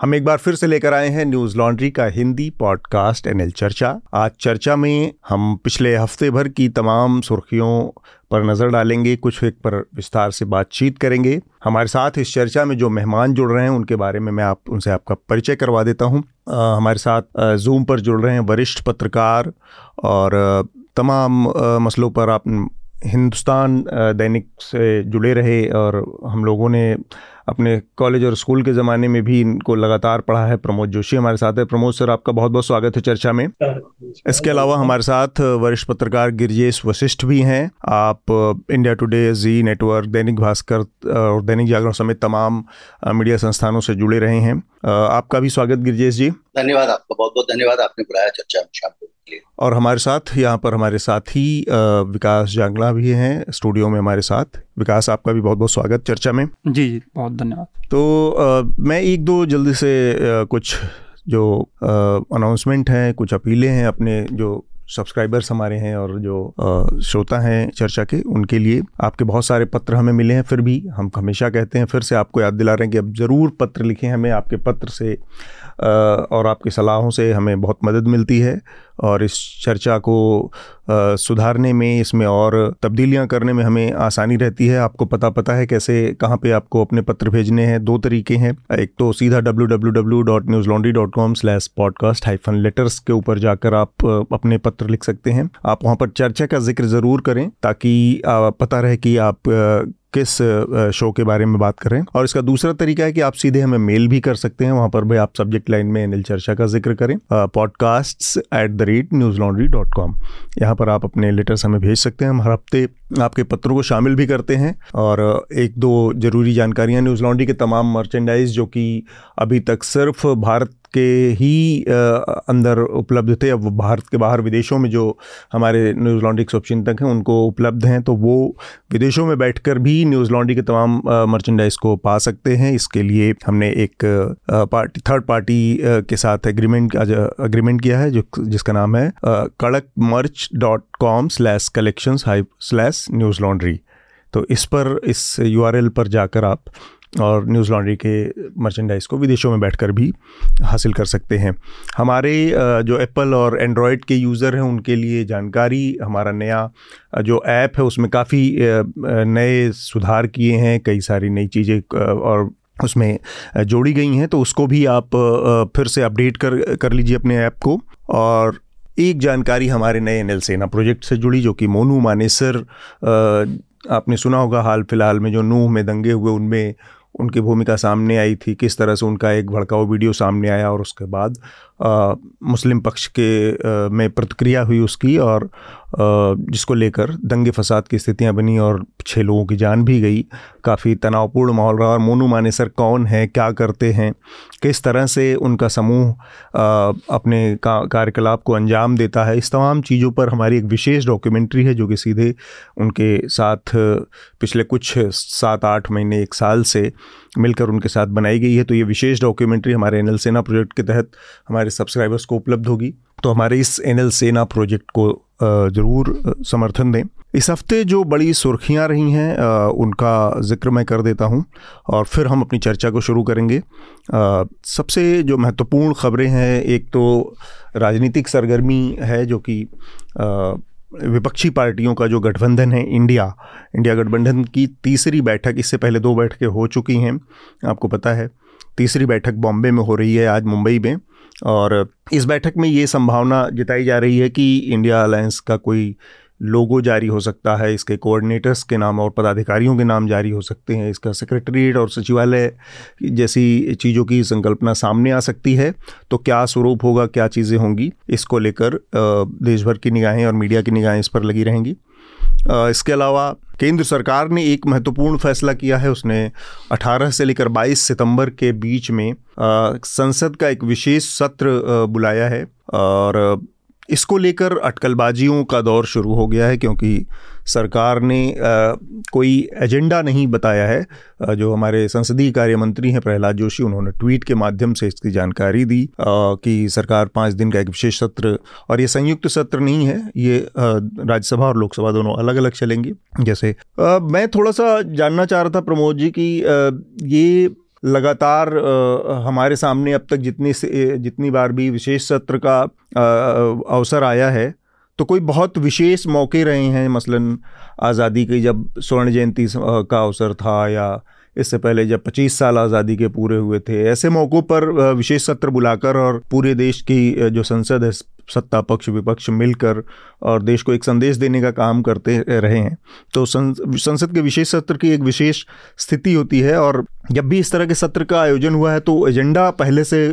हम एक बार फिर से लेकर आए हैं न्यूज़ लॉन्ड्री का हिंदी पॉडकास्ट एनएल चर्चा। आज चर्चा में हम पिछले हफ़्ते भर की तमाम सुर्खियों पर नज़र डालेंगे, कुछ एक पर विस्तार से बातचीत करेंगे। हमारे साथ इस चर्चा में जो मेहमान जुड़ रहे हैं, उनके बारे में मैं आप, उनसे आपका परिचय करवा देता हूँ। हमारे साथ जूम पर जुड़ रहे हैं वरिष्ठ पत्रकार और तमाम मसलों पर आप हिंदुस्तान दैनिक से जुड़े रहे और हम लोगों ने अपने कॉलेज और स्कूल के ज़माने में भी इनको लगातार पढ़ा है प्रमोद जोशी हमारे साथ है। प्रमोद सर आपका बहुत बहुत स्वागत है चर्चा में। इसके अलावा हमारे साथ वरिष्ठ पत्रकार गिरजेश वशिष्ठ भी हैं। आप India today G network Dainik Bhaskar और दैनिक जागरण समेत तमाम मीडिया संस्थानों से जुड़े रहे हैं। आपका भी स्वागत गिरजेश जी। धन्यवाद आपका बहुत बहुत धन्यवाद आपने बुलाया चर्चा में शाम को और हमारे साथ यहाँ पर हमारे साथी विकास जांगला भी हैं स्टूडियो में हमारे साथ। विकास आपका भी बहुत बहुत स्वागत चर्चा में। जी जी बहुत धन्यवाद। तो आ, मैं एक दो जल्दी से आ, कुछ जो अनाउंसमेंट हैं कुछ अपीलें हैं अपने जो सब्सक्राइबर्स हमारे हैं और जो श्रोता हैं चर्चा के उनके लिए। आपके बहुत सारे पत्र हमें मिले हैं फिर भी हम हमेशा कहते हैं फिर से आपको याद दिला रहे हैं कि अब ज़रूर पत्र लिखें हमें आपके पत्र से और आपकी सलाहों से हमें बहुत मदद मिलती है और इस चर्चा को सुधारने में, इसमें और तब्दीलियाँ करने में हमें आसानी रहती है। आपको पता पता है कैसे, कहाँ पे आपको अपने पत्र भेजने हैं। दो तरीके हैं। एक तो सीधा W W W dot news laundry dot com slash podcast hyphen letters के ऊपर जाकर आप अपने पत्र लिख सकते हैं। आप वहाँ पर चर्चा का ज़िक्र ज़रूर करें ताकि पता रहे कि आप किस शो के बारे में बात करें और इसका दूसरा तरीका है कि आप सीधे हमें मेल भी कर सकते हैं। वहाँ पर भी आप सब्जेक्ट लाइन में एनएल चर्चा का ज़िक्र करें podcast at the rate news laundry dot com यहाँ पर आप अपने लेटर्स हमें भेज सकते हैं। हम हर हफ़्ते आपके पत्रों को शामिल भी करते हैं और एक दो ज़रूरी जानकारियाँ न्यूज़ लॉन्ड्री के तमाम मर्चेंडाइज जो कि अभी तक सिर्फ़ भारत के ही अंदर उपलब्ध थे, अब भारत के बाहर विदेशों में जो हमारे न्यूज़ लॉन्ड्री के शुभचिंतक हैं, उनको उपलब्ध हैं तो वो विदेशों में बैठकर भी न्यूज़ लॉन्ड्री के तमाम मर्चेंडाइज को पा सकते हैं। इसके लिए हमने एक पार्टी थर्ड पार्टी के साथ एग्रीमेंट अग्रीमेंट किया है, जो, जिसका नाम है Kadak merch dot com slash collection slash news laundry तो इस पर, इस यूआरएल पर जाकर आप और न्यूज़ लॉन्ड्री के मर्चेंडाइज को विदेशों में बैठकर भी हासिल कर सकते हैं। हमारे जो एप्पल और एंड्रॉयड के यूज़र हैं, उनके लिए जानकारी, हमारा नया जो ऐप है, उसमें काफ़ी नए सुधार किए हैं, कई सारी नई चीज़ें और उसमें जोड़ी गई हैं तो उसको भी आप फिर से अपडेट कर कर लीजिए अपने ऐप को। और एक जानकारी हमारे नए एन सेना प्रोजेक्ट से जुड़ी जो कि मोनू मानेसर आपने सुना होगा हाल फ़िलहाल में जो नूह में दंगे हुए उनमें उनकी भूमिका सामने आई थी किस तरह से उनका एक भड़काऊ वीडियो सामने आया और उसके बाद आ, मुस्लिम पक्ष के आ, में प्रतिक्रिया हुई उसकी और जिसको लेकर दंगे फसाद की स्थितियाँ बनी और छः लोगों की जान भी गई। काफ़ी तनावपूर्ण माहौल रहा और मोनू मानेसर कौन है? क्या करते हैं? किस तरह से उनका समूह अपने का, कार्यकलाप को अंजाम देता है। इस तमाम चीज़ों पर हमारी एक विशेष डॉक्यूमेंट्री है, जो कि सीधे उनके साथ, पिछले कुछ सात आठ महीने, एक साल से मिलकर उनके साथ बनाई गई है। तो ये विशेष डॉक्यूमेंट्री हमारे एन प्रोजेक्ट के तहत हमारे सब्सक्राइबर्स को उपलब्ध होगी। तो हमारे इस एनएल सेना प्रोजेक्ट को ज़रूर समर्थन दें। इस हफ़्ते जो बड़ी सुर्खियाँ रही हैं उनका ज़िक्र मैं कर देता हूँ और फिर हम अपनी चर्चा को शुरू करेंगे। सबसे जो महत्वपूर्ण खबरें हैं, एक तो राजनीतिक सरगर्मी है जो कि विपक्षी पार्टियों का जो गठबंधन है इंडिया इंडिया गठबंधन की तीसरी बैठक, इससे पहले दो बैठकें हो चुकी हैं, आपको पता है। तीसरी बैठक बॉम्बे में हो रही है आज मुंबई में। और इस बैठक में ये संभावना जताई जा रही है कि इंडिया अलायंस का कोई लोगो जारी हो सकता है, इसके कोऑर्डिनेटर्स के नाम और पदाधिकारियों के नाम जारी हो सकते हैं, इसका सेक्रेटरीट और सचिवालय जैसी चीज़ों की संकल्पना सामने आ सकती है। तो क्या स्वरूप होगा, क्या चीज़ें होंगी, इसको लेकर देश भर की निगाहें और मीडिया की निगाहें इस पर लगी रहेंगी। इसके अलावा केंद्र सरकार ने एक महत्वपूर्ण फैसला किया है, उसने 18 से लेकर 22 सितंबर के बीच में संसद का एक विशेष सत्र बुलाया है और इसको लेकर अटकलबाजियों का दौर शुरू हो गया है क्योंकि सरकार ने आ, कोई एजेंडा नहीं बताया है। जो हमारे संसदीय कार्य मंत्री हैं प्रहलाद जोशी उन्होंने ट्वीट के माध्यम से इसकी जानकारी दी आ, कि सरकार पाँच दिन का एक विशेष सत्र और ये संयुक्त सत्र नहीं है ये राज्यसभा और लोकसभा दोनों अलग अलग चलेंगे। जैसे मैं थोड़ा सा जानना चाह रहा था प्रमोद जी की ये लगातार हमारे सामने अब तक जितनी जितनी बार भी विशेष सत्र का अवसर आया है तो कोई बहुत विशेष मौके रहे हैं मसलन आज़ादी की जब स्वर्ण जयंती का अवसर था या इससे पहले जब 25 साल आज़ादी के पूरे हुए थे, ऐसे मौक़ों पर विशेष सत्र बुलाकर और पूरे देश की जो संसद है सत्ता, पक्ष, विपक्ष मिलकर और देश को एक संदेश देने का काम करते रहे हैं। तो संसद के विशेष सत्र की एक विशेष स्थिति होती है और जब भी इस तरह के सत्र का आयोजन हुआ है तो एजेंडा पहले से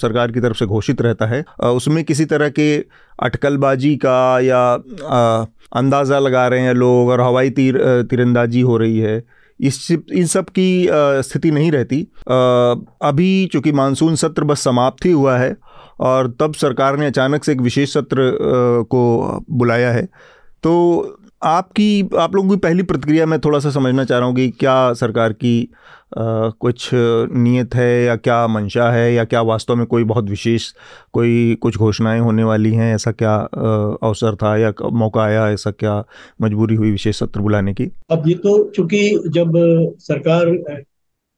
सरकार की तरफ़ से घोषित रहता है। उसमें किसी तरह के अटकलबाजी का या अंदाज़ा लगा रहे हैं लोग और हवाई तीर तीरंदाजी हो रही है। इस इन सब की स्थिति नहीं रहती। अभी चूँकि मानसून सत्र बस समाप्त ही हुआ है और तब सरकार ने अचानक से एक विशेष सत्र को बुलाया है। तो आपकी आप लोगों की पहली प्रतिक्रिया मैं थोड़ा सा समझना चाह रहा हूँ कि क्या सरकार की आ, कुछ नीयत है या क्या मंशा है या क्या वास्तव में कोई बहुत विशेष कोई कुछ घोषणाएँ होने वाली हैं? ऐसा क्या अवसर था या मौका आया ऐसा क्या मजबूरी हुई विशेष सत्र बुलाने की? अब ये तो चूँकि जब सरकार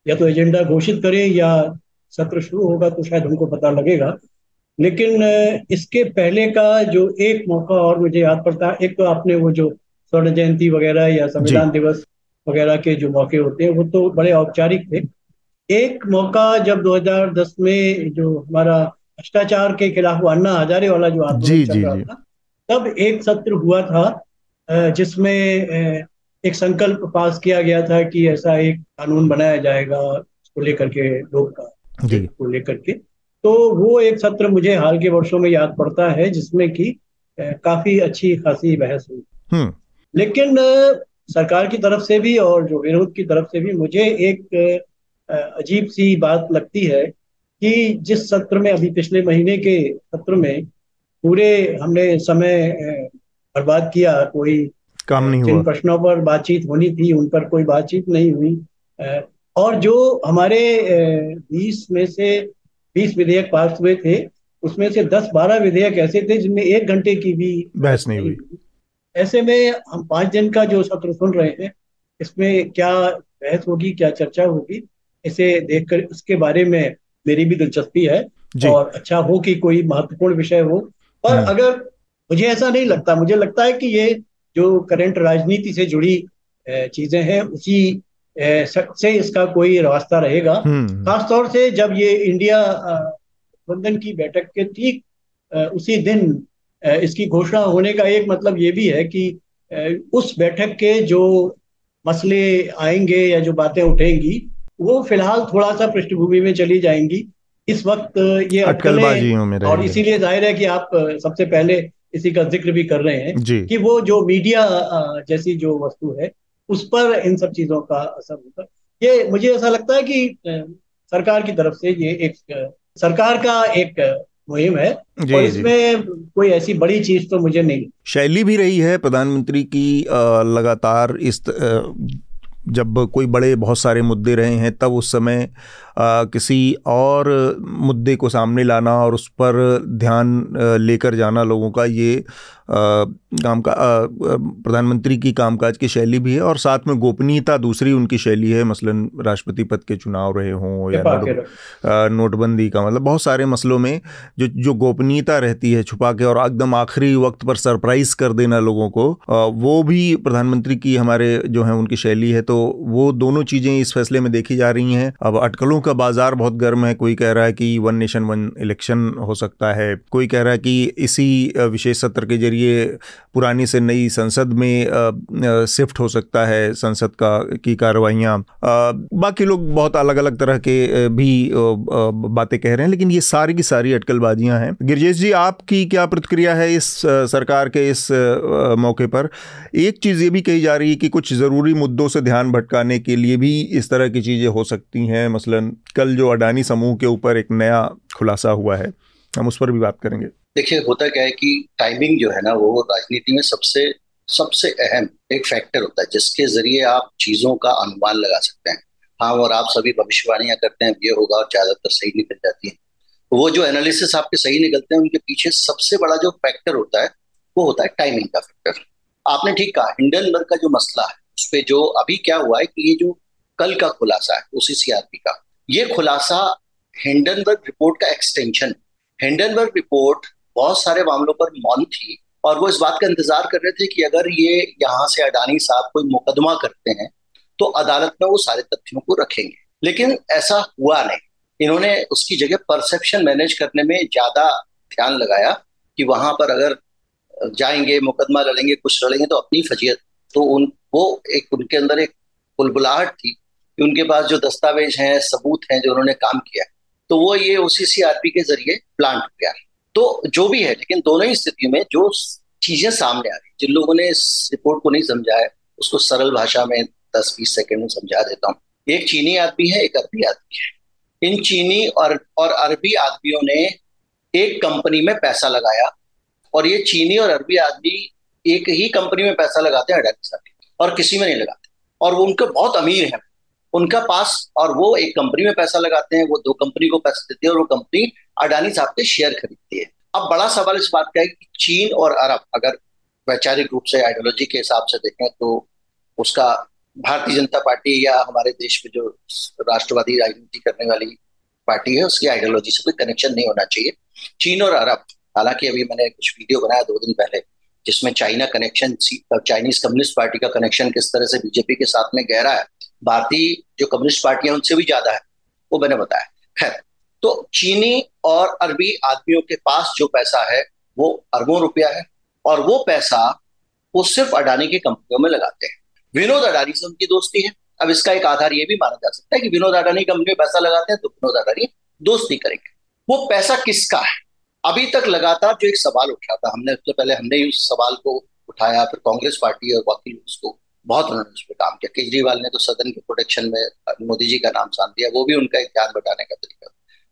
या तो एजेंडा घोषित करे या सत्र शुरू होगा तो शायद हमको पता लगेगा। लेकिन इसके पहले का जो एक मौका और मुझे याद पड़ता है एक तो आपने वो जो स्वर्ण जयंती वगैरह या संविधान दिवस वगैरह के जो मौके होते हैं वो तो बड़े औपचारिक थे। एक मौका जब 2010 में जो हमारा भ्रष्टाचार के खिलाफ अन्ना हजारे वाला जो आंदोलन चल रहा था तब एक सत्र हुआ था जिसमें एक संकल्प पास किया गया था कि ऐसा एक कानून बनाया जाएगा उसको लेकर के लोग का को लेकर के। तो वो एक सत्र मुझे हाल के वर्षों में याद पड़ता है जिसमें कि काफ़ी अच्छी खासी बहस हुई हम्म। लेकिन सरकार की तरफ़ से भी और जो विरोध की तरफ़ से भी मुझे एक अजीब सी बात लगती है कि जिस सत्र में अभी पिछले महीने के सत्र में पूरे हमने समय बर्बाद किया कोई काम नहीं जिन प्रश्नों पर बातचीत होनी थी उन पर कोई बातचीत नहीं हुई और जो हमारे बीस में से बीस विधेयक पास हुए थे उसमें से दस बारह विधेयक ऐसे थे जिनमें एक घंटे की भी बहस नहीं हुई। ऐसे में हम पाँच दिन का जो सत्र सुन रहे हैं इसमें क्या बहस होगी क्या चर्चा होगी इसे देखकर उसके बारे में मेरी भी दिलचस्पी है और अच्छा हो कि कोई महत्वपूर्ण विषय हो। पर हाँ। अगर मुझे ऐसा नहीं लगता मुझे लगता है कि ये जो करंट राजनीति से जुड़ी चीज़ें हैं उसी से इसका कोई रास्ता रहेगा। हम्म। खासतौर से जब ये इंडिया गठबंधन की बैठक के ठीक उसी दिन इसकी घोषणा होने का एक मतलब ये भी है कि उस बैठक के जो मसले आएँगे या जो बातें उठेंगी वो फ़िलहाल थोड़ा सा पृष्ठभूमि में चली जाएँगी। इस वक्त ये अटकलें और इसीलिए ज़ाहिर है कि आप सबसे पहले इसी का ज़िक्र भी कर रहे हैं कि वो जो मीडिया जैसी जो वस्तु है उस पर इन सब चीज़ों का असर होगा ये मुझे ऐसा लगता है कि सरकार की तरफ़ से ये एक सरकार का एक मुहिम है। जी, और इसमें कोई ऐसी बड़ी चीज़ तो मुझे नहीं शैली भी रही है प्रधानमंत्री की लगातार इस जब कोई बड़े बहुत सारे मुद्दे रहे हैं तब उस समय किसी और मुद्दे को सामने लाना और उस पर ध्यान लेकर जाना लोगों का ये काम का प्रधानमंत्री की कामकाज की शैली भी है और साथ में गोपनीयता दूसरी उनकी शैली है। मसलन राष्ट्रपति पद के चुनाव रहे हों या नोट नोटबंदी का मतलब बहुत सारे मसलों में जो जो गोपनीयता रहती है छुपा के और एकदम आखिरी वक्त पर सरप्राइज़ कर देना लोगों को वो भी प्रधानमंत्री की हमारे जो है उनकी शैली है। तो वो दोनों चीज़ें इस फैसले में देखी जा रही हैं। अब अटकलों का बाज़ार बहुत गर्म है। कोई कह रहा है कि वन नेशन वन इलेक्शन हो सकता है। कोई कह रहा है कि इसी विशेष सत्र के ज़रिए पुरानी से नई संसद में शिफ्ट हो सकता है संसद का, की कार्रवाइयाँ। बाकी लोग बहुत अलग अलग तरह के भी बातें कह रहे हैं, लेकिन ये सारी की सारी अटकलबाजियाँ हैं। गिरजेश जी, आपकी क्या प्रतिक्रिया है इस सरकार के इस मौके पर? एक चीज़ ये भी कही जा रही है कि कुछ ज़रूरी मुद्दों से ध्यान भटकाने के लिए भी इस तरह की चीज़ें हो सकती हैं, मसलन कल जो अडानी समूह के ऊपर एक नया खुलासा हुआ है, हम उस पर भी बात करेंगे। देखिए, होता क्या है कि टाइमिंग जो है ना, वो राजनीति में सबसे सबसे अहम एक फैक्टर होता है, जिसके ज़रिए आप चीज़ों का अनुमान लगा सकते हैं। हाँ और आप सभी भविष्यवाणियाँ करते हैं, ये होगा और ज़्यादातर सही निकल जाती है। तो वो जो एनालिसिस आपके सही निकलते हैं, उनके पीछे सबसे बड़ा जो फैक्टर होता है, वो होता है टाइमिंग का फैक्टर आपने ठीक कहा, हिंडनबर्ग का जो मसला है, उस पर जो अभी क्या हुआ है कि ये जो कल का खुलासा है उसी सीआरपी का ये खुलासा हिंडनबर्ग रिपोर्ट का एक्सटेंशन हिंडनबर्ग रिपोर्ट बहुत सारे मामलों पर मौन थी और वो इस बात का इंतज़ार कर रहे थे कि अगर ये यहाँ से अडानी साहब कोई मुकदमा करते हैं तो अदालत में वो सारे तथ्यों को रखेंगे। लेकिन ऐसा हुआ नहीं। इन्होंने उसकी जगह परसेप्शन मैनेज करने में ज़्यादा ध्यान लगाया कि वहाँ पर अगर जाएँगे, मुकदमा लड़ेंगे, कुछ लड़ेंगे तो अपनी फजीयत तो उन, वो एक, उनके अंदर एक बुलबुलाहट थी कि उनके पास जो दस्तावेज़ हैं, सबूत हैं जो उन्होंने काम किया तो वो ये ओसीसीआरपी के ज़रिए प्लांट गया। तो जो भी है, लेकिन दोनों ही स्थितियों में जो चीज़ें सामने आ रही जिन लोगों ने इस रिपोर्ट को नहीं समझा है उसको सरल भाषा में दस बीस सेकेंड में समझा देता हूँ। एक चीनी आदमी है, एक अरबी आदमी है। इन चीनी और और अरबी आदमियों ने एक कंपनी में पैसा लगाया और ये चीनी और अरबी आदमी एक ही कंपनी में पैसा लगाते हैं अडानी साहब और किसी में नहीं लगाते। और वो उनके बहुत अमीर हैं उनका पास और वो एक कंपनी में पैसा लगाते हैं, वो दो कंपनी को पैसा देते हैं और वो कंपनी अडानी साहब के शेयर खरीदती है। अब बड़ा सवाल इस बात का है कि चीन और अरब अगर वैचारिक रूप से आइडियोलॉजी के हिसाब से देखें तो उसका भारतीय जनता पार्टी या हमारे देश में जो राष्ट्रवादी राजनीति करने वाली पार्टी है, उसकी आइडियोलॉजी से कोई कनेक्शन नहीं होना चाहिए। चीन और अरब, हालाँकि अभी मैंने कुछ वीडियो बनाया दो दिन पहले, जिसमें China connection Chinese Communist Party का कनेक्शन किस तरह से बीजेपी के साथ में गहरा है भारतीय जो कम्युनिस्ट पार्टी है, उनसे भी ज़्यादा है, वो मैंने बताया। खैर तो चीनी और अरबी आदमियों के पास जो पैसा है, वो अरबों रुपया है, और वो पैसा वो सिर्फ़ अडानी की कंपनियों में लगाते हैं। विनोद अडानी से उनकी दोस्ती है। अब इसका एक आधार ये भी माना जा सकता है कि विनोद अडानी कंपनी में पैसा लगाते हैं तो विनोद अडानी दोस्ती करेंगे। वो पैसा किसका है? अभी तक लगातार जो एक सवाल उठा था, हमने उससे पहले हमने उस सवाल को उठाया, फिर कांग्रेस पार्टी और बाकी उसको बहुत उन्होंने उस पर काम किया। केजरीवाल ने तो सदन के प्रोटेक्शन में मोदी जी का नाम सान दिया, वो भी उनका एक ध्यान बटाने का तरीका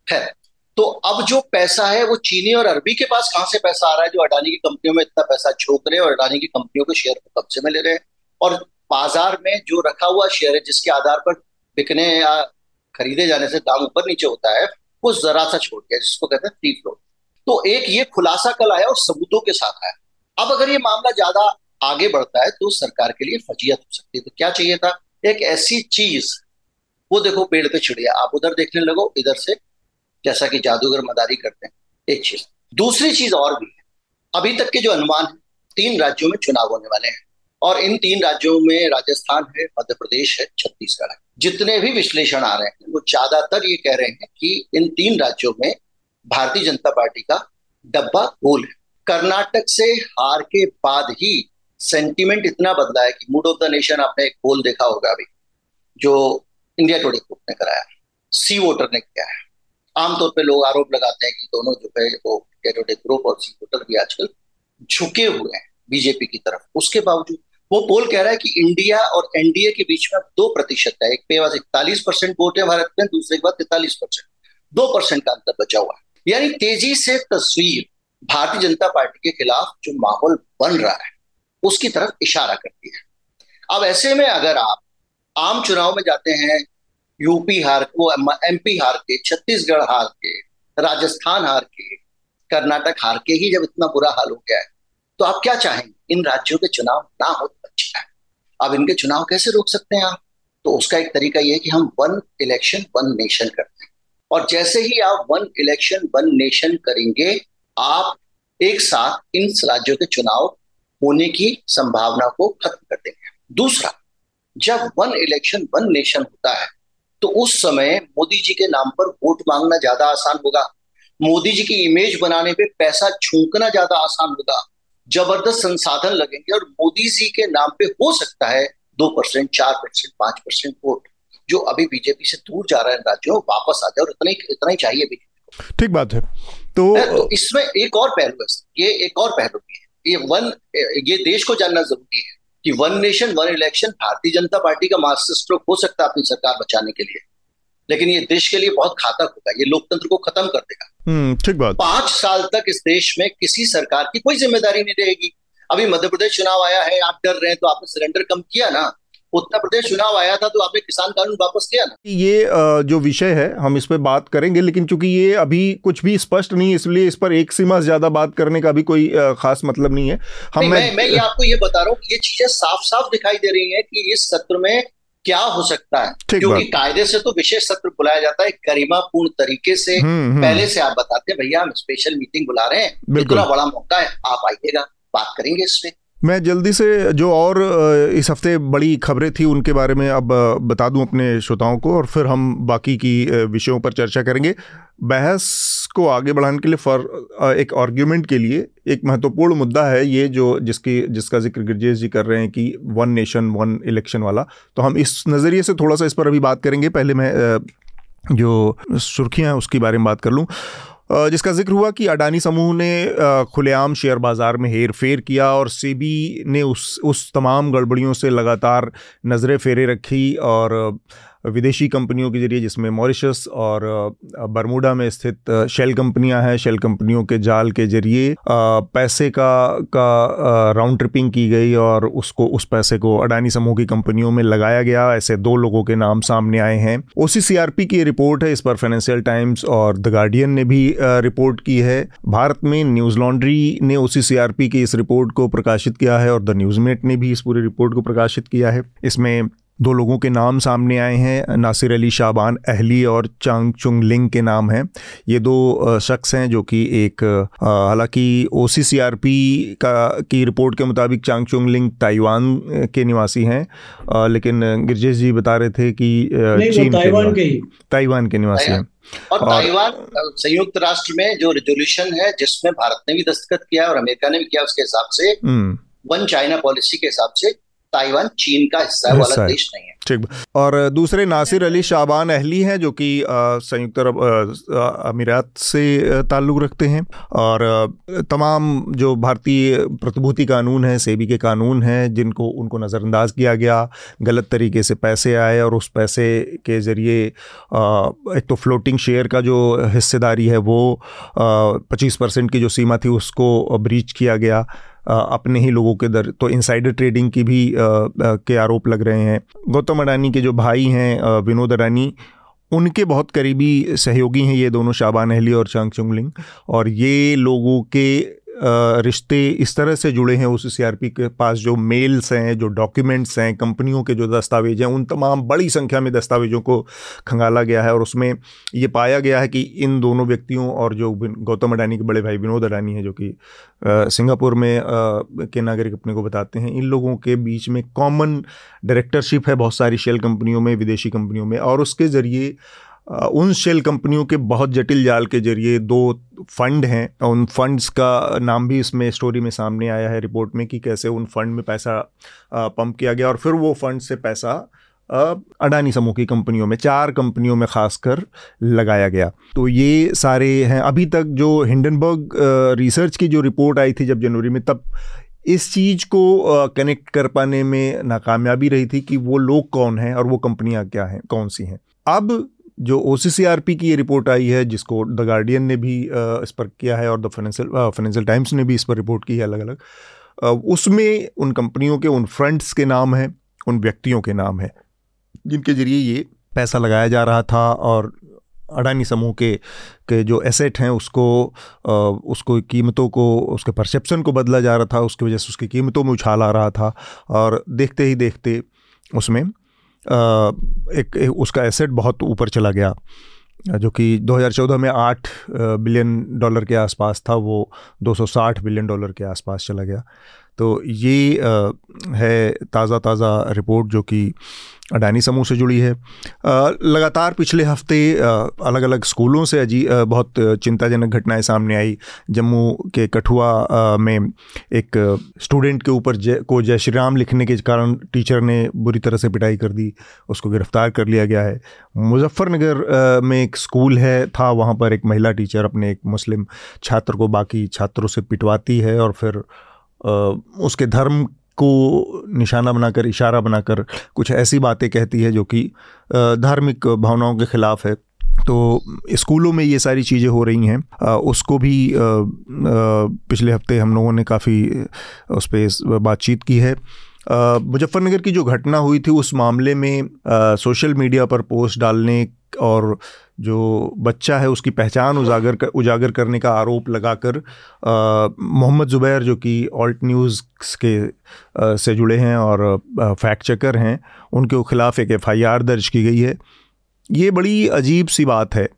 है तो अब जो पैसा है वो चीनी और अरबी के पास कहाँ से पैसा आ रहा है, जो अडानी की कंपनियों में इतना पैसा छोक रहे हैं और अडानी की कंपनियों के शेयर को कब्जे में ले रहे हैं? और बाज़ार में जो रखा हुआ शेयर है, जिसके आधार पर बिकने या खरीदे जाने से दाम ऊपर नीचे होता है, वो जरा सा छोड़ गया जिसको कहते हैं फ्री फ्लोट तो एक ये खुलासा कल आया और सबूतों के साथ आया। अब अगर ये मामला ज़्यादा आगे बढ़ता है तो सरकार के लिए फजीयत हो सकती है। तो क्या चाहिए था? एक ऐसी चीज़, वो देखो पेड़ पे चिड़िया, आप उधर देखने लगो, इधर से जैसा कि जादूगर मदारी करते हैं, एक चीज़। दूसरी चीज़ और भी है। अभी तक के जो अनुमान है, तीन राज्यों में चुनाव होने वाले हैं, और इन तीन राज्यों में राजस्थान है, मध्य प्रदेश है, छत्तीसगढ़ है। जितने भी विश्लेषण आ रहे हैं, वो ज़्यादातर ये कह रहे हैं कि इन तीन राज्यों में भारतीय जनता पार्टी का डब्बा गोल है। कर्नाटक से हार के बाद ही सेंटिमेंट इतना बदला है कि मूड ऑफ़ द नेशन आपने एक पोल देखा होगा अभी, जो इंडिया टुडे ग्रुप ने कराया। सी वोटर ने किया है। आमतौर पे लोग आरोप लगाते हैं कि दोनों जो है, वो इंडिया टुडे ग्रुप और सी वोटर भी आजकल झुके हुए हैं बीजेपी की तरफ़। उसके बावजूद, वो पोल कह रहा है कि इंडिया और एनडीए के बीच में दो प्रतिशत है। एक पे पास इकतालीस परसेंट वोट है भारत में, दूसरे के बाद तैतालीस परसेंट। दो परसेंट का अंतर बचा हुआ है। यानी तेज़ी से तस्वीर भारतीय जनता पार्टी के खिलाफ जो माहौल बन रहा है उसकी तरफ़ इशारा करती है। अब ऐसे में अगर आप आम चुनाव में जाते हैं यूपी हार वो एमपी हार के, छत्तीसगढ़ हार के, राजस्थान हार के, कर्नाटक हार के ही जब इतना बुरा हाल हो गया है तो आप क्या चाहेंगे? इन राज्यों के चुनाव ना हो तो अच्छा है। अब इनके चुनाव कैसे रोक सकते हैं आप? तो उसका एक तरीका यह है कि हम वन इलेक्शन, वन नेशन करते हैं। और जैसे ही आप वन इलेक्शन, वन नेशन करेंगे, आप एक साथ इन राज्यों के चुनाव होने की संभावना को खत्म कर देंगे। दूसरा जब वन इलेक्शन वन नेशन होता है तो उस समय मोदी जी के नाम पर वोट मांगना ज़्यादा आसान होगा। मोदी जी की इमेज बनाने पे पैसा छूकना ज़्यादा आसान होगा। ज़बरदस्त संसाधन लगेंगे और मोदी जी के नाम पे हो सकता है दो परसेंट चार परसेंट पाँच परसेंट वोट जो अभी बीजेपी से दूर जा रहे हैं राज्यों वापस आ जाए और इतना ही इतना ही चाहिए बीजेपी ठीक बात है। तो, तो इसमें एक और पहलू है ये एक और पहलू भी है। ये वन ये देश को जानना ज़रूरी है कि one nation one election Bharatiya Janata party का मास्टर स्ट्रोक हो सकता है अपनी सरकार बचाने के लिए। लेकिन ये देश के लिए बहुत घातक होगा। ये लोकतंत्र को खत्म कर देगा। हम्म, ठीक बात। पाँच साल तक इस देश में किसी सरकार की कोई ज़िम्मेदारी नहीं रहेगी। अभी मध्य प्रदेश चुनाव आया है आप डर रहे हैं तो आपने सिलेंडर कम किया ना? उत्तर प्रदेश चुनाव आया था तो आपने किसान कानून वापस लिया ना? ये जो विषय है हम इस पर बात करेंगे लेकिन चूँकि ये अभी कुछ भी स्पष्ट नहीं इसलिए इस पर एक सीमा से ज़्यादा बात करने का भी कोई खास मतलब नहीं है। हम नहीं, मैं, मैं ये आपको ये बता रहा हूँ ये चीज़ें साफ़ साफ़ दिखाई दे रही है कि इस सत्र में क्या हो सकता है। क्योंकि कायदे से तो विशेष सत्र बुलाया जाता है गरिमापूर्ण तरीके से हम्म, हम्म। पहले से आप बताते हैं भैया हम स्पेशल मीटिंग बुला रहे हैं इतना बड़ा मौका है आप आइएगा बात करेंगे इसमें मैं जल्दी से जो और इस हफ़्ते बड़ी खबरें थी उनके बारे में अब बता दूँ अपने श्रोताओं को और फिर हम बाकी की विषयों पर चर्चा करेंगे। बहस को आगे बढ़ाने के लिए फॉर एक आर्ग्यूमेंट के लिए एक महत्वपूर्ण मुद्दा है ये जो जिसकी, जिसका ज़िक्र गिरजेश जी कर रहे हैं कि वन नेशन वन इलेक्शन वाला। तो हम इस नज़रिए से थोड़ा सा इस पर अभी बात करेंगे। पहले मैं जो सुर्खियाँ उसके बारे में बात कर लूँ। जिसका ज़िक्र हुआ कि अडानी समूह ने खुलेआम शेयर बाज़ार में हेर फेर किया और सेबी ने उस उस तमाम गड़बड़ियों से लगातार नज़रें फेरे रखी और विदेशी कंपनियों के ज़रिए, जिसमें मॉरिशस और बरमूडा में स्थित शेल कंपनियाँ हैं, शेल कंपनियों के जाल के ज़रिए पैसे का का राउंड ट्रिपिंग की गई और उसको, उस पैसे को अडानी समूह की कंपनियों में लगाया गया। ऐसे दो लोगों के नाम सामने आए हैं। ओ की रिपोर्ट है, इस पर फाइनेंशियल टाइम्स और द गार्डियन ने भी रिपोर्ट की है। भारत में न्यूज़ लॉन्ड्री ने ओसीसीआरपी की इस रिपोर्ट को प्रकाशित किया है और द न्यूज़मेट ने भी इस पूरी रिपोर्ट को प्रकाशित किया है। इसमें दो लोगों के नाम सामने आए हैं नासिर अली शाबान अहली और चांग चुंग लिंग के नाम हैं। ये दो शख्स हैं जो कि एक हालाँकि ओ सी सी आर पी का की रिपोर्ट के मुताबिक चांग चुंग लिंग ताइवान के निवासी हैं। लेकिन गिरजेश जी बता रहे थे कि चीन ताइवान के ताइवान के निवासी हैं। और ताइवान संयुक्त राष्ट्र में जो रेजोल्यूशन है जिसमें भारत ने भी दस्तखत किया और अमेरिका ने भी किया उसके हिसाब से हम्म। वन चाइना पॉलिसी के हिसाब से ताइवान चीन का हिस्सा है वाला देश नहीं है। ठीक। और दूसरे नासिर अली शाबान अहली हैं जो कि संयुक्त अरब अमीरात से ताल्लुक़ रखते हैं। और तमाम जो भारतीय प्रतिभूति कानून है सेबी के कानून हैं जिनको उनको नज़रअंदाज किया गया गलत तरीके से पैसे आए और उस पैसे के ज़रिए एक तो फ्लोटिंग शेयर का जो हिस्सेदारी है वो पच्चीस परसेंट की जो सीमा थी उसको ब्रीच किया गया। अपने ही लोगों के दर तो इनसाइडर ट्रेडिंग की भी के आरोप लग रहे हैं। गौतम अडानी के जो भाई हैं विनोद अडानी, उनके बहुत करीबी सहयोगी हैं ये दोनों शाबान अहली और चांग चुंगलिंग। और ये लोगों के रिश्ते इस तरह से जुड़े हैं उस सीआरपी के पास, जो मेल्स हैं, जो डॉक्यूमेंट्स हैं, कंपनियों के जो दस्तावेज़ हैं, उन तमाम बड़ी संख्या में दस्तावेजों को खंगाला गया है। और उसमें ये पाया गया है कि इन दोनों व्यक्तियों और जो गौतम अडानी के बड़े भाई विनोद अडानी हैं, जो कि सिंगापुर में के नागरिक अपने को बताते हैं, इन लोगों के बीच में कॉमन डायरेक्टरशिप है बहुत सारी शेल कंपनियों में, विदेशी कंपनियों में, और उसके ज़रिए उन शेल कंपनियों के बहुत जटिल जाल के ज़रिए दो फंड हैं। उन फंड्स का नाम भी इसमें स्टोरी में सामने आया है रिपोर्ट में कि कैसे उन फंड में पैसा पंप किया गया और फिर वो फंड से पैसा अडानी समूह की कंपनियों में, चार कंपनियों में खासकर लगाया गया। तो ये सारे हैं। अभी तक जो हिंडनबर्ग रिसर्च की जो रिपोर्ट आई थी जब जनवरी में, तब इस चीज़ को कनेक्ट कर पाने में नाकामयाबी रही थी कि वो लोग कौन हैं और वो कंपनियाँ क्या हैं, कौन सी हैं। अब जो ओसीसीआरपी की ये रिपोर्ट आई है जिसको द गार्डियन ने भी इस पर किया है और द फाइनेंशियल फाइनेंशियल टाइम्स ने भी इस पर रिपोर्ट की है अलग अलग उसमें उन कंपनियों के उन फ्रंट्स के नाम हैं उन व्यक्तियों के नाम हैं जिनके ज़रिए ये पैसा लगाया जा रहा था और अडानी समूह के के जो एसेट हैं उसको आ, उसको कीमतों को उसके परसेप्शन को बदला जा रहा था उसकी वजह से उसकी कीमतों में उछाल आ रहा था और देखते ही देखते उसमें एक, एक उसका एसेट बहुत ऊपर चला गया जो कि 2014 में 8 बिलियन डॉलर के आसपास था वो 260 बिलियन डॉलर के आसपास चला गया। तो ये है ताज़ा ताज़ा रिपोर्ट जो कि अडानी समूह से जुड़ी है। लगातार पिछले हफ़्ते अलग अलग स्कूलों से अजी बहुत चिंताजनक घटनाएँ सामने आई। जम्मू के कठुआ में एक स्टूडेंट के ऊपर जय, को जय श्री राम लिखने के कारण टीचर ने बुरी तरह से पिटाई कर दी, उसको गिरफ़्तार कर लिया गया है। मुजफ्फरनगर में एक स्कूल है, था, वहाँ पर एक महिला टीचर अपने एक मुस्लिम छात्र को बाकी छात्रों से पिटवाती है और फिर उसके धर्म को निशाना बनाकर, इशारा बनाकर कुछ ऐसी बातें कहती है जो कि धार्मिक भावनाओं के खिलाफ है। तो स्कूलों में ये सारी चीज़ें हो रही हैं। उसको भी पिछले हफ़्ते हम लोगों ने काफ़ी उस पर बातचीत की है। मुजफ्फरनगर की जो घटना हुई थी, उस मामले में सोशल मीडिया पर पोस्ट डालने और जो बच्चा है उसकी पहचान उजागर कर उजागर करने का आरोप लगाकर मोहम्मद ज़ुबैर जो कि ऑल्ट न्यूज़ के आ, से जुड़े हैं और फैक्ट चेकर हैं उनके ख़िलाफ़ एक एफआईआर दर्ज की गई है। ये बड़ी अजीब सी बात है।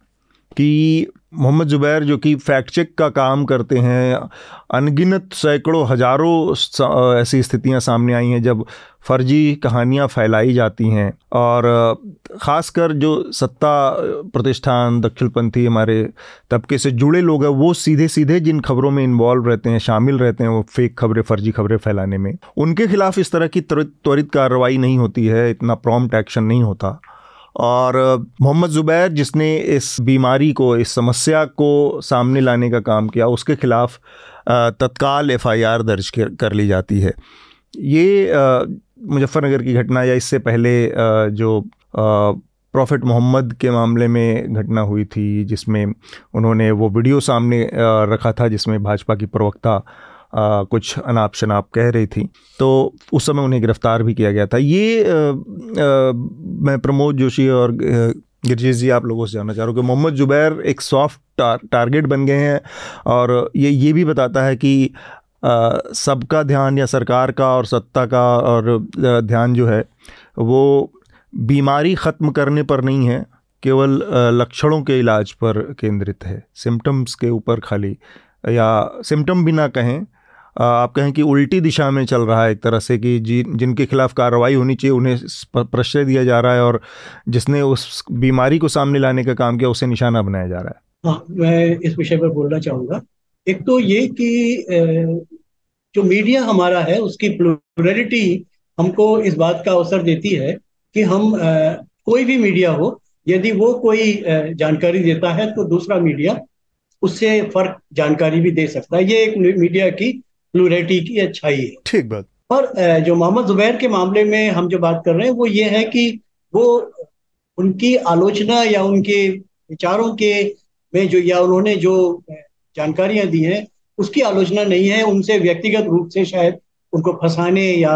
कि मोहम्मद ज़ुबैर जो कि फैक्ट चेक का काम करते हैं, अनगिनत सैकड़ों, हज़ारों ऐसी स्थितियाँ सामने आई हैं जब फर्जी कहानियाँ फैलाई जाती हैं। और, ख़ासकर जो सत्ता प्रतिष्ठान, दक्षिणपंथी हमारे तबके से जुड़े लोग हैं, वो सीधे सीधे जिन खबरों में इन्वॉल्व रहते हैं, शामिल रहते हैं, वो फेक खबरें, फर्जी खबरें फैलाने में, उनके खिलाफ इस तरह की त्वरित कार्रवाई नहीं होती है, इतना प्रॉम्प्ट एक्शन नहीं होता। और मोहम्मद ज़ुबैर जिसने इस बीमारी को, इस समस्या को सामने लाने का काम किया, उसके ख़िलाफ़ तत्काल एफआईआर दर्ज कर ली जाती है। ये मुजफ्फ़रनगर की घटना या इससे पहले जो प्रॉफिट मोहम्मद के मामले में घटना हुई थी, जिसमें उन्होंने वो वीडियो सामने रखा था, जिसमें भाजपा की प्रवक्ता आ, कुछ अनाप शनाप कह रही थी। तो उस समय उन्हें गिरफ़्तार भी किया गया था। ये आ, आ, मैं प्रमोद जोशी और गिरजेश जी आप लोगों से जानना चाह रहा हूँ कि मोहम्मद जुबैर एक सॉफ्ट टार, टारगेट बन गए हैं और ये ये भी बताता है कि सबका ध्यान या सरकार का और सत्ता का और ध्यान जो है वो बीमारी ख़त्म करने पर नहीं है केवल लक्षणों के इलाज पर केंद्रित है। सिम्टम्स के ऊपर खाली या सिम्टम भी ना कहें आप कहें कि उल्टी दिशा में चल रहा है एक तरह से कि जी, जिनके खिलाफ कार्रवाई होनी चाहिए, उन्हें प्रश्रय दिया जा रहा है और जिसने उस बीमारी को सामने लाने का काम किया, उसे निशाना बनाया जा रहा है। हाँ मैं इस विषय पर बोलना चाहूँगा। एक तो ये कि जो मीडिया हमारा है, उसकी प्लूरलिटी हमको इस बात का अवसर देती है कि हम कोई भी मीडिया हो, यदि वो कोई जानकारी देता है तो दूसरा मीडिया उससे फ़र्क जानकारी भी दे सकता है। ये एक मीडिया की प्लूरिटी की अच्छाई है। ठीक बात। और जो मोहम्मद जुबैर के मामले में हम जो बात कर रहे हैं वो ये है कि वो उनकी आलोचना या उनके विचारों के में जो या उन्होंने जो जानकारियाँ दी हैं उसकी आलोचना नहीं है। उनसे व्यक्तिगत रूप से शायद उनको फंसाने या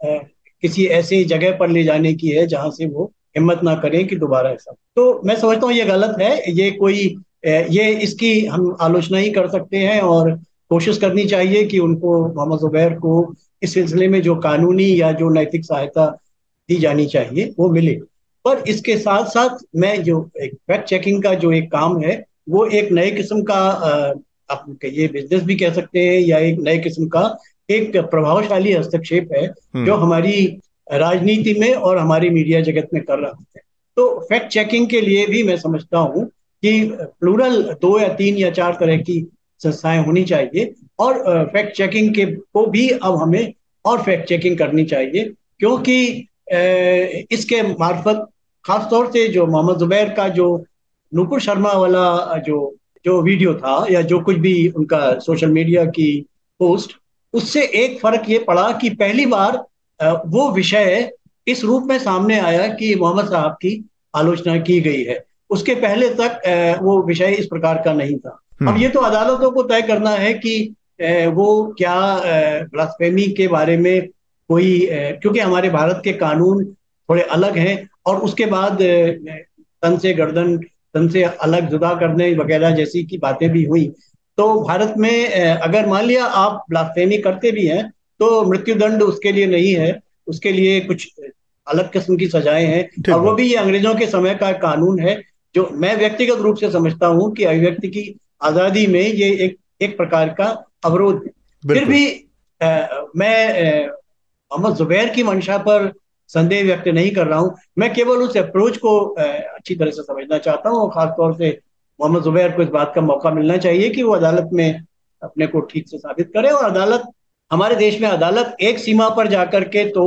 किसी ऐसे जगह पर ले जाने की है जहाँ से वो हिम्मत ना करें कि दोबारा ऐसा। तो मैं समझता हूँ ये गलत है। ये कोई ये इसकी हम आलोचना ही कर सकते हैं और कोशिश करनी चाहिए कि उनको मोहम्मद जुबैर को इस सिलसिले में जो कानूनी या जो नैतिक सहायता दी जानी चाहिए वो मिले पर इसके साथ साथ मैं जो एक फैक्ट चेकिंग का जो एक काम है वो एक नए किस्म का आप ये बिज़नेस भी कह सकते हैं या एक नए किस्म का एक प्रभावशाली हस्तक्षेप है हम्म। जो हमारी राजनीति में और हमारी मीडिया जगत में कर रहा है तो फैक्ट चेकिंग के लिए भी मैं समझता हूँ कि प्लूरल दो या तीन या चार तरह की संस्थाएँ होनी चाहिए और फैक्ट चेकिंग के को भी अब हमें और फैक्ट चेकिंग करनी चाहिए क्योंकि इसके मार्फत खासतौर से जो मोहम्मद जुबैर का जो नुपुर शर्मा वाला जो जो वीडियो था या जो कुछ भी उनका सोशल मीडिया की पोस्ट, उससे एक फ़र्क ये पड़ा कि पहली बार वो विषय इस रूप में सामने आया कि मोहम्मद साहब की आलोचना की गई है। उसके पहले तक वो विषय इस प्रकार का नहीं था। अब हम्म। ये तो अदालतों को तय करना है कि वो क्या ब्लास्फेमी के बारे में कोई क्योंकि हमारे भारत के कानून थोड़े अलग हैं और उसके बाद तन से गर्दन तन से अलग जुदा करने वगैरह जैसी की बातें भी हुई। तो भारत में अगर मान लिया आप ब्लास्फेमी करते भी हैं तो मृत्युदंड उसके लिए नहीं है। उसके लिए कुछ अलग किस्म की सजाएँ हैं। और वो भी ये अंग्रेज़ों के समय का कानून है जो मैं व्यक्तिगत रूप से समझता हूँ कि अभिव्यक्ति की आज़ादी में ये एक एक प्रकार का अवरोध है। फिर भी आ, मैं मोहम्मद जुबैर की मंशा पर संदेह व्यक्त नहीं कर रहा हूँ। मैं केवल उस अप्रोच को आ, अच्छी तरह से समझना चाहता हूँ और खासतौर से मोहम्मद जुबैर को इस बात का मौका मिलना चाहिए कि वो अदालत में अपने को ठीक से साबित करे और अदालत हमारे देश में अदालत एक सीमा पर जाकर के तो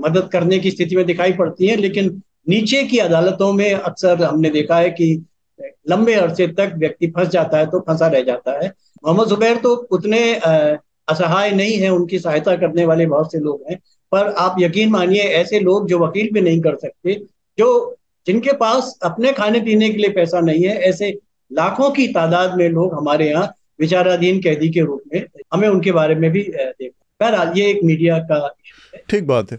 मदद करने की स्थिति में दिखाई पड़ती है लेकिन नीचे की अदालतों में अक्सर हमने देखा है कि लंबे अरसे तक व्यक्ति फंस जाता है तो फंसा रह जाता है। मोहम्मद जुबैर तो उतने असहाय नहीं है, उनकी सहायता करने वाले बहुत से लोग हैं। पर आप यकीन मानिए, ऐसे लोग जो वकील भी नहीं कर सकते, जो, जिनके पास अपने खाने पीने के लिए पैसा नहीं है, ऐसे लाखों की तादाद में लोग हमारे यहाँ विचाराधीन कैदी के रूप में, हमें उनके बारे में भी देख बहरहाल, ये एक मीडिया का ठीक बात है।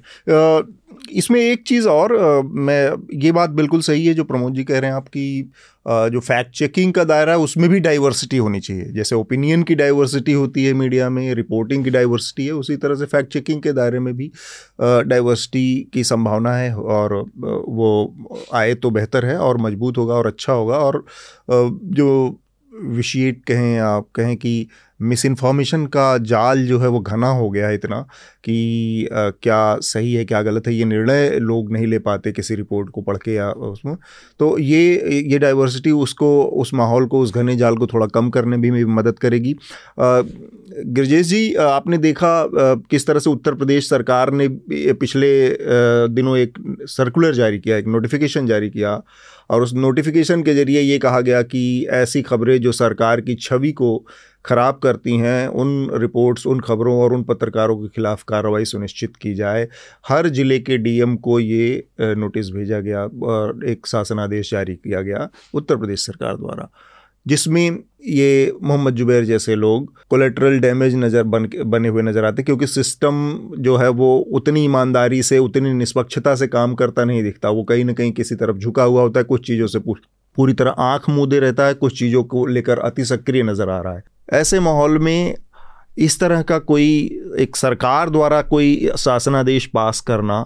इसमें एक चीज़ और मैं, ये बात बिल्कुल सही है जो प्रमोद जी कह रहे हैं आपकी जो फैक्ट चेकिंग का दायरा है उसमें भी डाइवर्सिटी होनी चाहिए। जैसे ओपिनियन की डाइवर्सिटी होती है मीडिया में रिपोर्टिंग की डाइवर्सिटी है, उसी तरह से फैक्ट चेकिंग के दायरे में भी डाइवर्सिटी की संभावना है और वो आए तो बेहतर है और मज़बूत होगा और अच्छा होगा और जो विशिएट कहें आप कहें कि मिस इन्फॉर्मेशन का जाल जो है वो घना हो गया है इतना कि आ, क्या सही है क्या गलत है ये निर्णय लोग नहीं ले पाते किसी रिपोर्ट को पढ़ के या उसमें। तो ये ये डाइवर्सिटी उसको उस माहौल को उस घने जाल को थोड़ा कम करने भी मदद करेगी। गिरजेश जी आपने देखा किस तरह से उत्तर प्रदेश सरकार ने पिछले दिनों एक सर्कुलर जारी किया एक नोटिफिकेशन जारी किया। और उस नोटिफिकेशन के ज़रिए ये कहा गया कि ऐसी खबरें जो सरकार की छवि को ख़राब करती हैं, उन रिपोर्ट्स उन खबरों और उन पत्रकारों के खिलाफ कार्रवाई सुनिश्चित की जाए। हर ज़िले के डीएम को ये नोटिस भेजा गया और एक शासनादेश जारी किया गया उत्तर प्रदेश सरकार द्वारा। जिसमें ये मोहम्मद जुबैर जैसे लोग कोलेट्रल डैमेज नज़र बन, बने हुए नज़र आते क्योंकि सिस्टम जो है वो उतनी ईमानदारी से, उतनी निष्पक्षता से काम करता नहीं दिखता। वो कहीं ना कहीं किसी तरफ़ झुका हुआ होता है, कुछ चीज़ों से पूरी तरह आँख मूदे रहता है, कुछ चीज़ों को लेकर अति सक्रिय नज़र आ रहा है। ऐसे माहौल में इस तरह का कोई एक सरकार द्वारा कोई शासनादेश पास करना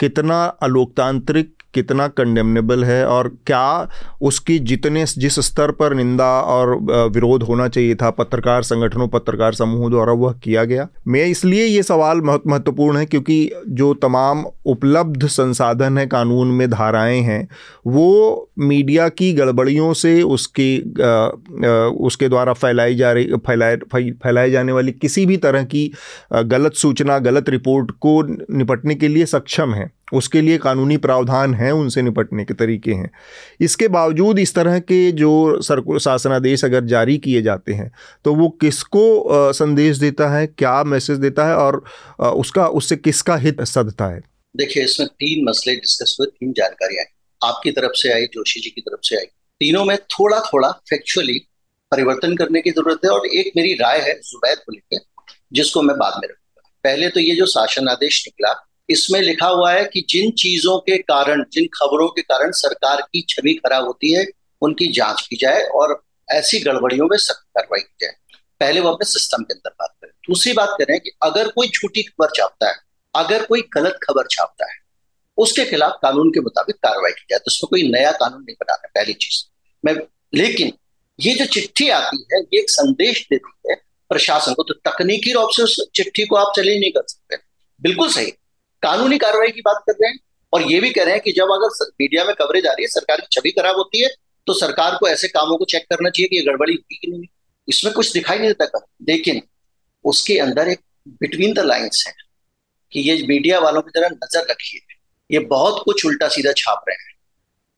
कितना अलोकतांत्रिक कितना कंडेमनेबल है और क्या उसकी जितने जिस स्तर पर निंदा और विरोध होना चाहिए था, पत्रकार संगठनों, पत्रकार समूहों द्वारा वह किया गया? मैं इसलिए ये सवाल बहुत महत्वपूर्ण है क्योंकि जो तमाम उपलब्ध संसाधन है, कानून में धाराएँ हैं, वो मीडिया की गड़बड़ियों से उसकी उसके द्वारा फैलाई जा रही, फैलाए फैलाए जाने वाली किसी भी तरह की गलत सूचना, गलत रिपोर्ट को निपटने के लिए सक्षम है। उसके लिए कानूनी प्रावधान हैं, उनसे निपटने के तरीके हैं। इसके बावजूद इस तरह के जो सरकुल शासनादेश अगर जारी किए जाते हैं तो वो किसको संदेश देता है, क्या मैसेज देता है और उसका, उससे किसका हित सदता है? देखिए, इसमें तीन मसले डिस्कस हुए, तीन जानकारियाँ आपकी तरफ़ से आई, जोशी जी की तरफ़ से आई। तीनों में थोड़ा थोड़ा फैक्चुअली परिवर्तन करने की ज़रूरत है और एक मेरी राय है जुबैद को लेकर, जिसको मैं बाद में रखूँगा। पहले तो ये जो शासन आदेश निकला इसमें लिखा हुआ है कि जिन चीज़ों के कारण, जिन खबरों के कारण सरकार की छवि खराब होती है, उनकी जाँच की जाए और ऐसी गड़बड़ियों में सख्त कार्रवाई की जाए। पहले वो अपने सिस्टम के अंदर बात करें। दूसरी बात करें कि अगर कोई झूठी खबर छापता है, अगर कोई गलत खबर छापता है, उसके खिलाफ कानून के मुताबिक कार्रवाई की जाए। तो उसमें कोई नया कानून नहीं बनाना पहली चीज़। मैं, लेकिन ये जो चिट्ठी आती है, ये एक संदेश देती है प्रशासन को। तो तकनीकी रूप से उस चिट्ठी को आप चले नहीं कर सकते। बिल्कुल सही। कानूनी कार्रवाई की बात कर रहे हैं और ये भी कह रहे हैं कि जब अगर मीडिया में कवरेज आ रही है, सरकार की छवि खराब होती है तो सरकार को ऐसे कामों को चेक करना चाहिए कि ये गड़बड़ी हुई कि नहीं इसमें कुछ दिखाई नहीं देता लेकिन उसके अंदर एक बिटवीन द लाइन्स है कि ये मीडिया वालों की तरह नज़र रखिए। ये बहुत कुछ उल्टा सीधा छाप रहे हैं।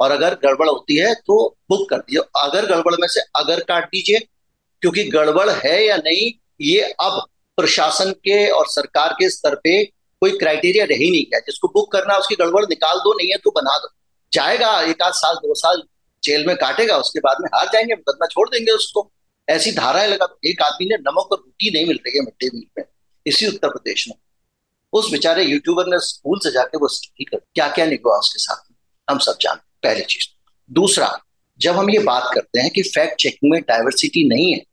और अगर गड़बड़ होती है तो बुक कर दीजिए। अगर गड़बड़ में से अगर काट दीजिए, क्योंकि गड़बड़ है या नहीं, ये अब प्रशासन के और सरकार के स्तर पे कोई क्राइटेरिया रह ही नहीं गया जिसको बुक करना, उसकी गड़बड़ निकाल दो, नहीं है तो बना दो। जाएगा, एक आध साल, दो साल जेल में काटेगा, उसके बाद में हार जाएँगे, मुकदमा छोड़ देंगे उसको। ऐसी धाराएँ लगा एक आदमी ने नमक और रोटी नहीं मिल रही है मिड डे मील में। इसी उत्तर प्रदेश में। उस बेचारे यूट्यूबर ने स्कूल से जाके वो स्टडी कर क्या क्या निकला उसके साथ में? हम सब जानते पहली चीज़। दूसरा, जब हम ये बात करते हैं कि फैक्ट चेकिंग में डाइवर्सिटी नहीं है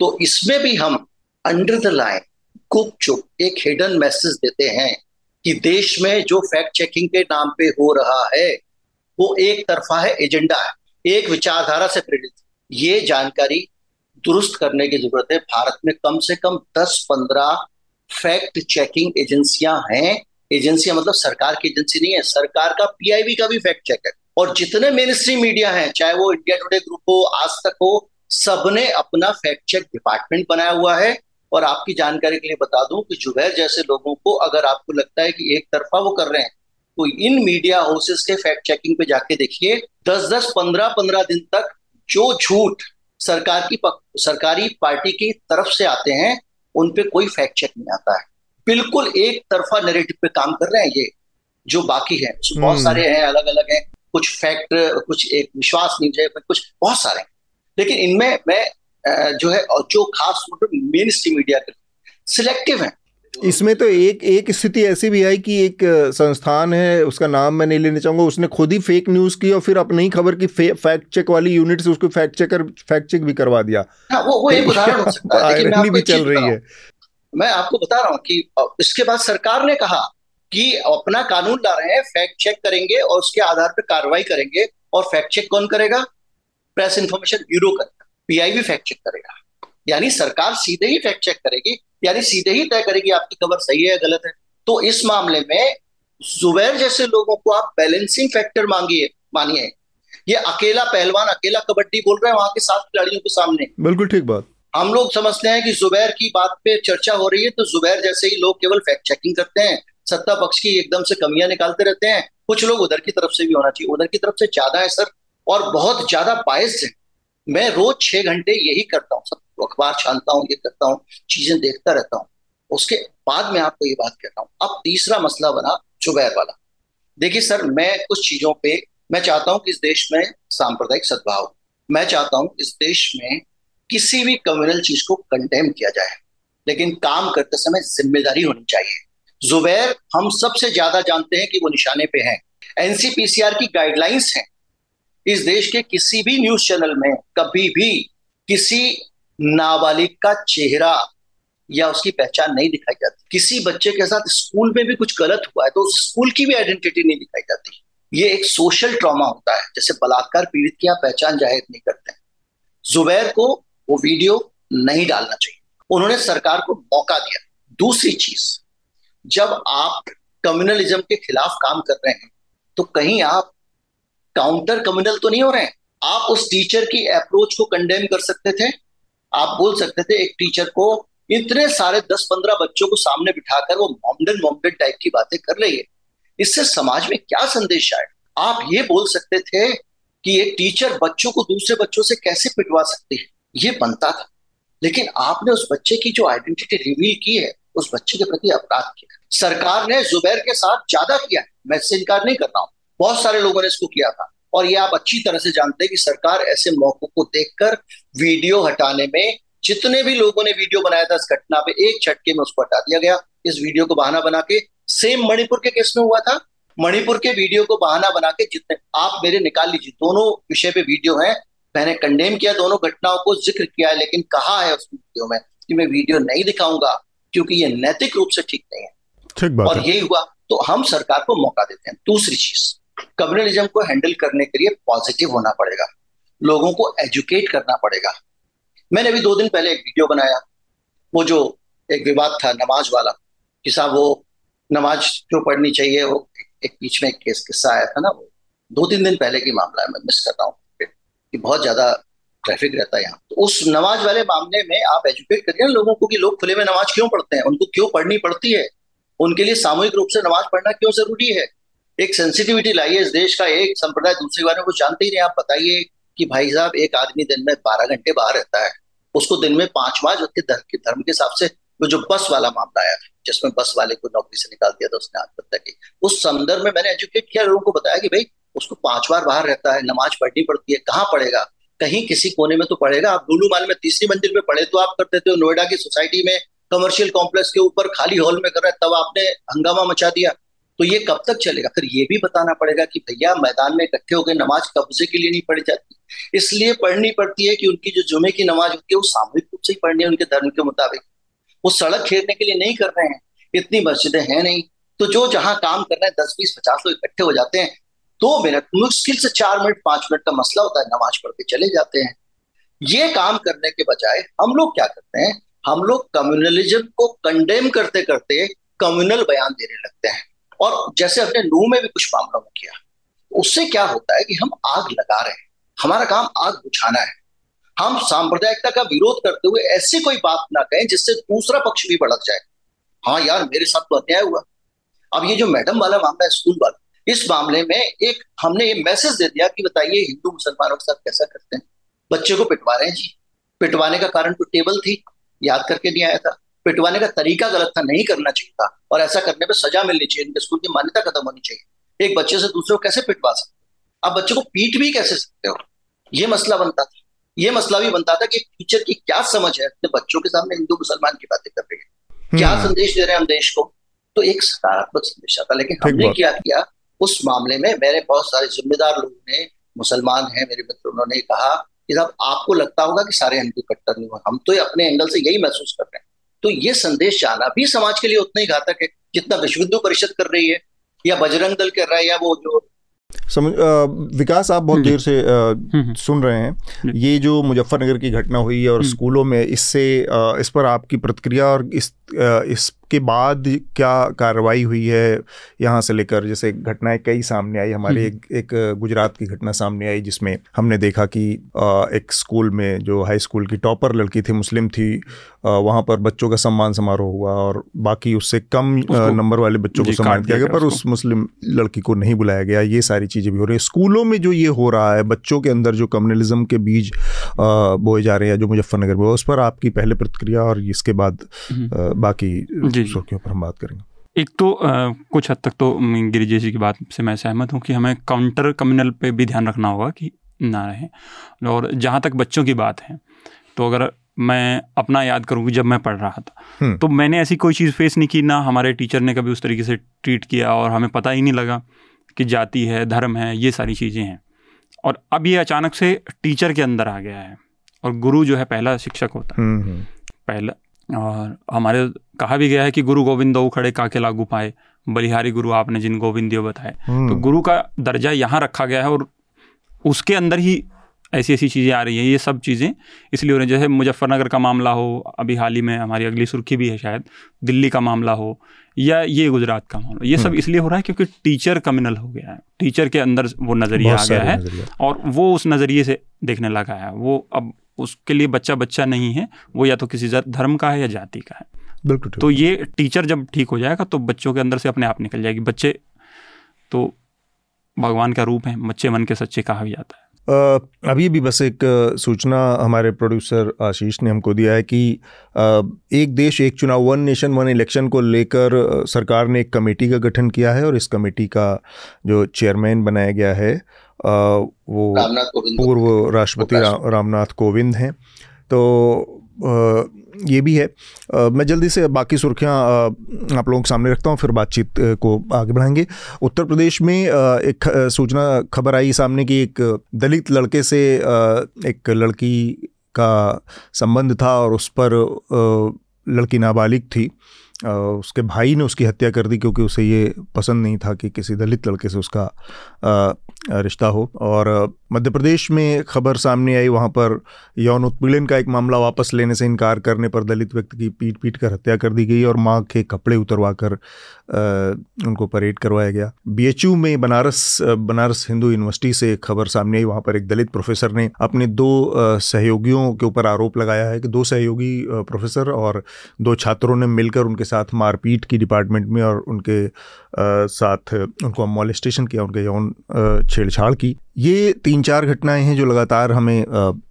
तो इसमें भी हम अंडर द लाइन गुप चुप एक हिडन मैसेज देते हैं कि देश में जो फैक्ट चेकिंग के नाम पे हो रहा है, वो एक तरफा है एजेंडा है, एक विचारधारा से प्रेरित। ये जानकारी दुरुस्त करने की ज़रूरत है। भारत में कम से कम 10-15 फैक्ट चेकिंग एजेंसियाँ हैं। एजेंसियाँ मतलब सरकार की एजेंसी नहीं है, सरकार का पीआईबी का भी फैक्ट चेक है। और जितने मेन मीडिया हैं, चाहे वो इंडिया टुडे ग्रुप हो, आज तक हो, सबने अपना फैक्ट चेक डिपार्टमेंट बनाया हुआ है। और आपकी जानकारी के लिए बता दूँ कि जुबैर जैसे लोगों को अगर आपको लगता है कि एक तरफा वो कर रहे हैं तो इन मीडिया हाउसेस के फैक्ट चेकिंग पे जाके देखिए दस दस पंद्रह पंद्रह दिन तक जो झूठ सरकार की पक, सरकारी पार्टी की तरफ़ से आते हैं उन पे कोई फैक्ट चेक नहीं आता है। बिल्कुल एक तरफा नेरेटिव पे काम कर रहे हैं ये जो बाकी है। बहुत हम्म। सारे हैं अलग अलग हैं कुछ फैक्ट कुछ एक विश्वास नहीं है कुछ बहुत सारे हैं। लेकिन इनमें मैं जो है जो खास मेन स्ट्रीम मीडिया के सिलेक्टिव है। इसमें तो एक एक स्थिति ऐसी भी आई कि एक संस्थान है उसका नाम मैं नहीं लेना चाहूँगा उसने खुद ही फेक न्यूज़ की और फिर अपनी खबर की फैक्ट चेक वाली यूनिट से उसको फैक्ट चेकर फैक्ट चेक भी करवा दिया। हाँ, वो वो एक उदाहरण हो सकता है। भी चल रही है। मैं आपको बता रहा हूँ कि इसके बाद सरकार ने कहा कि अपना कानून ला रहे हैं फैक्ट चेक करेंगे और उसके आधार पर कार्रवाई करेंगे और फैक्ट चेक कौन करेगा? प्रेस इंफॉर्मेशन ब्यूरो करेगा। पीआईबी फैक्ट चेक करेगा। यानी सरकार सीधे ही फैक्ट चेक करेगी यानी सीधे ही तय करेगी आपकी खबर सही है गलत है। तो इस मामले में जुबैर जैसे लोगों को आप बैलेंसिंग फैक्टर मांगिए मानिए। ये अकेला पहलवान अकेला कबड्डी बोल रहे हैं वहाँ के सात खिलाड़ियों के सामने। बिल्कुल ठीक बात। हम लोग समझते हैं कि जुबैर की बात पे चर्चा हो रही है तो जुबैर जैसे ही लोग केवल फैक्ट चेकिंग करते हैं सत्ता पक्ष की एकदम से कमियाँ निकालते रहते हैं। कुछ लोग उधर की तरफ़ से भी होना चाहिए उधर की तरफ़ से ज़्यादा है सर और बहुत ज़्यादा बायस है। मैं रोज छह घंटे यही करता हूँ, सब अखबार छानता हूँ, ये करता हूँ, चीज़ें देखता रहता हूँ। उसके बाद में आपको ये बात कहता हूँ। अब तीसरा मसला बना जुबैर वाला। देखिए सर, मैं कुछ चीज़ों पे, मैं चाहता हूँ कि इस देश में सांप्रदायिक सद्भाव मैं चाहता हूँ इस देश में किसी भी कम्युनल चीज़ को कंडेम किया जाए। लेकिन काम करते समय ज़िम्मेदारी होनी चाहिए। जुबैर हम सबसे ज़्यादा जानते हैं कि वो निशाने पे हैं। एनसीपीसीआर की गाइडलाइंस हैं। इस देश के किसी भी न्यूज़ चैनल में, कभी भी किसी नाबालिग का चेहरा या उसकी पहचान नहीं दिखाई जाती। किसी बच्चे के साथ स्कूल में भी कुछ गलत हुआ है तो उस स्कूल की भी आइडेंटिटी नहीं दिखाई जाती। ये एक सोशल ट्रॉमा होता है, जैसे बलात्कार पीड़ित की आप पहचान ज़ाहिर नहीं करते जुबैर को वो वीडियो नहीं डालना चाहिए। उन्होंने सरकार को मौका दिया। दूसरी चीज़, जब आप कम्युनलिज्म के खिलाफ काम कर रहे हैं तो कहीं आप काउंटर कम्युनल तो नहीं हो रहे हैं। आप उस टीचर की अप्रोच को कंडेम कर सकते थे। आप बोल सकते थे एक टीचर को, इतने सारे दस पंद्रह बच्चों को सामने बिठाकर वो मॉमडन मॉमडन टाइप की बातें कर रही है। इससे समाज में क्या संदेश आए आप ये बोल सकते थे कि एक टीचर बच्चों को दूसरे बच्चों से कैसे पिटवा सकती है? ये बनता था। लेकिन आपने उस बच्चे की जो आइडेंटिटी रिवील की है, उस बच्चे के प्रति अपराध किया। सरकार ने जुबैर के साथ ज़्यादा किया है। मैं इससे इनकार नहीं कर रहा हूँ। बहुत सारे लोगों ने इसको किया था। और ये आप अच्छी तरह से जानते हैं कि सरकार ऐसे मौकों को देखकर वीडियो हटाने में जितने भी लोगों ने वीडियो बनाया था इस घटना पे एक झटके में उसको हटा दिया गया। इस वीडियो को बहाना बना के सेम मणिपुर के केस में हुआ था। मणिपुर के वीडियो को बहाना बना के जितने आप मेरे निकाल लीजिए दोनों विषय पे वीडियो है। मैंने कंडेम किया दोनों घटनाओं को ज़िक्र किया है लेकिन कहा है उस वीडियो में कि मैं वीडियो नहीं दिखाऊँगा क्योंकि ये नैतिक रूप से ठीक नहीं है। ठीक बात और यही हुआ तो हम सरकार को मौका देते हैं। दूसरी चीज़ कम्युनलिज्म को हैंडल करने के लिए पॉजिटिव होना पड़ेगा। लोगों को एजुकेट करना पड़ेगा। मैंने अभी दो दिन पहले एक वीडियो बनाया। वो जो एक विवाद था, नमाज़ वाला, कि साहब वो नमाज़ क्यों पढ़नी चाहिए, वो एक बीच में एक केस, किस्सा आया था ना वो। दो तीन दिन पहले की मामला है, मैं मिस कर रहा हूँ। कि बहुत ज़्यादा ट्रैफ़िक रहता है यहाँ। तो उस नमाज़ वाले मामले में आप एजुकेट करिए ना लोगों को कि लोग खुले में नमाज़ क्यों पढ़ते हैं? उनको क्यों पढ़नी पड़ती है? उनके लिए सामूहिक रूप से नमाज़ पढ़ना क्यों ज़रूरी है? एक सेंसिटिविटी लाइए इस देश का, एक संप्रदाय दूसरे बारे में कुछ जानते ही नहीं, आप बताइए कि भाई साहब, एक आदमी दिन में बारह घंटे बाहर रहता है, उसको दिन में पाँच बार उसके धर्म के धर्म के हिसाब से वो जो बस वाला मामला आया, जिसमें बस वाले को नौकरी से निकाल दिया था उसने आत्महत्या की उस संदर्भ में मैंने एजुकेट किया, लोगों को बताया कि भाई, उसको पाँच बार बाहर रहता है, नमाज़ पढ़नी पड़ती है, कहाँ पढ़ेगा? कहीं किसी कोने में तो पढ़ेगा, आप लुलू माल में तीसरी मंजिल में पढ़े तो आप कर देते हो, नोएडा की सोसाइटी में कमर्शियल कॉम्प्लेक्स के ऊपर खाली हॉल में कर रहे तब आपने हंगामा मचा दिया। तो ये कब तक चलेगा? फिर ये भी बताना पड़ेगा कि भैया मैदान में इकट्ठे होकर नमाज़ कब्जे के लिए नहीं पढ़ी जाती? इसलिए पढ़नी पड़ती है कि उनकी जो जुमे की नमाज़ होती है, वो सामूहिक रूप से ही पढ़नी है, उनके धर्म के मुताबिक। वो सड़क खेलने के लिए नहीं कर रहे हैं, इतनी मस्जिदें हैं नहीं। तो जो जहाँ काम कर रहे हैं, दस बीस, पचास लोग इकट्ठे हो जाते हैं दो मिनट मुश्किल से चार मिनट, पाँच मिनट का मसला होता है, नमाज़ पढ़ के चले जाते हैं। ये काम करने के बजाय हम लोग क्या करते हैं? हम लोग कम्युनलिज्म को कंडेम करते करते कम्युनल बयान देने लगते हैं। और जैसे अपने नू में भी कुछ मामलों में किया, उससे क्या होता है कि हम आग लगा रहे हैं। हमारा काम आग बुझाना है। हम सांप्रदायिकता का विरोध करते हुए ऐसी कोई बात ना कहें जिससे दूसरा पक्ष भी भड़क जाए। हाँ यार, मेरे साथ तो अन्याय हुआ। अब ये जो मैडम वाला मामला है, स्कूल वाला, इस मामले में एक हमने ये मैसेज दे दिया कि बताइए, हिंदू मुसलमानों के साथ कैसा करते हैं? बच्चे को पिटवा रहे हैं जी। पिटवाने का कारण तो टेबल थी, याद करके नहीं आया था। पिटवाने का तरीका गलत था नहीं करना चाहिए था। और ऐसा करने पर सजा मिलनी चाहिए उनके स्कूल की मान्यता खत्म होनी चाहिए। एक बच्चे से दूसरे को कैसे पिटवा सकते आप बच्चे को पीट भी कैसे सकते हो? ये मसला बनता था। ये मसला भी बनता था कि टीचर की क्या समझ है? अपने बच्चों के सामने हिंदू मुसलमान की बातें कर रही है। क्या हम्म। संदेश दे रहे हैं हम देश को? तो एक सकारात्मक संदेश आता लेकिन हमने क्या किया? उस मामले में मेरे बहुत सारे जिम्मेदार लोग ने मुसलमान हैं मेरे मित्र उन्होंने कहा कि साहब आपको लगता होगा कि सारे हिंदू कट्टर नहीं हुए हम तो अपने एंगल से यही महसूस कर रहे हैं। तो ये संदेश जाना भी समाज के लिए उतना ही घातक है जितना विश्व हिंदू परिषद कर रही है या बजरंग दल कर रहा है या वो जो समझ विकास आप बहुत देर से आ, हम्म, हम्म। सुन रहे हैं ये जो मुजफ्फरनगर की घटना हुई है और हम्म। स्कूलों में इससे इस पर आपकी प्रतिक्रिया और इस आ, इस इसके बाद क्या कार्रवाई हुई है यहाँ से लेकर? जैसे घटनाएँ कई सामने आई हमारे एक, एक गुजरात की घटना सामने आई जिसमें हमने देखा कि एक स्कूल में जो हाई स्कूल की टॉपर लड़की थी मुस्लिम थी वहाँ पर बच्चों का सम्मान समारोह हुआ और बाकी उससे कम नंबर वाले बच्चों को सम्मान किया गया पर उस मुस्लिम लड़की को नहीं बुलाया गया। ये सारी चीज़ें भी हो रही है। स्कूलों में जो ये हो रहा है बच्चों के अंदर जो कम्युनलिज्म के बीज बोए जा रहे हैं जो मुजफ्फरनगर में उस पर आपकी पहले प्रतिक्रिया और इसके बाद हम्म। बाकी सुर्खियों पर हम बात करेंगे एक तो आ, कुछ हद तक तो गिरिजे जी की बात से मैं सहमत हूँ कि हमें काउंटर कम्युनल पे भी ध्यान रखना होगा कि ना रहे और जहाँ तक बच्चों की बात है तो अगर मैं अपना याद करूँ जब मैं पढ़ रहा था हम्म। तो मैंने ऐसी कोई चीज़ फेस नहीं की ना हमारे टीचर ने कभी उस तरीके से ट्रीट किया और हमें पता ही नहीं लगा कि जाति है धर्म है ये सारी चीज़ें हैं और अब ये अचानक से टीचर के अंदर आ गया है और गुरु जो है पहला शिक्षक होता है। हम्म, हम्म। पहला और हमारे कहा भी गया है कि गुरु गोविंद दो खड़े काके लागू पाए बलिहारी गुरु आपने जिन गोविंद बताए। तो गुरु का दर्जा यहाँ रखा गया है और उसके अंदर ही ऐसी ऐसी चीज़ें आ रही हैं ये सब चीज़ें इसलिए हो रही हैं। जैसे मुजफ्फरनगर का मामला हो अभी हाल ही में हमारी अगली सुर्खी भी है शायद दिल्ली का मामला हो या ये गुजरात का मामला ये सब हम्म। इसलिए हो रहा है क्योंकि टीचर कम्युनल हो गया है। टीचर के अंदर वो नज़रिया आ गया है और वो उस नज़रिए से देखने लगा है। वो अब उसके लिए बच्चा बच्चा नहीं है वो या तो किसी धर्म का है या जाति का है। बिल्कुल तो ये टीचर जब ठीक हो जाएगा तो बच्चों के अंदर से अपने आप निकल जाएगी। बच्चे तो भगवान का रूप है बच्चे मन के सच्चे कहा भी जाता है। अभी भी बस एक सूचना हमारे प्रोड्यूसर आशीष ने हमको दिया है कि एक देश एक चुनाव वन नेशन वन इलेक्शन को लेकर सरकार ने एक कमेटी का गठन किया है और इस कमेटी का जो चेयरमैन बनाया गया है वो पूर्व राष्ट्रपति रामनाथ कोविंद हैं। तो ये भी है। आ, मैं जल्दी से बाकी सुर्खियाँ आप लोगों के सामने रखता हूँ फिर बातचीत को आगे बढ़ाएँगे। उत्तर प्रदेश में एक सूचना खबर आई सामने कि एक दलित लड़के से एक लड़की का संबंध था और उस पर लड़की नाबालिग थी। उसके भाई ने उसकी हत्या कर दी क्योंकि उसे ये पसंद नहीं था कि किसी दलित लड़के से उसका रिश्ता हो। और मध्य प्रदेश में खबर सामने आई, वहाँ पर यौन उत्पीड़न का एक मामला वापस लेने से इनकार करने पर दलित व्यक्ति की पीट पीट कर हत्या कर दी गई और माँ के कपड़े उतरवा कर उनको परेड करवाया गया। बीएचयू में बनारस बनारस हिंदू यूनिवर्सिटी से खबर सामने आई, वहाँ पर एक दलित प्रोफेसर ने अपने दो सहयोगियों के ऊपर आरोप लगाया है कि दो सहयोगी प्रोफेसर और दो छात्रों ने मिलकर उनके साथ मारपीट की डिपार्टमेंट में और उनके साथ उनको मॉलिस्टेशन किया, उनके यौन छेड़छाड़ की। ये तीन चार घटनाएँ हैं जो लगातार हमें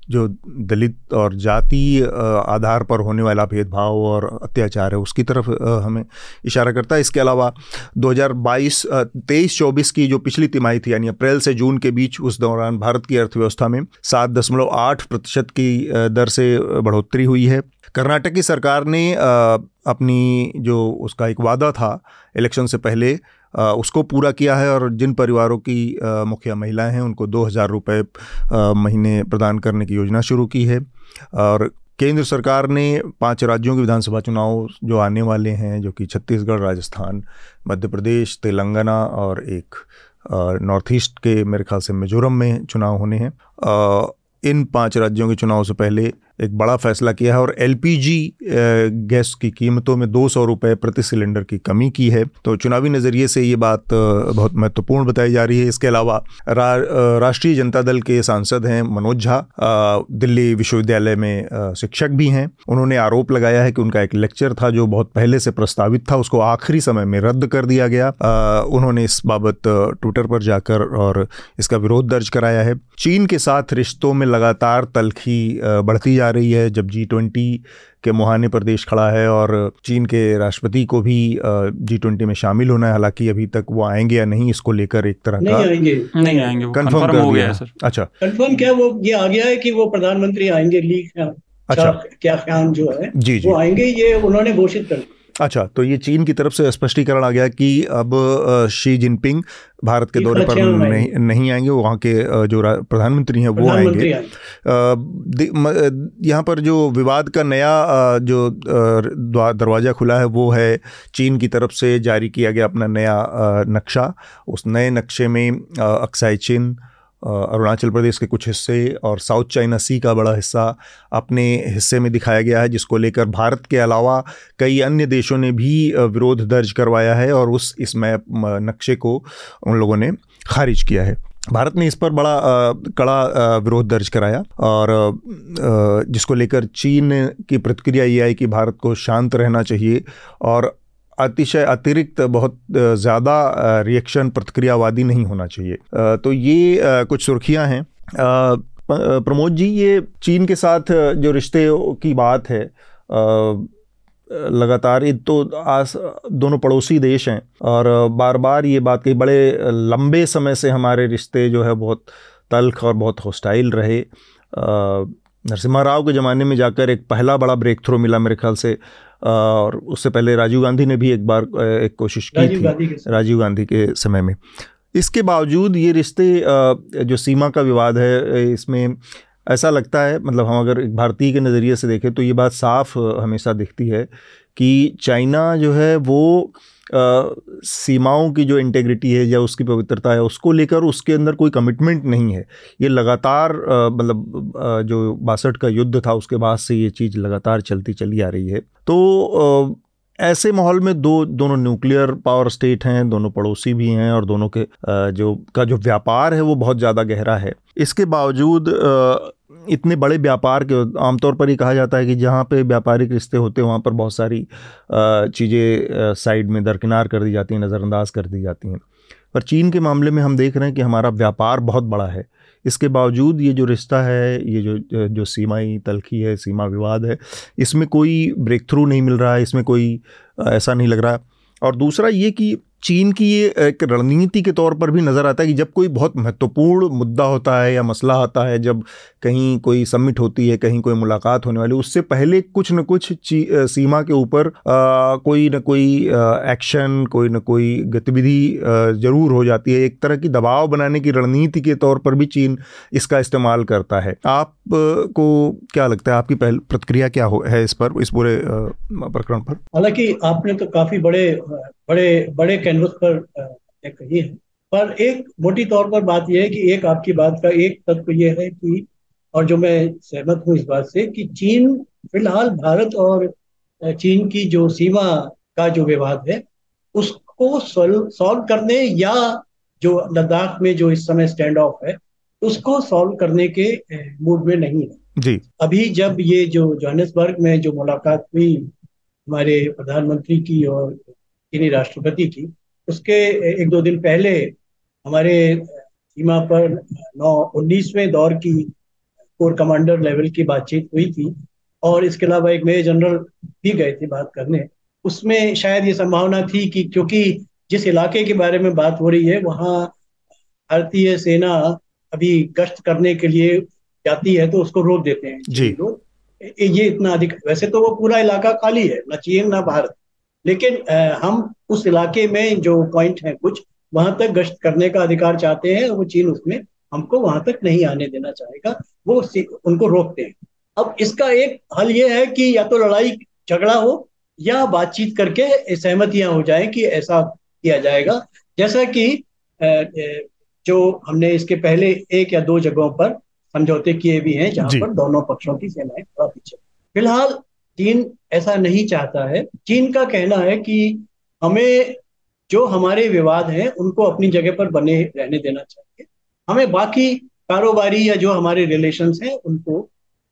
जो दलित और जाति आधार पर होने वाला भेदभाव और अत्याचार है, उसकी तरफ़ हमें इशारा करता है। इसके अलावा 2022 तेईस चौबीस की जो पिछली तिमाही थी, यानी अप्रैल से जून के बीच, उस दौरान भारत की अर्थव्यवस्था में सात दशमलव आठ प्रतिशत की दर से बढ़ोतरी हुई है। कर्नाटक की सरकार ने अपनी जो उसका एक वादा था इलेक्शन से पहले उसको पूरा किया है और जिन परिवारों की मुखिया महिलाएँ हैं, उनको दो हज़ार रुपये महीने प्रदान करने की योजना शुरू की है। और केंद्र सरकार ने पाँच राज्यों के विधानसभा चुनाव जो आने वाले हैं, जो कि छत्तीसगढ़, राजस्थान, मध्य प्रदेश, तेलंगाना और एक नॉर्थ ईस्ट के मेरे ख्याल से मिजोरम में चुनाव होने हैं। इन पाँच राज्यों के चुनाव से पहले एक बड़ा फैसला किया है और एलपीजी गैस की कीमतों में दो सौ रुपये प्रति सिलेंडर की कमी की है। तो चुनावी नज़रिए से ये बात बहुत महत्वपूर्ण बताई जा रही है। इसके अलावा रा, राष्ट्रीय जनता दल के सांसद हैं मनोज झा दिल्ली विश्वविद्यालय में शिक्षक भी हैं। उन्होंने आरोप लगाया है कि उनका एक लेक्चर था जो बहुत पहले से प्रस्तावित था उसको आखिरी समय में रद्द कर दिया गया। उन्होंने इस बाबत ट्विटर पर जाकर और इसका विरोध दर्ज कराया है। चीन के साथ रिश्तों में लगातार तलखी बढ़ती जा आ रही है जब जी ट्वेंटी के मुहाने पर देश खड़ा है और चीन के राष्ट्रपति को भी जी ट्वेंटी में शामिल होना है। हालाँकि अभी तक वो आएँगे या नहीं इसको लेकर एक तरह नहीं का आएँगे। नहीं आएँगे कंफर्म कर हो दिया गया है। सर अच्छा। कंफर्म क्या वो ये आ गया है कि वो प्रधानमंत्री आएँगे लीग अच्छा। क्या ख्याल जो है जी जी। वो आएँगे ये उन्होंने घोषित कर दिया। अच्छा तो ये चीन की तरफ़ से स्पष्टीकरण आ गया कि अब शी जिनपिंग भारत के दौरे पर नहीं नहीं आएँगे वहाँ के जो प्रधानमंत्री हैं वो आएँगे। यहाँ पर जो विवाद का नया जो दरवाज़ा खुला है वो है चीन की तरफ़ से जारी किया गया अपना नया नक्शा। उस नए नक्शे में अक्साई चीन अरुणाचल प्रदेश के कुछ हिस्से और साउथ चाइना सी का बड़ा हिस्सा अपने हिस्से में दिखाया गया है जिसको लेकर भारत के अलावा कई अन्य देशों ने भी विरोध दर्ज करवाया है और उस इस मैप नक्शे को उन लोगों ने खारिज किया है। भारत ने इस पर बड़ा अ, कड़ा अ, विरोध दर्ज कराया और अ, जिसको लेकर चीन की प्रतिक्रिया ये आई कि भारत को शांत रहना चाहिए और अतिशय अतिरिक्त बहुत ज़्यादा रिएक्शन प्रतिक्रियावादी नहीं होना चाहिए। तो ये कुछ सुर्खियाँ हैं। प्रमोद जी, ये चीन के साथ, जो रिश्ते की बात है लगातार, ये तो आस, दोनों पड़ोसी देश हैं, और बार बार ये बात कही, बड़े लंबे समय से हमारे रिश्ते जो है बहुत तल्ख और बहुत हॉस्टाइल रहे। नरसिम्हा राव के ज़माने में जाकर एक पहला बड़ा ब्रेक थ्रू मिला मेरे ख्याल से और उससे पहले राजीव गांधी ने भी एक बार एक कोशिश की थी राजीव गांधी के समय में। इसके बावजूद ये रिश्ते जो सीमा का विवाद है इसमें ऐसा लगता है मतलब हम अगर एक भारतीय के नज़रिए से देखें तो ये बात साफ़ हमेशा दिखती है कि चाइना जो है वो सीमाओं की जो इंटेग्रिटी है या उसकी पवित्रता है, उसको लेकर उसके अंदर कोई कमिटमेंट नहीं है। ये लगातार मतलब जो बासठ का युद्ध था, उसके बाद से ये चीज़ लगातार चलती चली आ रही है। तो ऐसे माहौल में दो, दोनों न्यूक्लियर पावर स्टेट हैं, दोनों पड़ोसी भी हैं और दोनों के जो, का जो व्यापार है वो बहुत ज़्यादा गहरा है। इसके बावजूद इतने बड़े व्यापार के, आमतौर पर ये कहा जाता है कि जहाँ पे व्यापारिक रिश्ते होते हैं, वहाँ पर बहुत सारी चीज़ें साइड में दरकिनार कर दी जाती हैं, नज़रअंदाज कर दी जाती हैं। पर चीन के मामले में हम देख रहे हैं कि हमारा व्यापार बहुत बड़ा है। इसके बावजूद ये जो रिश्ता है, ये जो जो सीमाई तलखी है, सीमा विवाद है, इसमें कोई ब्रेक थ्रू नहीं मिल रहा है, इसमें कोई, ऐसा नहीं लग रहा और दूसरा ये कि चीन की ये एक रणनीति के तौर पर भी नज़र आता है कि जब कोई बहुत महत्वपूर्ण मुद्दा होता है या मसला आता है जब कहीं कोई समिट होती है कहीं कोई मुलाकात होने वाली उससे पहले कुछ न कुछ सीमा के ऊपर कोई न कोई एक्शन कोई न कोई गतिविधि ज़रूर हो जाती है। एक तरह की दबाव बनाने की रणनीति के तौर पर भी चीन इसका इस्तेमाल करता है। आप अ, को क्या लगता है? आपकी पहल प्रतिक्रिया क्या हो है इस पर इस पूरे प्रकरण पर? हालाँकि आपने तो काफ़ी बड़े बड़े बड़े कैनवस पर कही है। पर एक मोटी तौर पर बात यह है कि एक आपकी बात का एक तत्व यह है कि और जो मैं सहमत हूँ इस बात से कि चीन फ़िलहाल भारत और चीन की जो सीमा का जो विवाद है उसको सॉल्व करने या जो लद्दाख में जो इस समय स्टैंड ऑफ़ है उसको सॉल्व करने के मूड में नहीं है। जी। अभी जब ये जो जोहानिसबर्ग में जो मुलाकात हुई हमारे प्रधानमंत्री की और चीनी राष्ट्रपति की उसके एक दो दिन पहले हमारे सीमा पर नौ उन्नीसवें दौर की कोर कमांडर लेवल की बातचीत हुई थी और इसके अलावा एक मेजर जनरल भी गए थे बात करने। उसमें शायद ये संभावना थी कि क्योंकि जिस इलाके के बारे में बात हो रही है वहाँ भारतीय सेना अभी गश्त करने के लिए जाती है तो उसको रोक देते हैं। जी। लोग ये इतना अधिक वैसे तो वो पूरा इलाका खाली है ना चीन ना भारत। लेकिन हम उस इलाके में जो पॉइंट है कुछ वहाँ तक गश्त करने का अधिकार चाहते हैं वो चीन उसमें हमको वहाँ तक नहीं आने देना चाहेगा वो उनको रोकते हैं। अब इसका एक हल ये है कि या तो लड़ाई झगड़ा हो या बातचीत करके सहमतियाँ हो जाए कि ऐसा किया जाएगा। जैसा कि जो हमने इसके पहले एक या दो जगहों पर समझौते किए भी हैं जहाँ पर दोनों पक्षों की सेनाएँ थोड़ा पीछे। फ़िलहाल चीन ऐसा नहीं चाहता है। चीन का कहना है कि हमें जो हमारे विवाद हैं उनको अपनी जगह पर बने रहने देना चाहिए। हमें बाकी कारोबारी या जो हमारे रिलेशन हैं उनको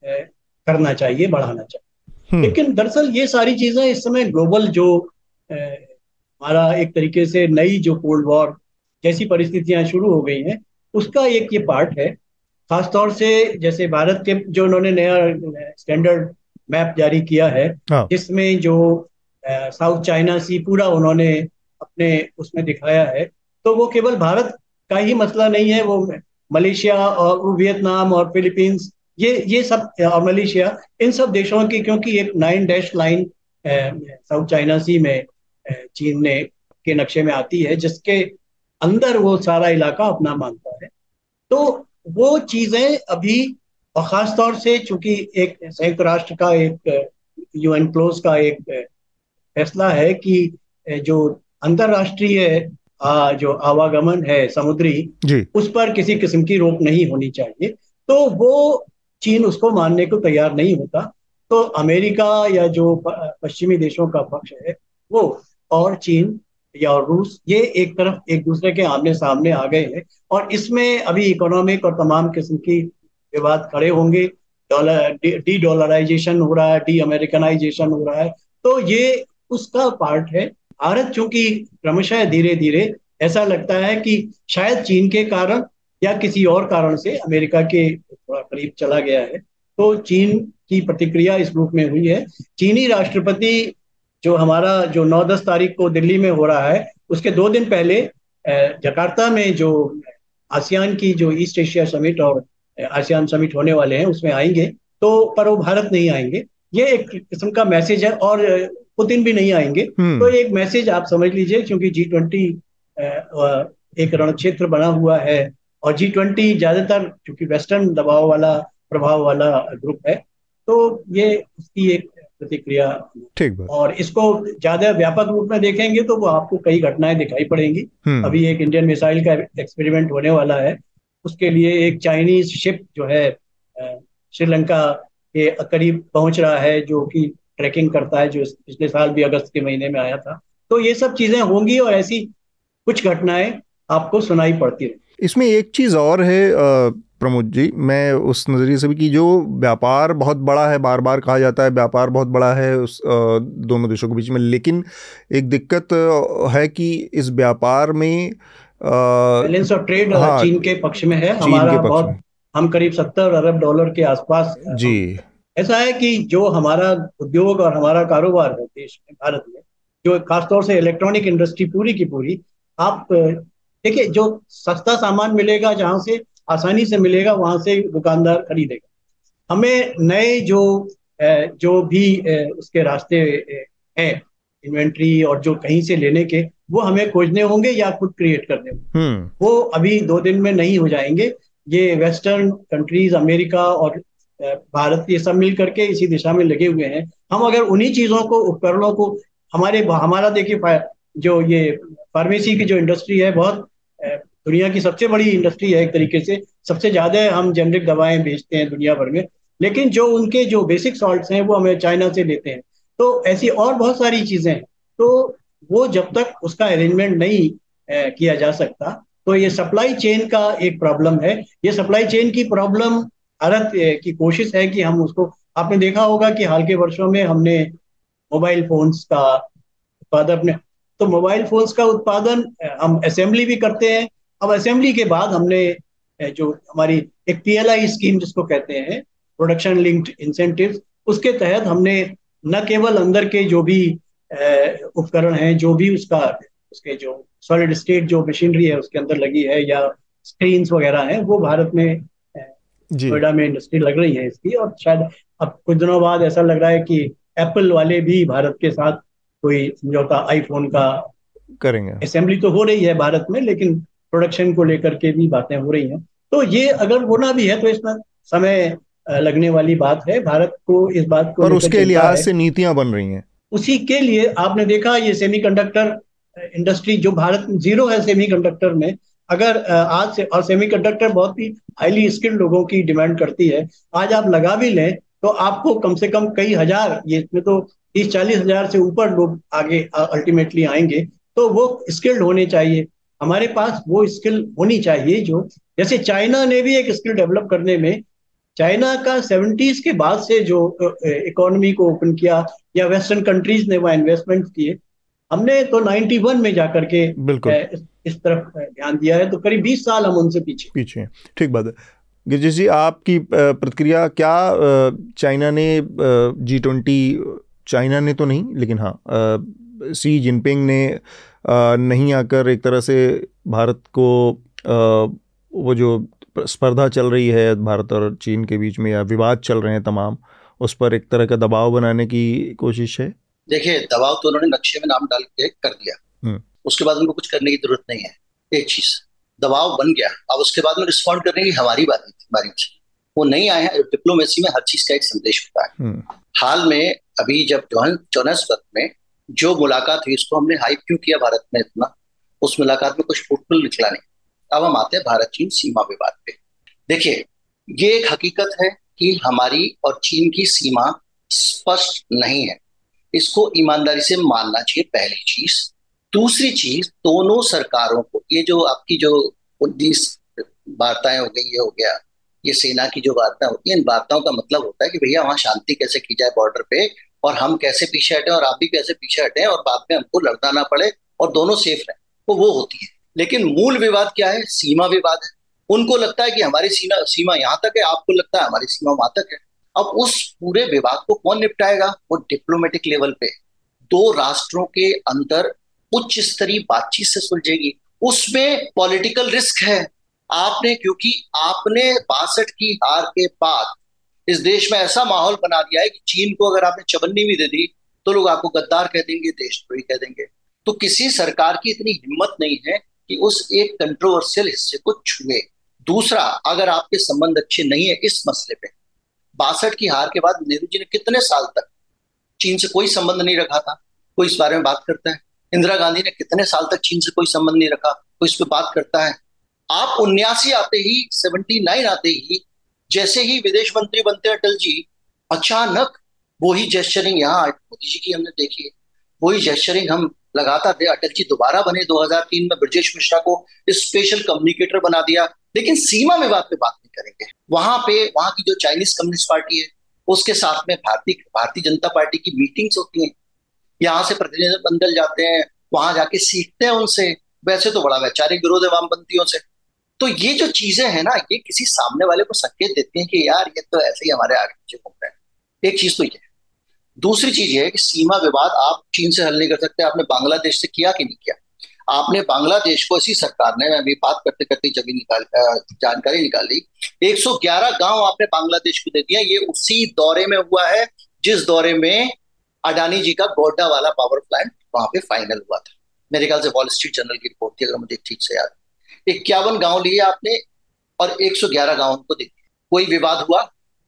करना चाहिए बढ़ाना चाहिए। हम्म, लेकिन दरअसल ये सारी चीज़ें इस समय ग्लोबल जो हमारा एक तरीके से नई जो कोल्ड वॉर जैसी परिस्थितियाँ शुरू हो गई हैं उसका एक ये पार्ट है। खासतौर से जैसे भारत के जो उन्होंने नया स्टैंडर्ड मैप जारी किया है हाँ। जिसमें जो साउथ चाइना सी पूरा उन्होंने अपने उसमें दिखाया है तो वो केवल भारत का ही मसला नहीं है वो मलेशिया और वियतनाम और फिलीपींस ये ये सब और मलेशिया इन सब देशों की क्योंकि एक nine dash line South China Sea में चीन ने के नक्शे में आती है जिसके अंदर वो सारा इलाका अपना मानता है तो वो चीज़ें अभी और खास तौर से चूँकि एक संयुक्त राष्ट्र का एक यूएन क्लोज का एक फैसला है कि जो अंतरराष्ट्रीय जो आवागमन है समुद्री जी। उस पर किसी किस्म की रोक नहीं होनी चाहिए। तो वो चीन उसको मानने को तैयार नहीं होता। तो अमेरिका या जो पश्चिमी देशों का पक्ष है वो और चीन या रूस ये एक तरफ़ एक दूसरे के आमने सामने आ गए हैं। और इसमें अभी इकोनॉमिक और तमाम किस्म की विवाद खड़े होंगे। डॉलर, डी, डॉलराइजेशन हो रहा है डी अमेरिकनाइजेशन हो रहा है। तो ये उसका पार्ट है। भारत चूँकि क्रमशः धीरे धीरे ऐसा लगता है कि शायद चीन के कारण या किसी और कारण से अमेरिका के थोड़ा करीब चला गया है। तो चीन की प्रतिक्रिया इस रूप में हुई है। चीनी राष्ट्रपति जो हमारा जो 9-10 तारीख को दिल्ली में हो रहा है, उसके दो दिन पहले जकार्ता में जो आसियान की जो ईस्ट एशिया समिट और आसियान समिट होने वाले हैं उसमें आएँगे। तो पर वो भारत नहीं आएँगे। ये एक किस्म का मैसेज है और पुतिन भी नहीं आएँगे। हम्म। तो एक मैसेज आप समझ लीजिए क्योंकि जी ट्वेंटी एक रण क्षेत्र बना हुआ है और जी ट्वेंटी ज़्यादातर क्योंकि वेस्टर्न दबाव वाला प्रभाव वाला ग्रुप है तो ये उसकी एक प्रतिक्रिया। ठीक और इसको ज़्यादा व्यापक रूप में देखेंगे तो वो आपको कई घटनाएँ दिखाई पड़ेंगी। हम्म। अभी एक इंडियन मिसाइल का एक्सपेरिमेंट होने वाला है। उसके लिए एक चाइनीज़ शिप जो है श्रीलंका के करीब पहुँच रहा है, जो कि ट्रैकिंग करता है, जो पिछले साल भी अगस्त के महीने में आया था। तो ये सब चीज़ें होंगी और ऐसी कुछ घटनाएँ आपको सुनाई पड़ती रही इसमें एक चीज़ और है प्रमोद जी, मैं उस नज़रिए से भी कि जो व्यापार बहुत बड़ा है बार बार कहा जाता है, व्यापार बहुत बड़ा है उस दोनों देशों के बीच में, लेकिन एक दिक्कत है कि इस व्यापार में बैलेंस ऑफ़ ट्रेड हाँ, चीन के पक्ष में है। हमारा बहुत हम करीब सत्तर अरब डॉलर के आसपास जी। ऐसा है कि जो हमारा उद्योग और हमारा कारोबार है देश में भारत में जो खासतौर से इलेक्ट्रॉनिक इंडस्ट्री पूरी की पूरी आप देखिए जो सस्ता सामान मिलेगा जहाँ से आसानी से मिलेगा वहाँ से दुकानदार खरीदेगा। हमें नए जो जो भी उसके रास्ते हैं इन्वेंट्री और जो कहीं से लेने के वो हमें खोजने होंगे या खुद क्रिएट करने होंगे। हम्म। वो अभी दो दिन में नहीं हो जाएँगे। ये वेस्टर्न कंट्रीज़ अमेरिका और भारत ये सब मिल करके इसी दिशा में लगे हुए हैं। हम अगर उन्हीं चीज़ों को उपकरणों को हमारे हमारा देखिए जो ये फार्मेसी की जो इंडस्ट्री है बहुत दुनिया की सबसे बड़ी इंडस्ट्री है एक तरीके से। सबसे ज़्यादा हम जेनरिक दवाएँ बेचते हैं दुनिया भर में। लेकिन जो उनके जो बेसिक सॉल्ट हैं वो हमें चाइना से लेते हैं। तो ऐसी और बहुत सारी चीज़ें। तो वो जब तक उसका अरेंजमेंट नहीं ए, किया जा सकता तो ये सप्लाई चेन का एक प्रॉब्लम है। ये सप्लाई चेन की प्रॉब्लम भारत की कोशिश है कि हम उसको आपने देखा होगा कि हाल के वर्षों में हमने मोबाइल फोन्स का उत्पादन तो मोबाइल फोन्स का उत्पादन हम असेंबली भी करते हैं। अब असेंबली के बाद हमने जो हमारी एक पीएलआई स्कीम जिसको कहते हैं प्रोडक्शन लिंक्ड इंसेंटिव उसके तहत हमने न केवल अंदर के जो भी उपकरण हैं जो भी उसका उसके जो सॉलिड स्टेट जो मशीनरी है उसके अंदर लगी है या स्क्रीन वगैरह हैं वो भारत में नोएडा में इंडस्ट्री लग रही है इसकी और शायद अब कुछ दिनों बाद ऐसा लग रहा है कि एप्पल वाले भी भारत के साथ कोई समझौता आईफोन का करेंगे। असेंबली तो हो रही है भारत में लेकिन प्रोडक्शन को लेकर के भी बातें हो रही हैं। तो ये अगर होना भी है तो इसमें समय लगने वाली बात है। भारत को इस बात को और उसके लिहाज से नीतियाँ बन रही हैं। उसी के लिए आपने देखा ये सेमीकंडक्टर इंडस्ट्री जो भारत में ज़ीरो है सेमीकंडक्टर में अगर आज से और सेमीकंडक्टर बहुत ही हाईली स्किल्ड लोगों की डिमांड करती है। आज आप लगा भी लें तो आपको कम से कम कई हज़ार ये इसमें तो तीस चालीस हज़ार से ऊपर लोग आगे अल्टीमेटली आएँगे तो वो स्किल्ड होने चाहिए। हमारे पास वो स्किल होनी चाहिए जो जैसे चाइना ने भी एक स्किल डेवलप करने में चाइना का सेवेंटीज के बाद से जो इकोनॉमी को ओपन किया या वेस्टर्न कंट्रीज़ ने वहाँ इन्वेस्टमेंट किए हमने तो 91 में जाकर के बिल्कुल। इस, तरफ़ ध्यान दिया है तो करीब 20 साल हम उनसे पीछे पीछे ठीक बात है। गिरजेश जी आपकी प्रतिक्रिया क्या चाइना ने जी ट्वेंटी चाइना ने तो नहीं लेकिन हाँ सी जिनपिंग ने नहीं आकर एक तरह से भारत को वो जो स्पर्धा चल रही है भारत और चीन के बीच में या विवाद चल रहे हैं तमाम उस पर एक तरह का दबाव बनाने की कोशिश है? देखिए दबाव तो उन्होंने नक्शे में नाम डाल के कर दिया। हम्म। उसके बाद उनको कुछ करने की ज़रूरत नहीं है एक चीज़ दबाव बन गया। अब उसके बाद में रिस्पॉन्ड करने की हमारी बात हमारी थी। वो नहीं आए हैं डिप्लोमेसी में हर चीज़ का एक संदेश होता है। हम्म। हाल में अभी जब जोहान्सबर्ग में जो मुलाकात हुई उसको हमने हाइप क्यों किया भारत में इतना? उस मुलाकात में कुछ फुटफुल निकला नहीं। अब हम आते हैं, भारत, चीन सीमा विवाद पे। देखिए, ये एक हकीकत है कि हमारी और चीन की सीमा स्पष्ट नहीं है। इसको ईमानदारी से मानना चाहिए, पहली चीज़। दूसरी चीज़, दोनों सरकारों को, ये जो आपकी जो उन्नीस वार्ताएँ हो गई, ये हो गया, ये सेना की जो वार्ता होती है, इन वार्ताओं का मतलब होता है कि भैया वहाँ शांति कैसे की जाए बॉर्डर पे, और हम कैसे पीछे हटे, और आप भी कैसे पीछे हटे, और बाद में हमको लड़ना ना पड़े, और दोनों सेफ़ रहे तो वो होती है। लेकिन मूल विवाद क्या है? सीमा विवाद है। उनको लगता है कि हमारी सीमा सीमा यहाँ तक है, आपको लगता है हमारी सीमा वहाँ तक है। अब उस पूरे विवाद को कौन निपटाएगा? वो डिप्लोमेटिक लेवल पे। दो राष्ट्रों के अंदर उच्च स्तरीय बातचीत से सुलझेगी। उसमें पॉलिटिकल रिस्क है। आपने, क्योंकि आपने बासठ की हार के बाद इस देश में ऐसा माहौल बना दिया है कि चीन को अगर आपने चबन्नी भी दे दी तो लोग आपको गद्दार कह देंगे, देशद्रोही कह देंगे। तो किसी सरकार की इतनी हिम्मत नहीं है कि उस एक कंट्रोवर्शियल हिस्से को छुए। दूसरा, अगर आपके संबंध अच्छे नहीं है इस मसले पे, बासठ की हार के बाद नेहरू जी ने कितने साल तक चीन से कोई संबंध नहीं रखा था? कोई इस बारे में बात करता है? इंदिरा गांधी ने कितने साल तक चीन से कोई संबंध नहीं रखा? कोई इस पर बात करता है? आप उन्यासी आते ही सेवेंटी नाइन आते ही, जैसे ही विदेश मंत्री बनते अटल जी, अचानक वही जेस्चरिंग यहाँ मोदी जी की हमने देखी है वही जेस्चरिंग हम लगातार थे अटल जी दोबारा बने। 2003 में ब्रजेश मिश्रा को स्पेशल कम्युनिकेटर बना दिया। लेकिन सीमा विवाद पे बात नहीं करेंगे। वहाँ पे, वहाँ की जो चाइनीज़ कम्युनिस्ट पार्टी है, उसके साथ में भारतीय भारतीय जनता पार्टी की मीटिंग्स होती हैं। यहाँ से प्रतिनिधिमंडल जाते हैं, वहाँ जाके सीखते हैं उनसे। वैसे तो बड़ा वैचारिक विरोध है वामपंथियों से। तो ये जो चीज़ें हैं ना, ये किसी सामने वाले को संकेत देती हैं कि यार, ये तो ऐसे ही हमारे आगे घूम रहे हैं। एक चीज़ तो ये है दूसरी चीज़ ये है कि सीमा विवाद आप चीन से हल नहीं कर सकते, आपने बांग्लादेश से किया कि नहीं किया? आपने बांग्लादेश को इसी सरकार ने अभी बात करते करते जब निकाल जानकारी निकाल ली 111 गाँव आपने बांग्लादेश को दे दिया। ये उसी दौरे में हुआ है, जिस दौरे में अडानी जी का गोड्डा वाला पावर प्लांट वहाँ पे फाइनल हुआ था। मेरे ख्याल से वॉल स्ट्रीट जर्नल की रिपोर्ट थी, अगर मुझे ठीक से याद इक्यावन गाँव लिए आपने और 111 गाँव को दे दिए। कोई विवाद हुआ?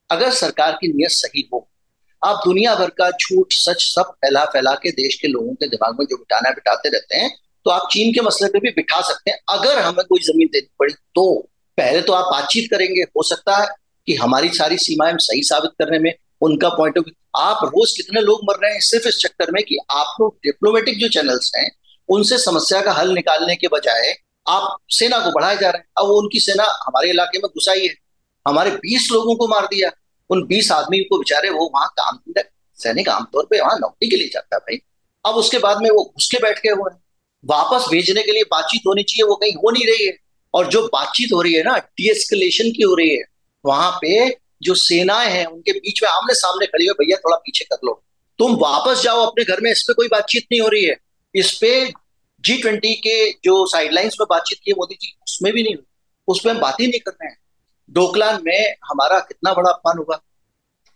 अगर सरकार की नीयत सही हो आप दुनिया भर का झूठ, सच, सब फैला फैला के देश के लोगों के दिमाग में जो बिठाना बिठाते रहते हैं तो आप चीन के मसले पे भी बिठा सकते हैं। अगर हमें कोई ज़मीन देनी पड़ी तो पहले तो आप बातचीत करेंगे। हो सकता है कि हमारी सारी सीमाएँ सही साबित करने में, उनका पॉइंट ऑफ़ आप रोज कितने लोग मर रहे हैं, सिर्फ़ इस चक्कर में कि आप लोग डिप्लोमेटिक जो चैनल्स हैं, उनसे समस्या का हल निकालने के बजाय आप सेना को बढ़ाए जा रहे हैं। अब वो उनकी सेना हमारे इलाके में घुसाई है। हमारे बीस लोगों को मार दिया। उन बीस आदमी को बेचारे वो वहाँ काम, सैनिक आमतौर पर वहाँ नौकरी के लिए जाता है भाई। अब उसके बाद में वो घुस के बैठ गए हुए हैं। वापस भेजने के लिए बातचीत होनी चाहिए, वो कहीं हो नहीं रही है। और जो बातचीत हो रही है ना डीएस्केलेशन की हो रही है, वहाँ पे जो सेनाएँ हैं, उनके बीच में आमने सामने खड़ी हुई भैया, थोड़ा पीछे कर लो। तुम वापस जाओ, अपने घर में इस पे कोई बातचीत नहीं हो रही है। इस पे जी ट्वेंटी के जो साइडलाइंस में बातचीत की मोदी जी, उसमें भी नहीं हुई उस पर हम बात ही नहीं कर रहे हैं। डोकलान में हमारा कितना बड़ा अपमान हुआ।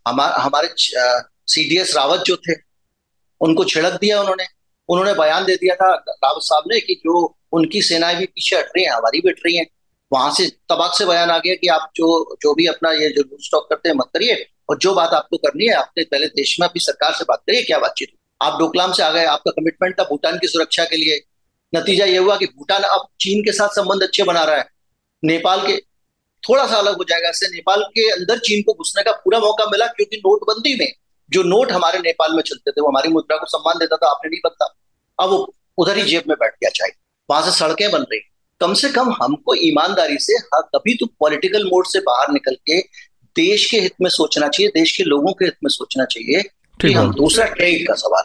हमारे हमारे सी डी एस रावत जो थे, उनको छिड़क दिया उन्होंने। उन्होंने बयान दे दिया था रावत साहब ने कि जो उनकी सेनाएँ भी पीछे हट रही हैं, हमारी भी हट रही हैं, वहाँ से तबाक से बयान आ गया कि आप जो जो भी अपना ये जो स्टॉक करते हैं, मत करिए, और जो बात आपको करनी है, आपने पहले देश में अपनी सरकार से बात करिए क्या बातचीत आप डोकलाम से आ गए, आपका कमिटमेंट था भूटान की सुरक्षा के लिए। नतीजा ये हुआ कि भूटान अब चीन के साथ संबंध अच्छे बना रहा है। नेपाल के थोड़ा सा अलग हो जाएगा। इससे नेपाल के अंदर चीन को घुसने का पूरा मौका मिला क्योंकि नोटबंदी में जो नोट हमारे नेपाल में चलते थे वो हमारी मुद्रा को सम्मान देता था आपने नहीं बनता अब वो उधर ही जेब में बैठ गया चाहिए वहाँ से सड़कें बन रही। कम से कम हमको ईमानदारी से हाँ कभी तो पॉलिटिकल मोड से बाहर निकल के देश के हित में सोचना चाहिए देश के लोगों के हित में सोचना चाहिए कि हम दूसरा ट्रेड का सवाल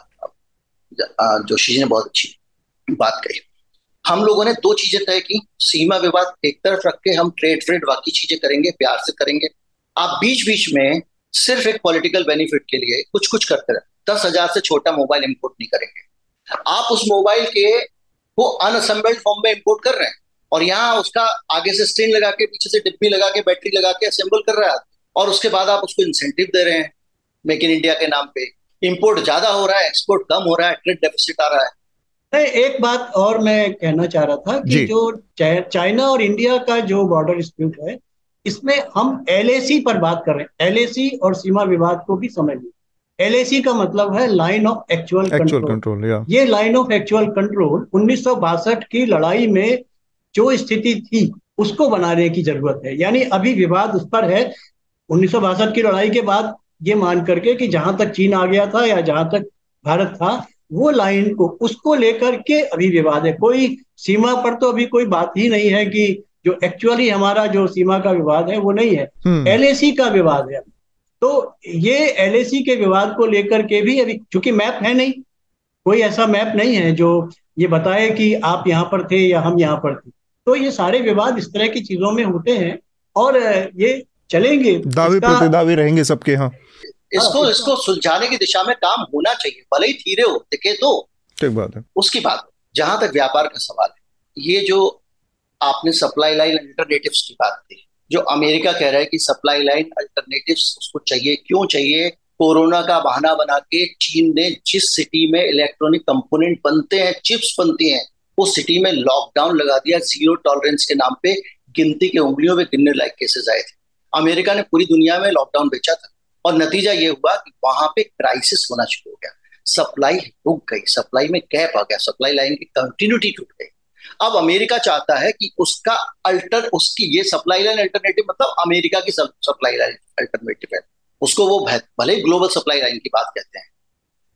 जोशी जी ने बहुत अच्छी बात कही। हम लोगों ने दो चीज़ें तय की, सीमा विवाद एक तरफ़ रख के हम ट्रेड फ्रेड बाकी चीज़ें करेंगे, प्यार से करेंगे। आप बीच बीच में सिर्फ़ एक पॉलिटिकल बेनिफिट के लिए कुछ कुछ करते रहे। दस हज़ार से छोटा मोबाइल इंपोर्ट नहीं करेंगे। आप उस मोबाइल के वो अनअसेंबल्ड फॉर्म में इंपोर्ट कर रहे हैं और यहाँ उसका आगे से स्क्रीन लगा के, पीछे से डिब्बी लगा के बैटरी लगा के असेंबल कर रहा है और उसके बाद आप उसको इंसेंटिव दे रहे हैं मेक इन इंडिया के नाम पे। इंपोर्ट ज़्यादा हो रहा है एक्सपोर्ट कम हो रहा है ट्रेड डेफिसिट आ रहा है। नहीं एक बात और मैं कहना चाह रहा था कि जो। चाइना और इंडिया का जो बॉर्डर डिस्प्यूट है इसमें हम एलएसी पर बात कर रहे हैं। एल और सीमा विवाद को भी समझ लें एल का मतलब है लाइन ऑफ़ एक्चुअल कंट्रोल ये लाइन ऑफ़ एक्चुअल कंट्रोल उन्नीस सौ बासठ की लड़ाई में जो स्थिति थी उसको बनाने की ज़रूरत है। यानी अभी विवाद उस पर है। उन्नीस सौ बासठ की लड़ाई के बाद ये मान करके कि जहाँ तक चीन आ गया था या जहाँ तक भारत था वो लाइन को उसको लेकर के अभी विवाद है। कोई सीमा पर तो अभी कोई बात ही नहीं है कि जो एक्चुअली हमारा जो सीमा का विवाद है वो नहीं है। एल हम्म। का विवाद है। तो ये एलएसी के विवाद को लेकर के भी अभी चूँकि मैप है नहीं कोई ऐसा मैप नहीं है जो ये बताए कि आप यहाँ पर थे या हम यहाँ पर थे। तो ये सारे विवाद इस तरह की चीज़ों में होते हैं और ये चलेंगे। दावे प्रतिदावे रहेंगे सबके यहाँ इसको हाँ, इसको सुलझाने की दिशा में काम होना चाहिए भले ही धीरे हो दिखे तो। ठीक बात है। उसकी बात जहाँ तक व्यापार का सवाल है ये जो आपने सप्लाई लाइन अल्टरनेटिव की बात की जो अमेरिका कह रहा है कि सप्लाई लाइन अल्टरनेटिव उसको चाहिए क्यों चाहिए? कोरोना का बहाना बना के चीन ने जिस सिटी में इलेक्ट्रॉनिक कंपोनेंट बनते हैं चिप्स बनती हैं उस सिटी में लॉकडाउन लगा दिया ज़ीरो टॉलरेंस के नाम पे गिनती के उंगलियों में गिनने लायक केसेस आए थे। अमेरिका ने पूरी दुनिया में लॉकडाउन बेचा था। और नतीजा ये हुआ कि वहाँ पे क्राइसिस होना शुरू हो गया। सप्लाई रुक गई सप्लाई में गैप आ गया सप्लाई लाइन की कंटिन्यूटी टूट गई। अब अमेरिका चाहता है कि उसका अल्टर उसकी ये सप्लाई लाइन अल्टरनेटिव मतलब अमेरिका की सप्लाई लाइन अल्टरनेटिव है। उसको वो भले ग्लोबल सप्लाई लाइन की बात कहते हैं।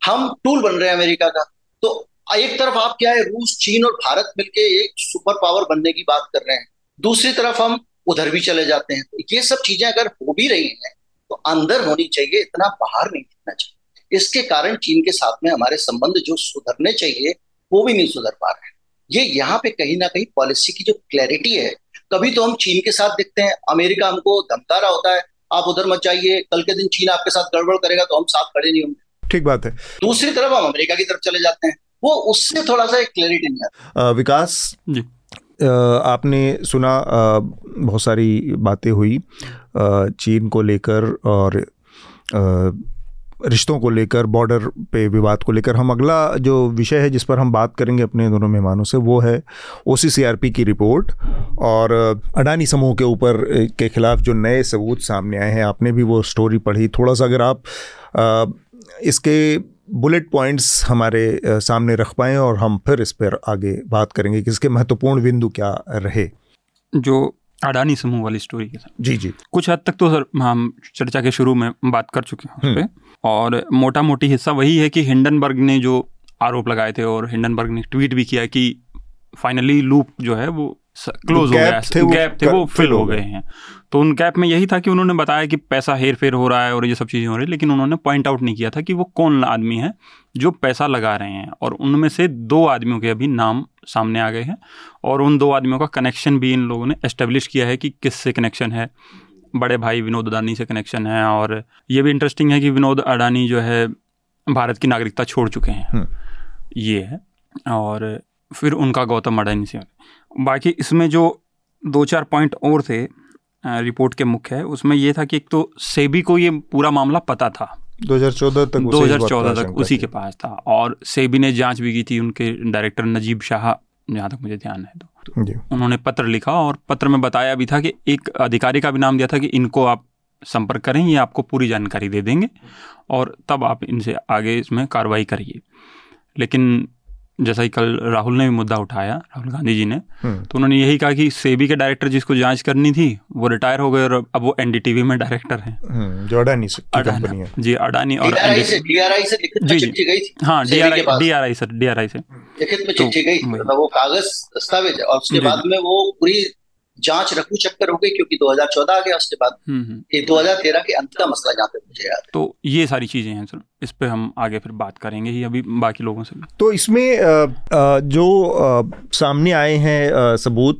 हम टूल बन रहे हैं अमेरिका का। तो एक तरफ़ आप क्या है, रूस, चीन और भारत मिलके एक सुपर पावर बनने की बात कर रहे हैं। दूसरी तरफ़ हम उधर भी चले जाते हैं। तो ये सब चीज़ें अगर हो भी रही हैं तो अंदर होनी चाहिए इतना बाहर नहीं दिखना चाहिए। इसके कारण चीन के साथ में हमारे संबंध जो सुधरने चाहिए वो भी नहीं सुधर पा रहे। हैं ये यहाँ पे कहीं ना कहीं पॉलिसी की जो क्लैरिटी है कभी तो हम चीन के साथ दिखते हैं। अमेरिका हमको धमका रहा होता है आप उधर मत जाइए कल के दिन चीन आपके साथ गड़बड़ करेगा तो हम साथ खड़े नहीं होंगे। ठीक बात है। दूसरी तरफ़ हम अमेरिका की तरफ़ चले जाते हैं वो उससे थोड़ा सा एक क्लैरिटी नहीं आता। विकास? जी। आपने सुना बहुत सारी बातें हुई चीन को लेकर और रिश्तों को लेकर बॉर्डर पे विवाद को लेकर। हम अगला जो विषय है जिस पर हम बात करेंगे अपने दोनों मेहमानों से, वो है ओसीसीआरपी की रिपोर्ट और अडानी समूह के ऊपर के खिलाफ जो नए सबूत सामने आए हैं, आपने भी वो स्टोरी पढ़ी। थोड़ा सा अगर आप इसके बुलेट पॉइंट्स हमारे सामने रख पाएँ और हम फिर इस पर आगे बात करेंगे कि इसके महत्वपूर्ण बिंदु क्या रहे। जो अडानी समूह वाली स्टोरी के साथ। जी जी। कुछ हद तक तो सर हम चर्चा के शुरू में बात कर चुके हैं उस पर हम्म। और मोटा मोटी हिस्सा वही है कि हिंडनबर्ग ने जो आरोप लगाए थे और हिंडनबर्ग ने ट्वीट भी किया कि फाइनली लूप जो है वो क्लोज हो गया। थे गैप थे वो फिल हो गए हैं। तो उन गैप में यही था कि उन्होंने बताया कि पैसा हेर फेर हो रहा है और ये सब चीज़ें हो रही है लेकिन उन्होंने पॉइंट आउट नहीं किया था कि वो कौन आदमी है जो पैसा लगा रहे हैं। और उनमें से दो आदमियों के अभी नाम सामने आ गए हैं और उन दो आदमियों का कनेक्शन भी इन लोगों ने एस्टेब्लिश किया है कि किससे कनेक्शन है। बड़े भाई विनोद अडानी से कनेक्शन है और ये भी इंटरेस्टिंग है कि विनोद अडानी जो है भारत की नागरिकता छोड़ चुके हैं। हम्म। ये है। और फिर उनका गौतम अडानी से बाकी इसमें जो दो चार पॉइंट और थे रिपोर्ट के मुख्य है उसमें ये था कि एक तो सेबी को ये पूरा मामला पता था। 2014 तक 2014 तक उसी के पास था। और सेबी ने जाँच भी की थी उनके डायरेक्टर नजीब शाह जहाँ तक मुझे ध्यान है तो। उन्होंने पत्र लिखा और पत्र में बताया भी था कि एक अधिकारी का भी नाम दिया था कि इनको आप संपर्क करें ये आपको पूरी जानकारी दे देंगे और तब आप इनसे आगे इसमें कार्रवाई करिए। लेकिन जैसा कि कल राहुल ने भी मुद्दा उठाया राहुल गांधी जी ने हम्म। तो उन्होंने यही कहा कि सेबी के डायरेक्टर जिसको जाँच करनी थी वो रिटायर हो गए और अब वो एनडीटीवी में डायरेक्टर हैं। हम्म, जो अडानी अडानी है। जी अडानी और डीआरआई से जी जी। हाँ डीआरआई डीआरआई से डीआरआई से। लिखित में चिट्ठी गई मतलब वो कागज़ दस्तावेज़ और उसके बाद में वो पूरी जाँच रखू चक्कर हो गई क्योंकि 2014 आ गया उसके बाद। हम्म, हम्म। ये 2013 के अंत का मसला जहाँ तक मुझे याद तो ये सारी चीज़ें हैं सर। इस पे हम आगे फिर बात करेंगे ही अभी बाकी लोगों से तो इसमें जो सामने आए हैं सबूत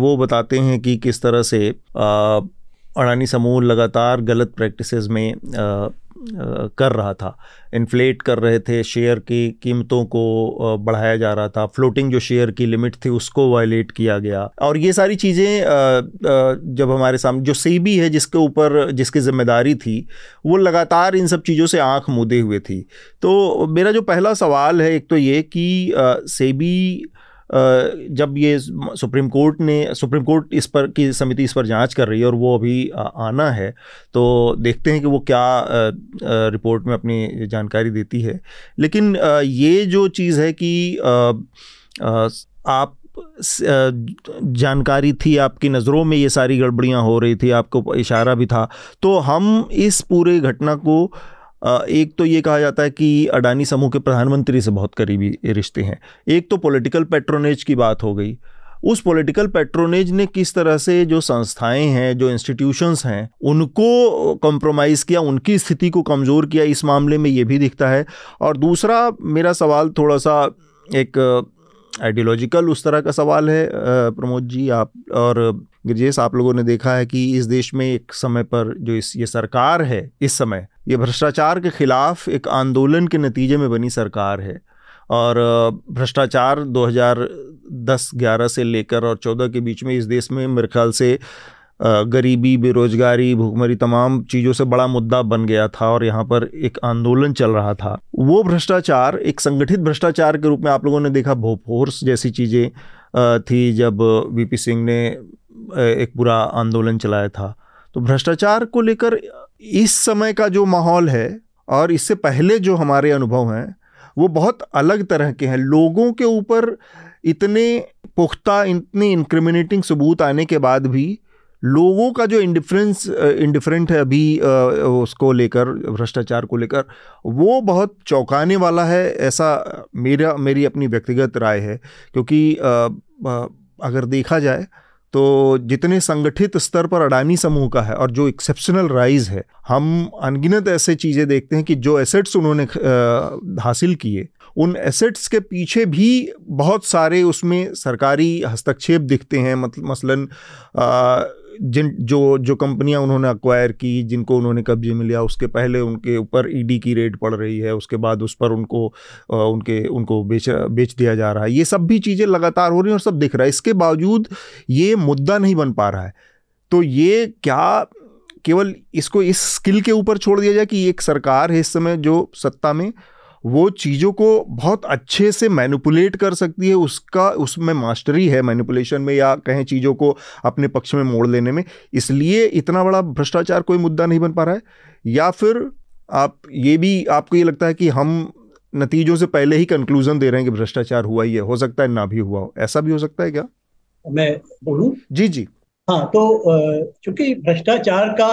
वो बताते हैं कि किस तरह से अ, अडानी समूह लगातार गलत प्रैक्टिसेस में कर रहा था। इन्फ्लेट कर रहे थे शेयर की कीमतों को बढ़ाया जा रहा था। फ्लोटिंग जो शेयर की लिमिट थी, उसको वायलेट किया गया। और ये सारी चीज़ें जब हमारे सामने, जो सेबी है, जिसके ऊपर, जिसकी ज़िम्मेदारी थी, वो लगातार इन सब चीज़ों से आँख मूंदे हुए थी। तो मेरा जो पहला सवाल है, एक तो ये कि सेबी जब ये सुप्रीम कोर्ट ने, सुप्रीम कोर्ट इस पर, की समिति इस पर जाँच कर रही है और वो अभी आना है तो देखते हैं कि वो क्या रिपोर्ट में अपनी जानकारी देती है। लेकिन ये जो चीज़ है कि आप जानकारी थी आपकी नज़रों में, ये सारी गड़बड़ियाँ हो रही थी, आपको इशारा भी था तो हम इस पूरे घटना को एक तो ये कहा जाता है कि अडानी समूह के प्रधानमंत्री से बहुत करीबी रिश्ते हैं। एक तो पॉलिटिकल पेट्रोनेज की बात हो गई। उस पॉलिटिकल पेट्रोनेज ने किस तरह से जो संस्थाएँ हैं, जो इंस्टीट्यूशंस हैं, उनको कॉम्प्रोमाइज़ किया, उनकी स्थिति को कमज़ोर किया, इस मामले में ये भी दिखता है। और दूसरा, मेरा सवाल थोड़ा सा एक आइडियोलॉजिकल उस तरह का सवाल है प्रमोद जी, आप और गिरजेश, आप लोगों ने देखा है कि इस देश में एक समय पर जो इस, ये सरकार है, इस समय ये भ्रष्टाचार के खिलाफ एक आंदोलन के नतीजे में बनी सरकार है और भ्रष्टाचार 2010-11 से लेकर और 14 के बीच में इस देश में मेरे ख्याल से गरीबी, बेरोजगारी, भूखमरी तमाम चीज़ों से बड़ा मुद्दा बन गया था और यहाँ पर एक आंदोलन चल रहा था। वो भ्रष्टाचार, एक संगठित भ्रष्टाचार के रूप में आप लोगों ने देखा, भोफोर्स जैसी चीज़ें थी जब वीपी सिंह ने एक पूरा आंदोलन चलाया था। तो भ्रष्टाचार को लेकर इस समय का जो माहौल है और इससे पहले जो हमारे अनुभव हैं, वो बहुत अलग तरह के हैं। लोगों के ऊपर इतने पुख्ता, इतने इंक्रिमिनेटिंग सबूत आने के बाद भी लोगों का जो इंडिफरेंस इंडिफरेंट है अभी उसको लेकर, भ्रष्टाचार को लेकर, वो बहुत चौंकाने वाला है, ऐसा मेरा, मेरी अपनी व्यक्तिगत राय है। क्योंकि अगर देखा जाए तो जितने संगठित स्तर पर अडानी समूह का है और जो एक्सेप्शनल राइज है हम अनगिनत ऐसे चीज़ें देखते हैं कि जो एसेट्स उन्होंने हासिल किए उन एसेट्स के पीछे भी बहुत सारे उसमें सरकारी हस्तक्षेप दिखते हैं मतलब मसलन अ, जिन, जो जो कंपनियाँ उन्होंने अक्वायर की, जिनको उन्होंने कब्जे में लिया, उसके पहले उनके ऊपर ईडी की रेट पड़ रही है, उसके बाद उस पर उनको उनके, उनको बेच बेच दिया जा रहा है। ये सब भी चीज़ें लगातार हो रही हैं और सब दिख रहा है। इसके बावजूद ये मुद्दा नहीं बन पा रहा है। तो ये क्या केवल इसको इस स्किल के ऊपर छोड़ दिया जाए कि एक सरकार है इस समय जो सत्ता में वो चीज़ों को बहुत अच्छे से मैनिपुलेट कर सकती है उसका उसमें मास्टरी है मैनिपुलेशन में या कहें चीज़ों को अपने पक्ष में मोड़ लेने में। इसलिए इतना बड़ा भ्रष्टाचार कोई मुद्दा नहीं बन पा रहा है। या फिर आप ये भी आपको ये लगता है कि हम नतीजों से पहले ही कंक्लूजन दे रहे हैं कि भ्रष्टाचार हुआ ही है हो सकता है ना भी हुआ हो। ऐसा भी हो सकता है क्या? मैं बोलूँ? जी जी। हाँ तो चूँकि भ्रष्टाचार का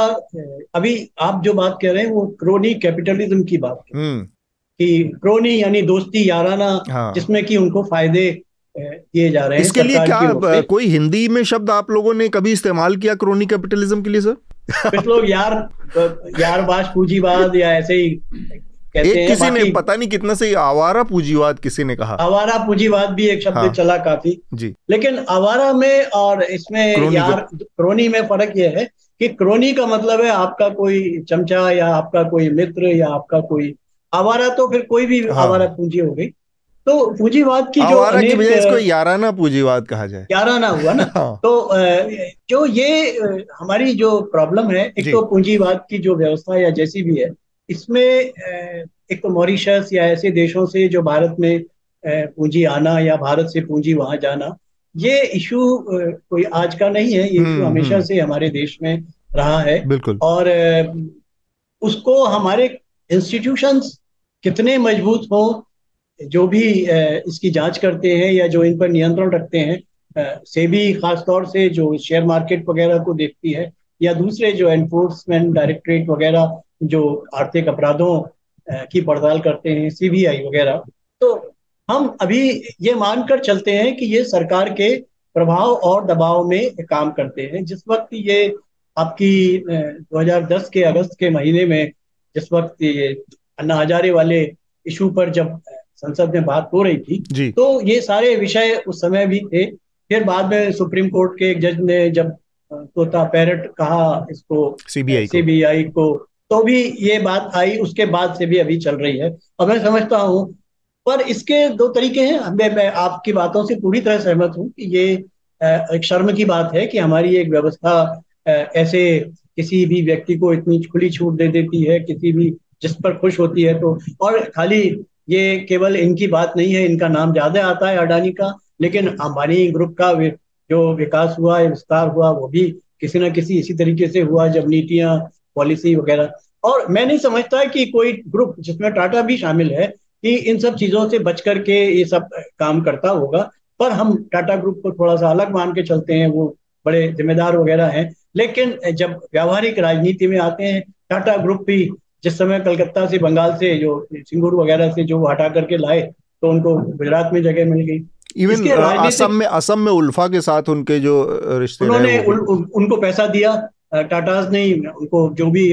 अभी आप जो बात कर रहे हैं वो क्रोनी कैपिटलिज्म की बात है। हम्म। कि क्रोनी यानी दोस्ती याराना हाँ। जिसमें कि उनको फ़ायदे दिए जा रहे हैं इसके लिए क्या कोई हिंदी में शब्द आप लोगों ने कभी इस्तेमाल किया क्रोनी कैपिटलिज्म के लिए सर? कुछ लोग यार यारबाज पूंजीवाद या ऐसे ही कहते एक हैं किसी ने पता नहीं कितना से आवारा पूंजीवाद किसी ने कहा। आवारा पूंजीवाद भी एक शब्द हाँ। चला काफ़ी। जी। लेकिन आवारा में और इसमें क्रोनी यार क्रोनी में फ़र्क यह है कि क्रोनी का मतलब है आपका कोई चमचा या आपका कोई मित्र या आपका कोई आवारा तो फिर कोई भी हाँ। आवारा पूंजी हो गई। तो पूंजीवाद की जो की बजाय इसको याराना पूंजीवाद कहा जाए। ग्यारह ना हुआ ना। हाँ। तो जो ये हमारी जो प्रॉब्लम है एक तो पूंजीवाद की जो व्यवस्था या जैसी भी है इसमें एक तो मॉरिशस या ऐसे देशों से जो भारत में पूंजी आना या भारत से पूंजी वहाँ जाना ये इशू कोई आज का नहीं है ये हम्म, इशू हमेशा हम्म। से हमारे देश में रहा है। बिल्कुल। और उसको हमारे इंस्टीट्यूशंस कितने मज़बूत हों जो भी इसकी जाँच करते हैं या जो इन पर नियंत्रण रखते हैं अ, सेबी खासतौर से जो शेयर मार्केट वगैरह को देखती है या दूसरे जो एनफोर्समेंट डायरेक्टरेट वगैरह जो आर्थिक अपराधों की पड़ताल करते हैं सीबीआई वगैरह। तो हम अभी ये मानकर चलते हैं कि ये सरकार के प्रभाव और दबाव में काम करते हैं। जिस वक्त ये आपकी 2010 के अगस्त के महीने में जिस वक्त ये अन्ना हजारे वाले इशू पर जब संसद में बात हो रही थी तो ये सारे विषय उस समय भी थे। फिर बाद में सुप्रीम कोर्ट के एक जज ने जब तोता पैरट कहा इसको सीबीआई सीबीआई को। तो भी ये बात आई उसके बाद से भी अभी चल रही है। और मैं समझता हूँ पर इसके दो तरीके हैं। मैं, मैं आपकी बातों से पूरी तरह सहमत हूँ कि ये एक शर्म की बात है कि हमारी एक व्यवस्था ऐसे किसी भी व्यक्ति को इतनी खुली छूट दे देती है किसी भी जिस पर खुश होती है तो। और खाली ये केवल इनकी बात नहीं है, इनका नाम ज़्यादा आता है अडानी का, लेकिन अंबानी ग्रुप का जो विकास हुआ, विस्तार हुआ, वो भी किसी ना किसी इसी तरीके से हुआ, जब नीतियाँ, पॉलिसी वगैरह। और मैं नहीं समझता कि कोई ग्रुप जिसमें टाटा भी शामिल है, कि इन सब चीज़ों से बच करके ये सब काम करता होगा, पर हम टाटा ग्रुप को थोड़ा सा अलग मान के चलते हैं, वो बड़े जिम्मेदार वगैरह हैं। लेकिन जब व्यावहारिक राजनीति में आते हैं, टाटा ग्रुप भी जिस समय कलकत्ता से बंगाल से जो सिंगूर वगैरह से जो हटा करके लाए तो उनको गुजरात में जगह मिल गई। इवन असम में असम में उल्फा के साथ उनके जो रिश्ते उन्होंने उन, उन, उनको पैसा दिया टाटाज ने उनको जो भी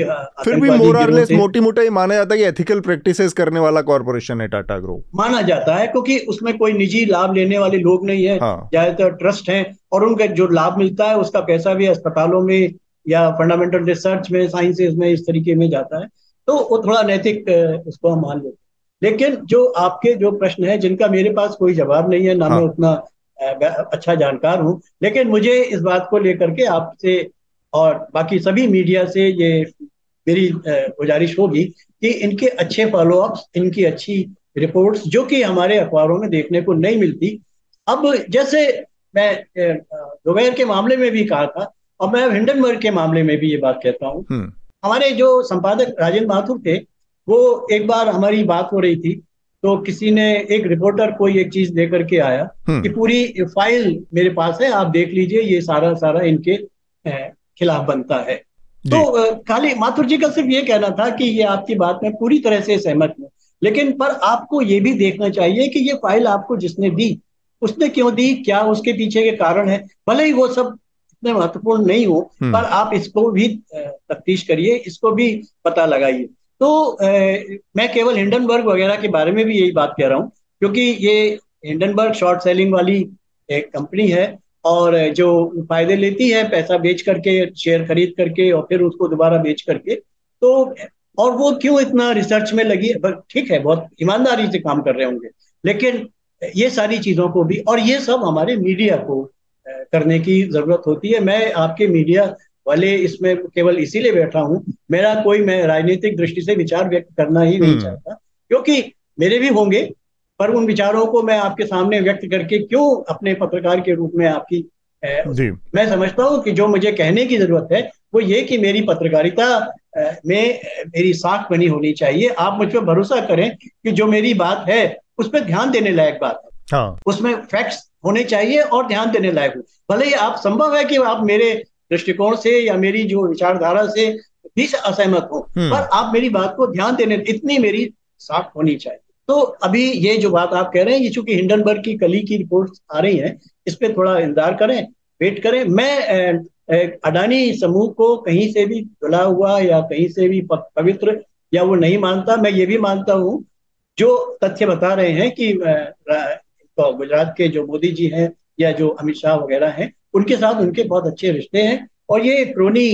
फिर भी मोरलेस मोटी मोटा ही माना जाता है कि एथिकल प्रैक्टिसेस करने वाला कॉर्पोरेशन है टाटा ग्रुप माना जाता है क्योंकि उसमें कोई निजी लाभ लेने वाले लोग नहीं है हाँ। ज़्यादातर ट्रस्ट हैं और उनका जो लाभ मिलता है उसका पैसा भी अस्पतालों में या फंडामेंटल रिसर्च में साइंसेज में इस तरीके में जाता है। तो वो थोड़ा नैतिक उसको हम मान लेते लेकिन जो आपके जो प्रश्न है जिनका मेरे पास कोई जवाब नहीं है ना हाँ। मैं उतना अच्छा जानकार हूँ लेकिन मुझे इस बात को लेकर के आपसे और बाकी सभी मीडिया से ये मेरी गुजारिश होगी कि इनके अच्छे फॉलोअप्स इनकी अच्छी रिपोर्ट्स जो कि हमारे अखबारों में देखने को नहीं मिलती अब जैसे मैं दोपहर के मामले में भी कहा था और मैं हिंडनबर्ग के मामले में भी ये बात कहता हूँ। हमारे जो संपादक राजेंद्र माथुर थे वो एक बार हमारी बात हो रही थी तो किसी ने एक रिपोर्टर कोई एक चीज़ दे करके आया हम्म। कि पूरी फ़ाइल मेरे पास है आप देख लीजिए ये सारा सारा इनके खिलाफ बनता है तो खाली माथुर जी का सिर्फ़ ये कहना था कि ये आपकी बात में पूरी तरह से सहमत हूँ लेकिन पर आपको ये भी देखना चाहिए कि ये फ़ाइल आपको जिसने दी उसने क्यों दी क्या उसके पीछे के कारण है भले ही वो सब इतने महत्वपूर्ण नहीं हो हम्म। पर आप इसको भी तफ्तीश करिए इसको भी पता लगाइए तो ए, मैं केवल हिंडनबर्ग वगैरह के बारे में भी यही बात कह रहा हूँ क्योंकि ये हिंडनबर्ग शॉर्ट सेलिंग वाली एक कंपनी है और जो फ़ायदे लेती है पैसा बेच करके शेयर खरीद करके और फिर उसको दोबारा बेच करके तो और वो क्यों इतना रिसर्च में लगी ठीक है बहुत ईमानदारी से काम कर रहे होंगे लेकिन ये सारी चीज़ों को भी और ये सब हमारे मीडिया को करने की ज़रूरत होती है मैं आपके मीडिया वाले इसमें केवल इसीलिए बैठा हूँ मेरा कोई मैं राजनीतिक दृष्टि से विचार व्यक्त करना ही नहीं हम्म। चाहता क्योंकि मेरे भी होंगे पर उन विचारों को मैं आपके सामने व्यक्त करके क्यों अपने पत्रकार के रूप में आपकी जी। मैं समझता हूँ कि जो मुझे कहने की ज़रूरत है वो ये कि मेरी पत्रकारिता में मेरी साख बनी होनी चाहिए आप मुझ पर भरोसा करें कि जो मेरी बात है उस पर ध्यान देने लायक बात है हाँ। उसमें फैक्ट्स होने चाहिए और ध्यान देने लायक हो। भले ही आप संभव है कि आप मेरे दृष्टिकोण से या मेरी जो विचारधारा से भी असहमत हो हम्म। पर आप मेरी बात को ध्यान देने इतनी मेरी साख होनी चाहिए। तो अभी ये जो बात आप कह रहे हैं ये चूँकि हिंडनबर्ग की कली की रिपोर्ट आ रही है इस पर थोड़ा इंतज़ार करें वेट करें। मैं अडानी समूह को कहीं से भी धुला हुआ या कहीं से भी पवित्र या वो नहीं मानता मैं ये भी मानता हूँ जो तथ्य बता रहे हैं कि गुजरात के जो मोदी जी हैं या जो अमित शाह वगैरह हैं उनके साथ उनके बहुत अच्छे रिश्ते हैं। और ये क्रोनी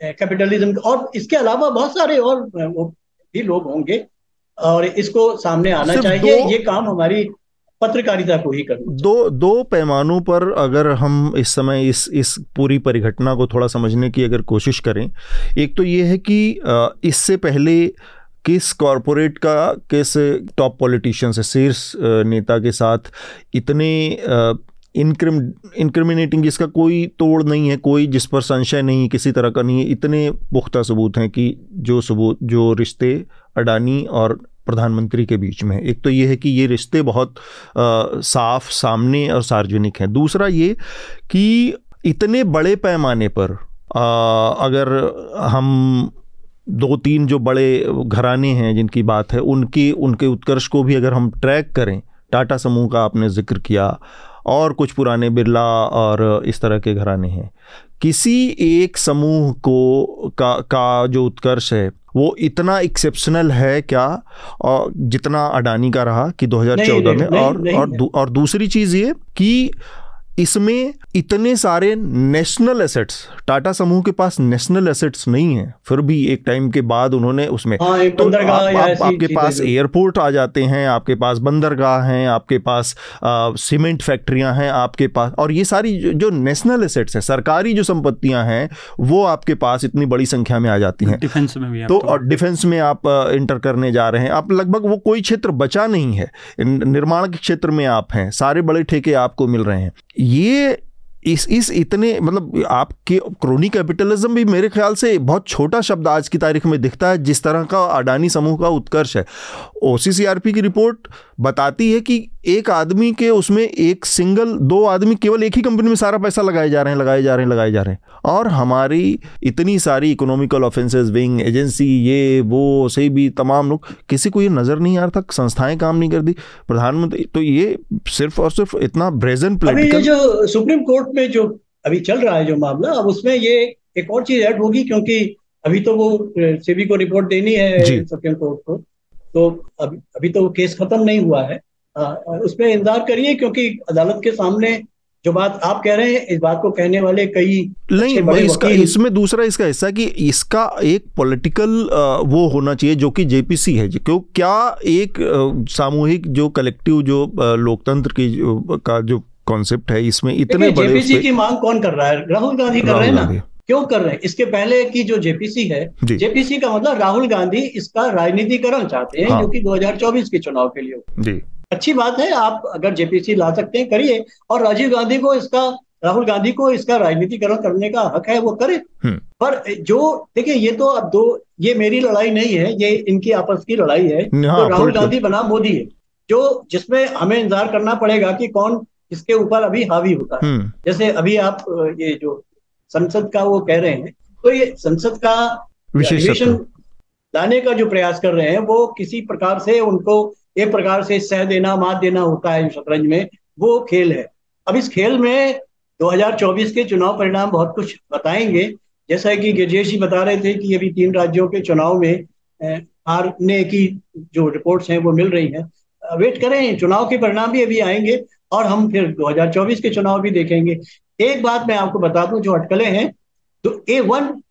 कैपिटलिज्म और इसके अलावा बहुत सारे और भी लोग होंगे। और इसको सामने आना चाहिए। ये काम हमारी पत्रकारिता को ही करना दो दो पैमानों पर अगर हम इस समय इस इस पूरी परिघटना को थोड़ा समझने की अगर कोशिश करें एक तो ये है कि इससे पहले किस कॉरपोरेट का किस टॉप पॉलिटिशियन से शीर्ष नेता के साथ इतने इनक्रिम इनक्रिमिनेटिंग जिसका कोई तोड़ नहीं है कोई जिस पर संशय नहीं किसी तरह का नहीं है इतने पुख्ता सबूत हैं कि जो सबूत जो रिश्ते अडानी और प्रधानमंत्री के बीच में एक तो ये है कि ये रिश्ते बहुत साफ़ सामने और सार्वजनिक हैं। दूसरा ये कि इतने बड़े पैमाने पर आ, अगर हम दो तीन जो बड़े घराने हैं जिनकी बात है उनकी उनके उत्कर्ष को भी अगर हम ट्रैक करें टाटा समूह का आपने ज़िक्र किया और कुछ पुराने बिरला और इस तरह के घराने हैं। किसी एक समूह को का का जो उत्कर्ष है वो इतना एक्सेप्शनल है क्या? और जितना अडानी का रहा कि 2014 नहीं, में नहीं, और नहीं, और दू, और दूसरी चीज़ ये कि इसमें इतने सारे नेशनल एसेट्स टाटा समूह के पास नेशनल एसेट्स नहीं है। फिर भी एक टाइम के बाद उन्होंने उसमें हाँ, एक तो बंदरगाह आप, आप, आपके पास एयरपोर्ट आ जाते हैं आपके पास बंदरगाह हैं आपके पास सीमेंट फैक्ट्रियाँ हैं आपके पास और ये सारी जो, जो नेशनल एसेट्स हैं सरकारी जो संपत्तियाँ हैं वो आपके पास इतनी बड़ी संख्या में आ जाती हैं। डिफेंस में भी तो और डिफेंस में आप इंटर करने जा रहे हैं। आप लगभग वो कोई क्षेत्र बचा नहीं है। निर्माण के क्षेत्र में आप हैं। सारे बड़े ठेके आपको मिल रहे हैं। ये इस इस इतने मतलब आपके क्रोनी कैपिटलिज्म भी मेरे ख्याल से बहुत छोटा शब्द आज की तारीख में दिखता है, जिस तरह का अडानी समूह का उत्कर्ष है। ओसीसीआरपी की रिपोर्ट बताती है कि एक आदमी के उसमें एक सिंगल दो आदमी केवल एक ही कंपनी में सारा पैसा लगाए जा रहे हैं, लगाए जा रहे हैं, लगाए जा रहे हैं। और हमारी इतनी सारी इकोनॉमिकल ऑफेंसेस विंग एजेंसी ये वो सही भी तमाम लोग किसी को ये नज़र नहीं आ रहा था संस्थाएँ काम नहीं कर दी प्रधानमंत्री तो ये सिर्फ़ और सिर्फ़ इतना ब्रेजन पोलिटिकल जो सुप्रीम कोर्ट में जो अभी चल रहा है जो मामला अब उसमें ये एक और चीज़ ऐड होगी क्योंकि अभी तो वो सेबी को रिपोर्ट देनी है सुप्रीम कोर्ट को। तो अभी अभी तो केस खत्म नहीं हुआ है। आ, उसमें इंतज़ार करिए क्योंकि अदालत के सामने जो बात आप कह रहे हैं इस बात को कहने वाले कई नहीं बड़े इसका इसमें दूसरा इसका हिस्सा कि इसका एक पॉलिटिकल वो होना चाहिए जो कि जेपीसी है। क्यों? क्या एक सामूहिक जो कलेक्टिव जो लोकतंत्र की जो, का जो कॉन्सेप्ट है इसमें इतने बड़े जेपीसी की मांग कौन कर रहा है? राहुल गांधी कर रहे हैं ना? क्यों कर रहे हैं? इसके पहले की जो जेपीसी है जेपीसी का मतलब राहुल गांधी इसका राजनीतिकरण चाहते हैं हाँ। जो कि 2024 के चुनाव के लिए जी। अच्छी बात है आप अगर जेपीसी ला सकते हैं करिए। और राजीव गांधी को इसका राहुल गांधी को इसका राजनीतिकरण करने का हक है वो करे। हम्म। पर जो देखिए ये तो अब दो ये मेरी लड़ाई नहीं है ये इनकी आपस की लड़ाई है। हाँ, तो राहुल गांधी बना मोदी है जो जिसमें हमें इंतज़ार करना पड़ेगा कि कौन इसके ऊपर अभी हावी होता है। हम्म। जैसे अभी आप ये जो संसद का वो कह रहे हैं तो ये संसद का विशेष लाने का जो प्रयास कर रहे हैं वो किसी प्रकार से उनको एक प्रकार से सह देना, मात देना होता है शतरंज में, वो खेल है। अब इस खेल में 2024 के चुनाव परिणाम बहुत कुछ बताएँगे। जैसा कि गिरजेश जी बता रहे थे कि अभी तीन राज्यों के चुनाव में हारने की जो रिपोर्ट्स हैं वो मिल रही हैं। वेट करें, चुनाव के परिणाम भी अभी आएँगे और हम फिर 2024 के चुनाव भी देखेंगे। एक बात मैं आपको बता दूँ, जो अटकलें हैं तो ए वन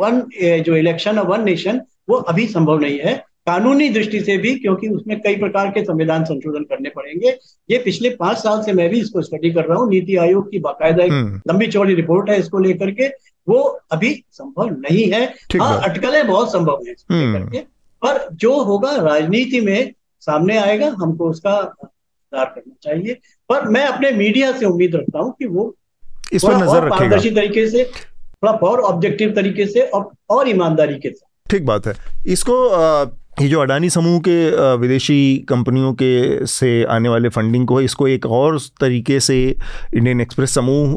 वन जो इलेक्शन ऑफ़ वन नेशन, वो अभी संभव नहीं है। कानूनी दृष्टि से भी क्योंकि उसमें कई प्रकार के संविधान संशोधन करने पड़ेंगे। ये पिछले पाँच साल से मैं भी इसको स्टडी कर रहा हूँ। नीति आयोग की बाकायदा एक हम्म। लंबी चौड़ी रिपोर्ट है इसको लेकर के। वो अभी संभव नहीं है। हाँ अटकलें बहुत संभव है इसको हम्म। लेकर के। पर जो होगा राजनीति में सामने आएगा हमको उसका इंतज़ार करना चाहिए। पर मैं अपने मीडिया से उम्मीद रखता हूँ कि वो इस पर नज़र रखेगा। पारदर्शी तरीके से थोड़ा और ऑब्जेक्टिव तरीके से और, ईमानदारी के साथ। ठीक बात है। इसको ये जो अडानी समूह के विदेशी कंपनियों के से आने वाले फंडिंग को है इसको एक और तरीके से इंडियन एक्सप्रेस समूह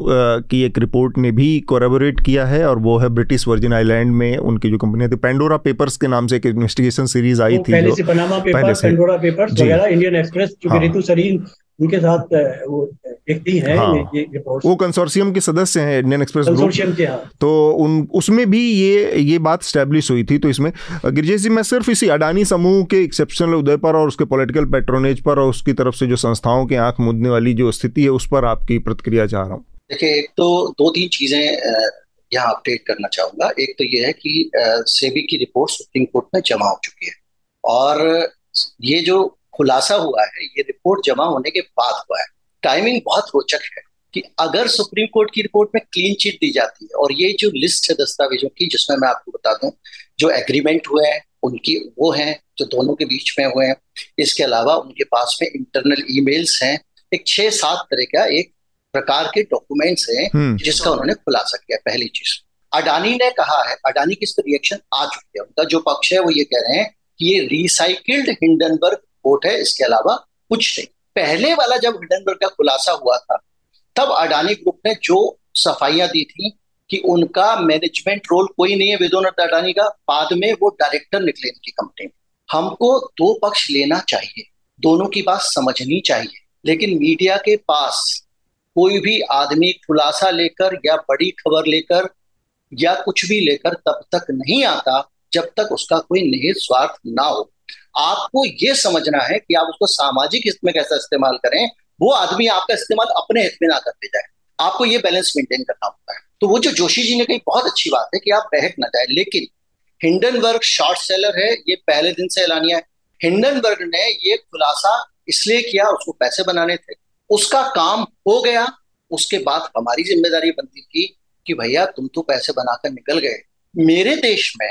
की एक रिपोर्ट ने भी कोरबोरेट किया है और वो है ब्रिटिश वर्जिन आइलैंड में उनकी जो कंपनियाँ थी पेंडोरा पेपर्स के नाम से एक इन्वेस्टिगेशन सीरीज़ आई थी पहले से पनामा पहले पेपर से। पेंडोरा पेपर्स जी। वगैरह इंडियन एक्सप्रेस जो हाँ। ऋतु सरीन उनके साथ वो लिखती है हाँ। ये, ये वो कंसोर्शियम के सदस्य हैं इंडियन एक्सप्रेस ग्रुप कंसोर्शियम के हाँ। तो उन उसमें भी ये ये बात स्टैब्लिश हुई थी तो इसमें गिरजेश जी मैं सिर्फ़ इसी अडानी समूह के एक्सेप्शनल उदय पर और उसके पॉलिटिकल पैट्रोनेज पर और उसकी तरफ़ से जो संस्थाओं के आँख मूंदने वाली जो स्थिति है उस पर आपकी प्रतिक्रिया चाह रहा हूँ। देखिए एक तो दो तीन चीज़ें यहाँ अपडेट करना चाहूँगा। एक तो ये है कि सेबी की रिपोर्ट सुप्रीम कोर्ट में जमा हो चुकी है। और ये जो खुलासा हुआ है ये रिपोर्ट जमा होने के बाद हुआ है। टाइमिंग बहुत रोचक है कि अगर सुप्रीम कोर्ट की रिपोर्ट में क्लीन चिट दी जाती है और ये जो लिस्ट है दस्तावेजों की जिसमें मैं आपको बता दूँ जो एग्रीमेंट हुए हैं उनकी वो हैं जो दोनों के बीच में हुए हैं इसके अलावा उनके पास में इंटरनल ईमेल्स हैं एक छह सात तरह का एक प्रकार के डॉक्यूमेंट्स हैं हम्म। जिसका उन्होंने खुलासा किया पहली चीज़। अडानी ने कहा है अडानी की इस पर रिएक्शन आ चुकी है उनका जो पक्ष है वो ये कह रहे हैं कि ये रिसाइकिल्ड हिंडनबर्ग रिपोर्ट है, इसके अलावा कुछ नहीं। पहले वाला जब हिंडनबर्ग का खुलासा हुआ था, तब अडानी ग्रुप ने जो सफाइयाँ दी थी कि उनका मैनेजमेंट रोल कोई नहीं है विदोनत अडानी का, बाद में वो डायरेक्टर निकले इनकी कंपनी में। हमको दो पक्ष लेना चाहिए, दोनों की बात समझनी चाहिए, लेकिन मीडिया के पास कोई भी आदमी खुलासा लेकर या बड़ी खबर लेकर या कुछ भी लेकर तब तक नहीं आता जब तक उसका कोई निहित स्वार्थ ना हो। आपको ये समझना है कि आप उसको सामाजिक हित में कैसा इस्तेमाल करें, वो आदमी आपका इस्तेमाल अपने हित में ना करते जाए। आपको ये बैलेंस मेंटेन करना होता है। तो वो जो जोशी जी ने कही, बहुत अच्छी बात है कि आप बहक ना जाए। लेकिन हिंडनबर्ग शॉर्ट सेलर है, ये पहले दिन से ऐलानिया है। हिंडनबर्ग ने ये खुलासा इसलिए किया, उसको पैसे बनाने थे। उसका काम हो गया। उसके बाद हमारी ज़िम्मेदारी बनती थी कि भैया, तुम तो पैसे बनाकर निकल गए। मेरे देश में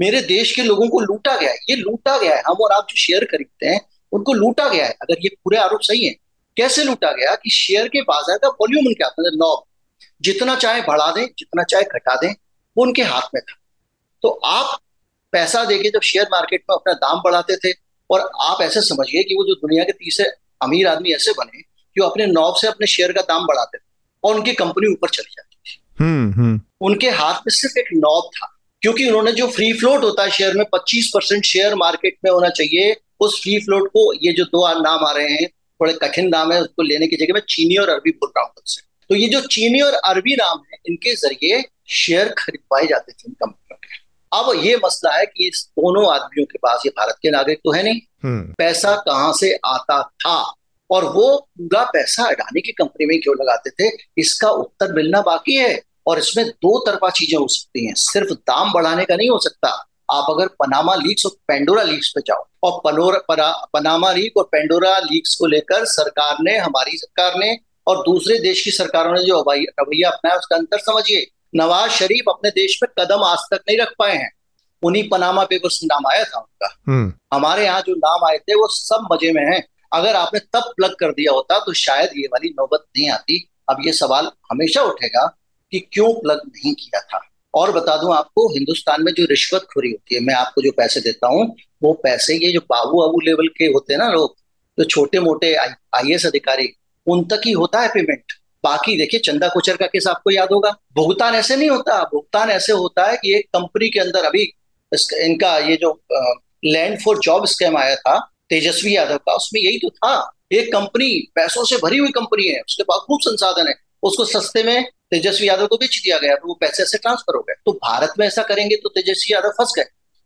मेरे देश के लोगों को लूटा गया है। ये लूटा गया है। हम और आप जो शेयर खरीदते हैं उनको लूटा गया है। अगर ये पूरे आरोप सही है कैसे लूटा गया कि शेयर के बाज़ार का वॉल्यूम उनके हाथ में नॉब जितना चाहे बढ़ा दें जितना चाहे घटा दें वो उनके हाथ में था। तो आप पैसा देके जब शेयर मार्केट में अपना दाम बढ़ाते थे और आप ऐसे समझिए कि वो जो दुनिया के तीसरे अमीर आदमी ऐसे बने कि वो अपने नॉब से अपने शेयर का दाम बढ़ाते थे और उनकी कंपनी ऊपर चली जाती थी। हम्म, हम्म। उनके हाथ में सिर्फ़ एक नॉब था। क्योंकि उन्होंने जो फ्री फ्लोट होता है शेयर में 25 परसेंट शेयर मार्केट में होना चाहिए। उस फ्री फ्लोट को ये जो दो नाम आ रहे हैं थोड़े कठिन नाम है उसको लेने की जगह मैं चीनी और अरबी बोल रहा हूँ से तो ये जो चीनी और अरबी नाम है इनके ज़रिए शेयर खरीदवाए जाते थे इन कंपनियों के। अब ये मसला है कि इस दोनों आदमियों के पास ये भारत के नागरिक तो है नहीं। हम्म। पैसा कहाँ से आता था? और वो पूरा पैसा अडानी की कंपनी में क्यों लगाते थे? इसका उत्तर मिलना बाकी है। और इसमें दो तरफा चीज़ें हो सकती हैं। सिर्फ़ दाम बढ़ाने का नहीं हो सकता। आप अगर पनामा लीक्स और पेंडोरा लीक्स पे जाओ और पनोर पनामा लीक और पेंडोरा लीक्स को लेकर सरकार ने हमारी सरकार ने और दूसरे देश की सरकारों ने जो रवैया अपनाया उसका अंतर समझिए। नवाज़ शरीफ अपने देश में कदम आज तक नहीं रख पाए हैं। उन्हीं पनामा पेपर्स नाम आया था उनका। हम्म। हमारे यहाँ जो नाम आए थे वो सब मज़े में हैं। अगर आपने तब प्लग कर दिया होता तो शायद ये वाली नौबत नहीं आती। अब ये सवाल हमेशा उठेगा कि क्यों प्लग नहीं किया था? और बता दूँ आपको, हिंदुस्तान में जो रिश्वत खोरी होती है, मैं आपको जो पैसे देता हूँ, वो पैसे ये जो बाबू आबू लेवल के होते हैं ना लोग, जो छोटे मोटे आई एस अधिकारी, उन तक ही होता है पेमेंट बाकी देखिए, चंदा कोचर का केस आपको याद होगा। भुगतान ऐसे नहीं होता। भुगतान ऐसे होता है कि एक कंपनी के अंदर अभी इनका ये जो लैंड फॉर जॉब स्कैम आया था, तेजस्वी यादव का, उसमें यही तो था। एक कंपनी पैसों से भरी हुई कंपनी है, उसके पास खूब संसाधन है। उसको सस्ते में तेजस्वी यादव को बेच दिया गया तो वो पैसे ऐसे ट्रांसफ़र हो गए। तो भारत में ऐसा करेंगे तो तेजस्वी यादव फंस गए।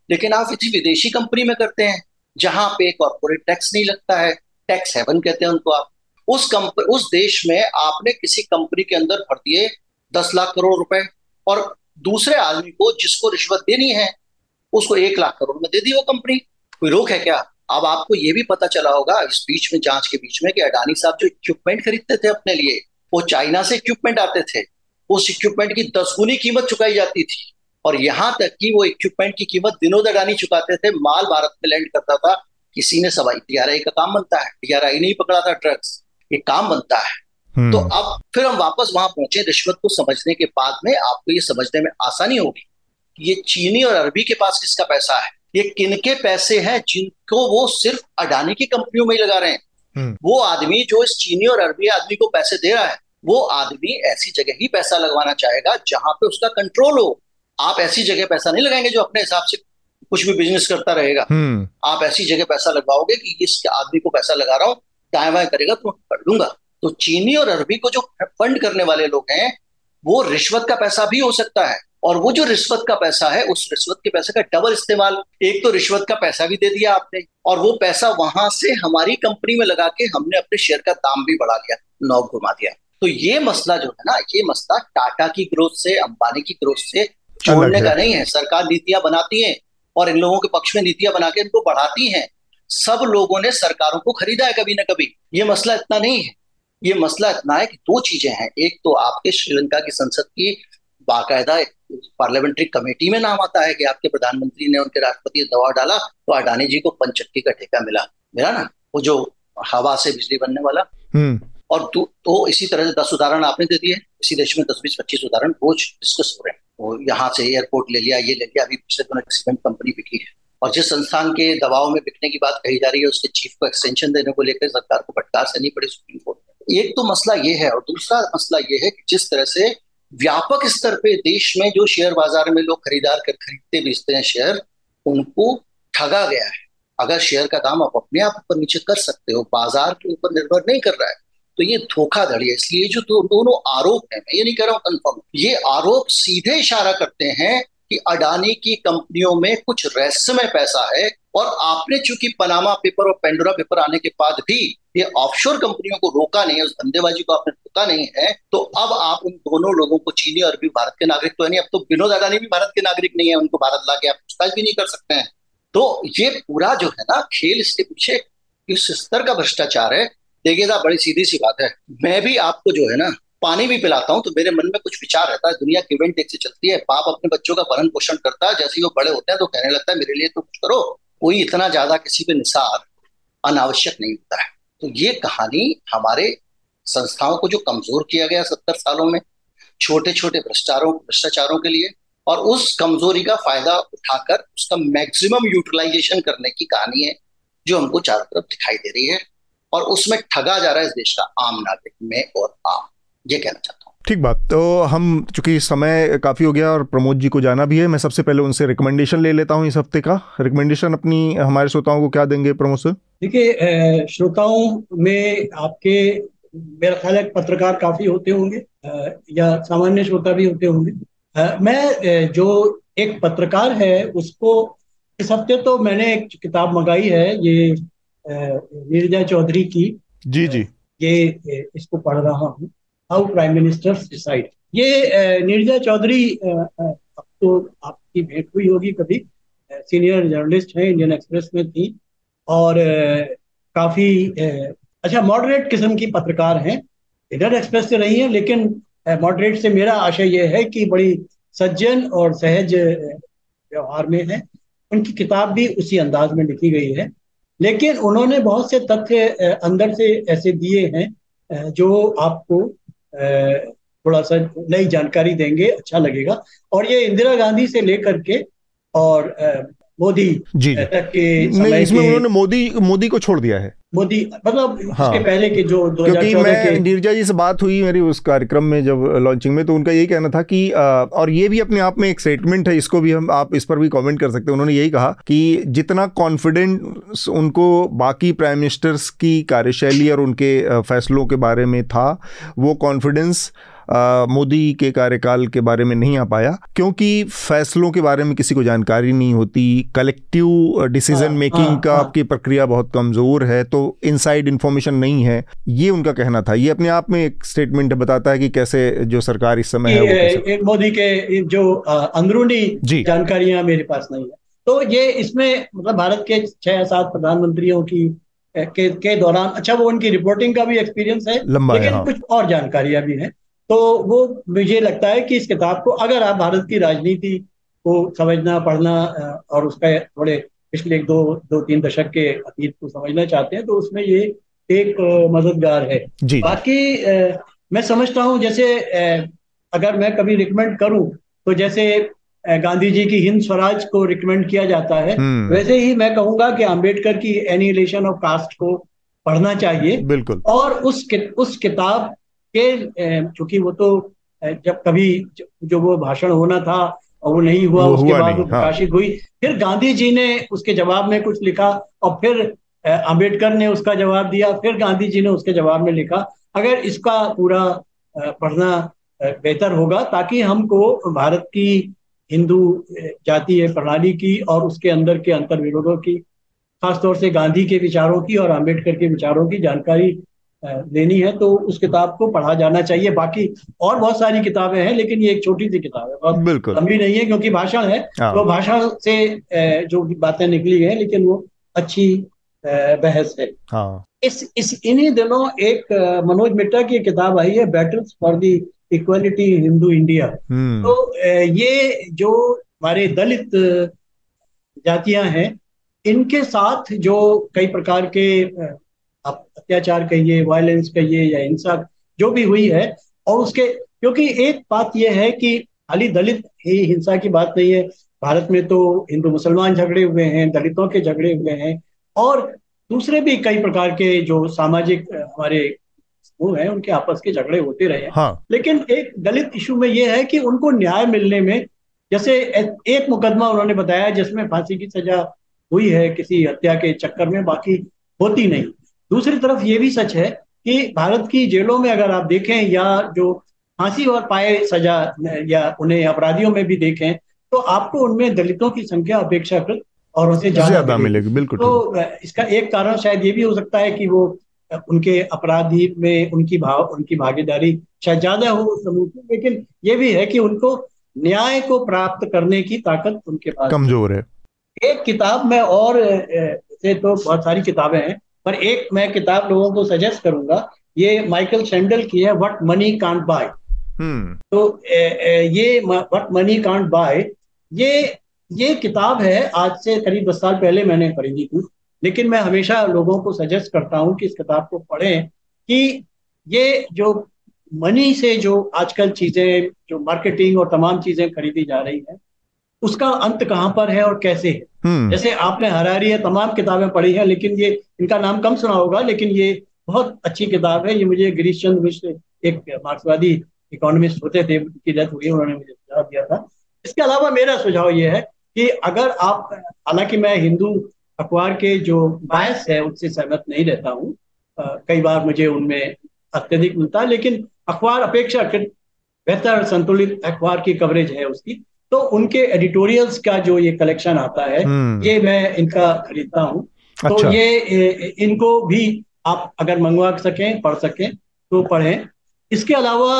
लेकिन आप इसी विदेशी कंपनी में करते हैं, जहाँ पे कॉर्पोरेट टैक्स नहीं लगता है टैक्स हेवन कहते हैं उनको आप, उस कंपनी उस देश में आपने किसी कंपनी के अंदर भर दिए दस लाख करोड़ रुपए, और दूसरे आदमी को जिसको रिश्वत देनी है, उसको एक लाख करोड़ में दे दी वो कंपनी कोई रोक है क्या? अब आपको ये भी पता चला होगा इस बीच में, जाँच के बीच में कि अडानी साहब जो इक्विपमेंट खरीदते थे अपने लिए, वो चाइना से इक्विपमेंट आते थे। उस इक्विपमेंट की दस गुनी कीमत चुकाई जाती थी। और यहाँ तक कि वो इक्विपमेंट की कीमत दिनों दगानी चुकाते थे माल भारत में लैंड करता था। किसी ने सवाई टीआरआई का काम बनता है। टीआरआई नहीं पकड़ा था ड्रग्स ये काम बनता है। हम्म। तो अब फिर हम वापस वहाँ पहुँचे रिश्वत को समझने के बाद में आपको ये समझने में आसानी होगी ये चीनी और अरबी के पास किसका पैसा है? ये किनके पैसे हैं जिनको वो सिर्फ़ अडानी की कंपनियों में ही लगा रहे हैं? हम्म। वो आदमी जो इस चीनी और अरबी आदमी को पैसे दे रहा है वो आदमी ऐसी जगह ही पैसा लगवाना चाहेगा जहाँ पे उसका कंट्रोल हो। आप ऐसी जगह पैसा नहीं लगाएँगे जो अपने हिसाब से कुछ भी बिज़नेस करता रहेगा। हम्म। आप ऐसी जगह पैसा लगवाओगे कि इस आदमी को पैसा लगा रहा हूँ दाएँ बाएँ करेगा तो कर दूँगा। तो चीनी और अरबी को जो फंड करने वाले लोग हैं वो रिश्वत का पैसा भी हो सकता है। और वो जो रिश्वत का पैसा है उस रिश्वत के पैसे का डबल इस्तेमाल। एक तो रिश्वत का पैसा भी दे दिया आपने और वो पैसा वहाँ से हमारी कंपनी में लगा के हमने अपने शेयर का दाम भी बढ़ा लिया नौ घुमा दिया। तो ये मसला जो है ना ये मसला टाटा की ग्रोथ से अंबानी की ग्रोथ से छोड़ने का नहीं है। सरकार नीतियाँ बनाती है और इन लोगों के पक्ष में नीतियाँ बना के इनको बढ़ाती हैं। सब लोगों ने सरकारों को खरीदा है कभी ना कभी। ये मसला इतना नहीं है। ये मसला इतना है कि दो चीज़ें हैं। एक तो आपके श्रीलंका की संसद की बाकायदा पार्लियामेंट्री कमेटी में नाम आता है कि आपके प्रधानमंत्री ने उनके राष्ट्रपति दबाव डाला तो अडानी जी को पंचक्की का ठेका मिला। मिला ना? वो जो हवा से बिजली बनने वाला। हम्म। और तो, तो इसी तरह से दस उदाहरण आपने दे दिए। इसी देश में दस बीस पच्चीस उदाहरण रोज डिस्कस हो रहे हैं। वो यहाँ से एयरपोर्ट ले लिया ये ले लिया अभी पिछले दिनों सीमेंट कंपनी बिकी है। और जिस संस्थान के दबाव में बिकने की बात कही जा रही है उसके चीफ को एक्सटेंशन देने को लेकर सरकार को फटकार से नहीं पड़ी सुप्रीम कोर्ट एक तो मसला ये है और दूसरा मसला ये है कि जिस तरह से व्यापक स्तर पे देश में जो शेयर बाज़ार में लोग खरीदार कर खरीदते बेचते हैं शेयर उनको ठगा गया है। अगर शेयर का दाम आप अपने आप ऊपर नीचे कर सकते हो बाज़ार के ऊपर निर्भर नहीं कर रहा है तो ये धोखाधड़ी है इसलिए जो दो, दोनों आरोप है मैं ये नहीं कह रहा हूँ कंफर्म ये आरोप सीधे इशारा करते हैं कि अडानी की कंपनियों में कुछ रहस्यमय पैसा है और आपने चूँकि पनामा पेपर और पेंडोरा पेपर आने के बाद भी ये ऑफशोर कंपनियों को रोका नहीं है उस धंधेबाजी को आपने रोका नहीं है तो अब आप उन दोनों लोगों को चीनी और भी भारत के नागरिक तो है नहीं अब तो विनोद अडानी भी भारत के नागरिक नहीं है उनको भारत ला के आप पूछताछ भी नहीं कर सकते हैं। तो ये पूरा जो है ना खेल इसके पीछे इस स्तर का भ्रष्टाचार है देखिए साहब, बड़ी सीधी सी बात है। मैं भी आपको जो है ना, पानी भी पिलाता हूँ तो मेरे मन में कुछ विचार रहता है। दुनिया की इवेंट एक से चलती है, बाप अपने बच्चों का भरण पोषण करता है, जैसे ही वो बड़े होते हैं तो कहने लगता है, मेरे लिए तो कुछ करो, कोई इतना ज़्यादा किसी पे निसार अनावश्यक नहीं होता है। तो ये कहानी हमारे संस्थाओं को जो कमज़ोर किया गया सत्तर सालों में छोटे छोटे भ्रष्टाचारों भ्रष्टाचारों के लिए, और उस कमज़ोरी का फ़ायदा उठाकर उसका मैक्सिमम यूटिलाइजेशन करने की कहानी है, जो हमको चारों तरफ़ दिखाई दे रही है। और उसमें ठगा जा रहा है इस देश का आम नागरिक में और आम ये कहना चाहता हूँ। ठीक बात तो हम चूँकि समय काफ़ी हो गया और प्रमोद जी को जाना भी है मैं सबसे पहले उनसे रिकमेंडेशन ले लेता हूँ इस हफ़्ते का। रिकमेंडेशन अपनी हमारे श्रोताओं को क्या देंगे प्रमोद सर? देखिए श्रोताओं में आपके मेरा ख्याल है पत्रकार काफ़ी होते होंगे या सामान्य श्रोता भी होते होंगे। मैं जो एक पत्रकार है उसको इस हफ़्ते तो मैंने एक किताब मंगाई है ये नीरजा चौधरी की जी जी। ये इसको पढ़ रहा हूँ। हाउ प्राइम मिनिस्टर डिसाइड ये नीरजा चौधरी अब तो आपकी भेंट हुई होगी कभी। सीनियर जर्नलिस्ट हैं इंडियन एक्सप्रेस में थी। और काफ़ी अच्छा मॉडरेट किस्म की पत्रकार हैं। इंडियन एक्सप्रेस से नहीं है लेकिन मॉडरेट से मेरा आशय यह है कि बड़ी सज्जन और सहज व्यवहार में है। उनकी किताब भी उसी अंदाज में लिखी गई है। लेकिन उन्होंने बहुत से तथ्य अंदर से ऐसे दिए हैं जो आपको थोड़ा सा नई जानकारी देंगे अच्छा लगेगा। और ये इंदिरा गांधी से लेकर के और मोदी जी तक के समय इसमें उन्होंने मोदी मोदी को छोड़ दिया है। मोदी मतलब हाँ, उसके पहले के जो क्योंकि मैं नीरजा जी से बात हुई मेरी उस कार्यक्रम में जब लॉन्चिंग में तो उनका यही कहना था कि और ये भी अपने आप में एक स्टेटमेंट है इसको भी हम आप इस पर भी कमेंट कर सकते हैं। उन्होंने यही कहा कि जितना कॉन्फिडेंस उनको बाकी प्राइम मिनिस्टर्स की कार्यशैली और उनके फैसलों के बारे में था वो कॉन्फिडेंस मोदी के कार्यकाल के बारे में नहीं आ पाया क्योंकि फैसलों के बारे में किसी को जानकारी नहीं होती कलेक्टिव डिसीज़न मेकिंग का हाँ। आपकी प्रक्रिया बहुत कमज़ोर है तो इनसाइड इन्फॉर्मेशन नहीं है ये उनका कहना था ये अपने आप में एक स्टेटमेंट बताता है कि कैसे जो सरकार इस समय है मोदी के जो अंदरूनी जानकारियाँ मेरे पास नहीं है तो ये इसमें मतलब भारत के छह सात प्रधानमंत्रियों की के, के दौरान अच्छा वो उनकी रिपोर्टिंग का भी एक्सपीरियंस है लेकिन हाँ। कुछ और जानकारियाँ भी हैं तो वो मुझे लगता है कि इस किताब को अगर आप भारत की राजनीति को समझना पढ़ना और उसका थोड़े पिछले दो दो तीन दशक के अतीत को समझना चाहते हैं तो उसमें ये एक मददगार है। जी। बाकी मैं समझता हूँ जैसे अगर मैं कभी रिकमेंड करूँ तो जैसे गांधी जी की हिंद स्वराज को रिकमेंड किया जाता है हम्म। वैसे ही मैं कहूँगा कि अंबेडकर की एनिलेशन ऑफ़ कास्ट को पढ़ना चाहिए। बिल्कुल। और उस कि, उस किताब के चूँकि वो तो जब कभी जो वो भाषण होना था और वो नहीं हुआ वो उसके हुआ बाद वो। प्रकाशित हाँ। हुई फिर गांधी जी ने उसके जवाब में कुछ लिखा और फिर अंबेडकर ने उसका जवाब दिया फिर गांधी जी ने उसके जवाब में लिखा अगर इसका पूरा पढ़ना बेहतर होगा ताकि हमको भारत की हिंदू जातीय प्रणाली की और उसके अंदर के अंतर विरोधों की खासतौर से गांधी के विचारों की और अंबेडकर के विचारों की जानकारी लेनी है तो उस किताब को पढ़ा जाना चाहिए। बाकी और बहुत सारी किताबें हैं लेकिन ये एक छोटी सी किताब है। बहुत बिल्कुल। लंबी नहीं है क्योंकि भाषण है। हाँ। तो भाषण से जो बातें निकली है लेकिन वो अच्छी बहस है। हाँ। इस इस इन्हीं दिनों एक मनोज मिट्टा की किताब आई है battles for the equality Hindu India तो ये जो हमारे दलित जातियाँ हैं इनके साथ जो कई प्रकार के आप अत्याचार कहिए वायलेंस कहिए या हिंसा जो भी हुई है और उसके क्योंकि एक बात यह है कि खाली दलित ही हिंसा की बात नहीं है। भारत में तो हिंदू मुसलमान झगड़े हुए हैं दलितों के झगड़े हुए हैं और दूसरे भी कई प्रकार के जो सामाजिक हमारे समूह हैं उनके आपस के झगड़े होते रहे हाँ। लेकिन एक दलित इशू में यह है कि उनको न्याय मिलने में जैसे एक मुकदमा उन्होंने बताया जिसमें फांसी की सजा हुई है किसी हत्या के चक्कर में बाकी होती नहीं। दूसरी तरफ़ ये भी सच है कि भारत की जेलों में अगर आप देखें या जो फांसी और पाए सजा या उन्हें अपराधियों में भी देखें तो आपको उनमें दलितों की संख्या अपेक्षाकृत और उनसे ज़्यादा मिलेगी बिल्कुल तो इसका एक कारण शायद ये भी हो सकता है कि वो उनके अपराधी में उनकी भाव उनकी भागीदारी शायद ज़्यादा हो समूह की लेकिन ये भी है कि उनको न्याय को प्राप्त करने की ताकत उनके पास कमज़ोर है। एक किताब में और से तो बहुत सारी किताबें हैं पर एक मैं किताब लोगों को सजेस्ट करूँगा ये माइकल सेंडल की है वट मनी कांट बाय तो ए, ए, ये वट मनी कांट बाय ये ये किताब है आज से करीब दस साल पहले मैंने खरीदी थी लेकिन मैं हमेशा लोगों को सजेस्ट करता हूँ कि इस किताब को पढ़ें कि ये जो मनी से जो आजकल चीज़ें जो मार्केटिंग और तमाम चीज़ें खरीदी जा रही हैं उसका अंत कहाँ पर है और कैसे है? हम्म। जैसे आपने हरारी है तमाम किताबें पढ़ी हैं लेकिन ये इनका नाम कम सुना होगा लेकिन ये बहुत अच्छी किताब है। ये मुझे गिरीश चंद्र मिश्र एक मार्क्सवादी इकोनॉमिस्ट होते थे उनकी डेथ हुई उन्होंने मुझे सुझाव दिया था। इसके अलावा मेरा सुझाव ये है कि अगर आप हालाँकि मैं हिंदू अखबार के जो बायस है उससे सहमत नहीं रहता हूँ। कई बार मुझे उनमें अत्यधिक मिलता है लेकिन अखबार अपेक्षा बेहतर संतुलित अखबार की कवरेज है उसकी। तो उनके एडिटोरियल्स का जो ये कलेक्शन आता है हम्म। ये मैं इनका खरीदता हूँ तो अच्छा। तो ये इनको भी आप अगर मंगवा सकें पढ़ सकें तो पढ़ें इसके अलावा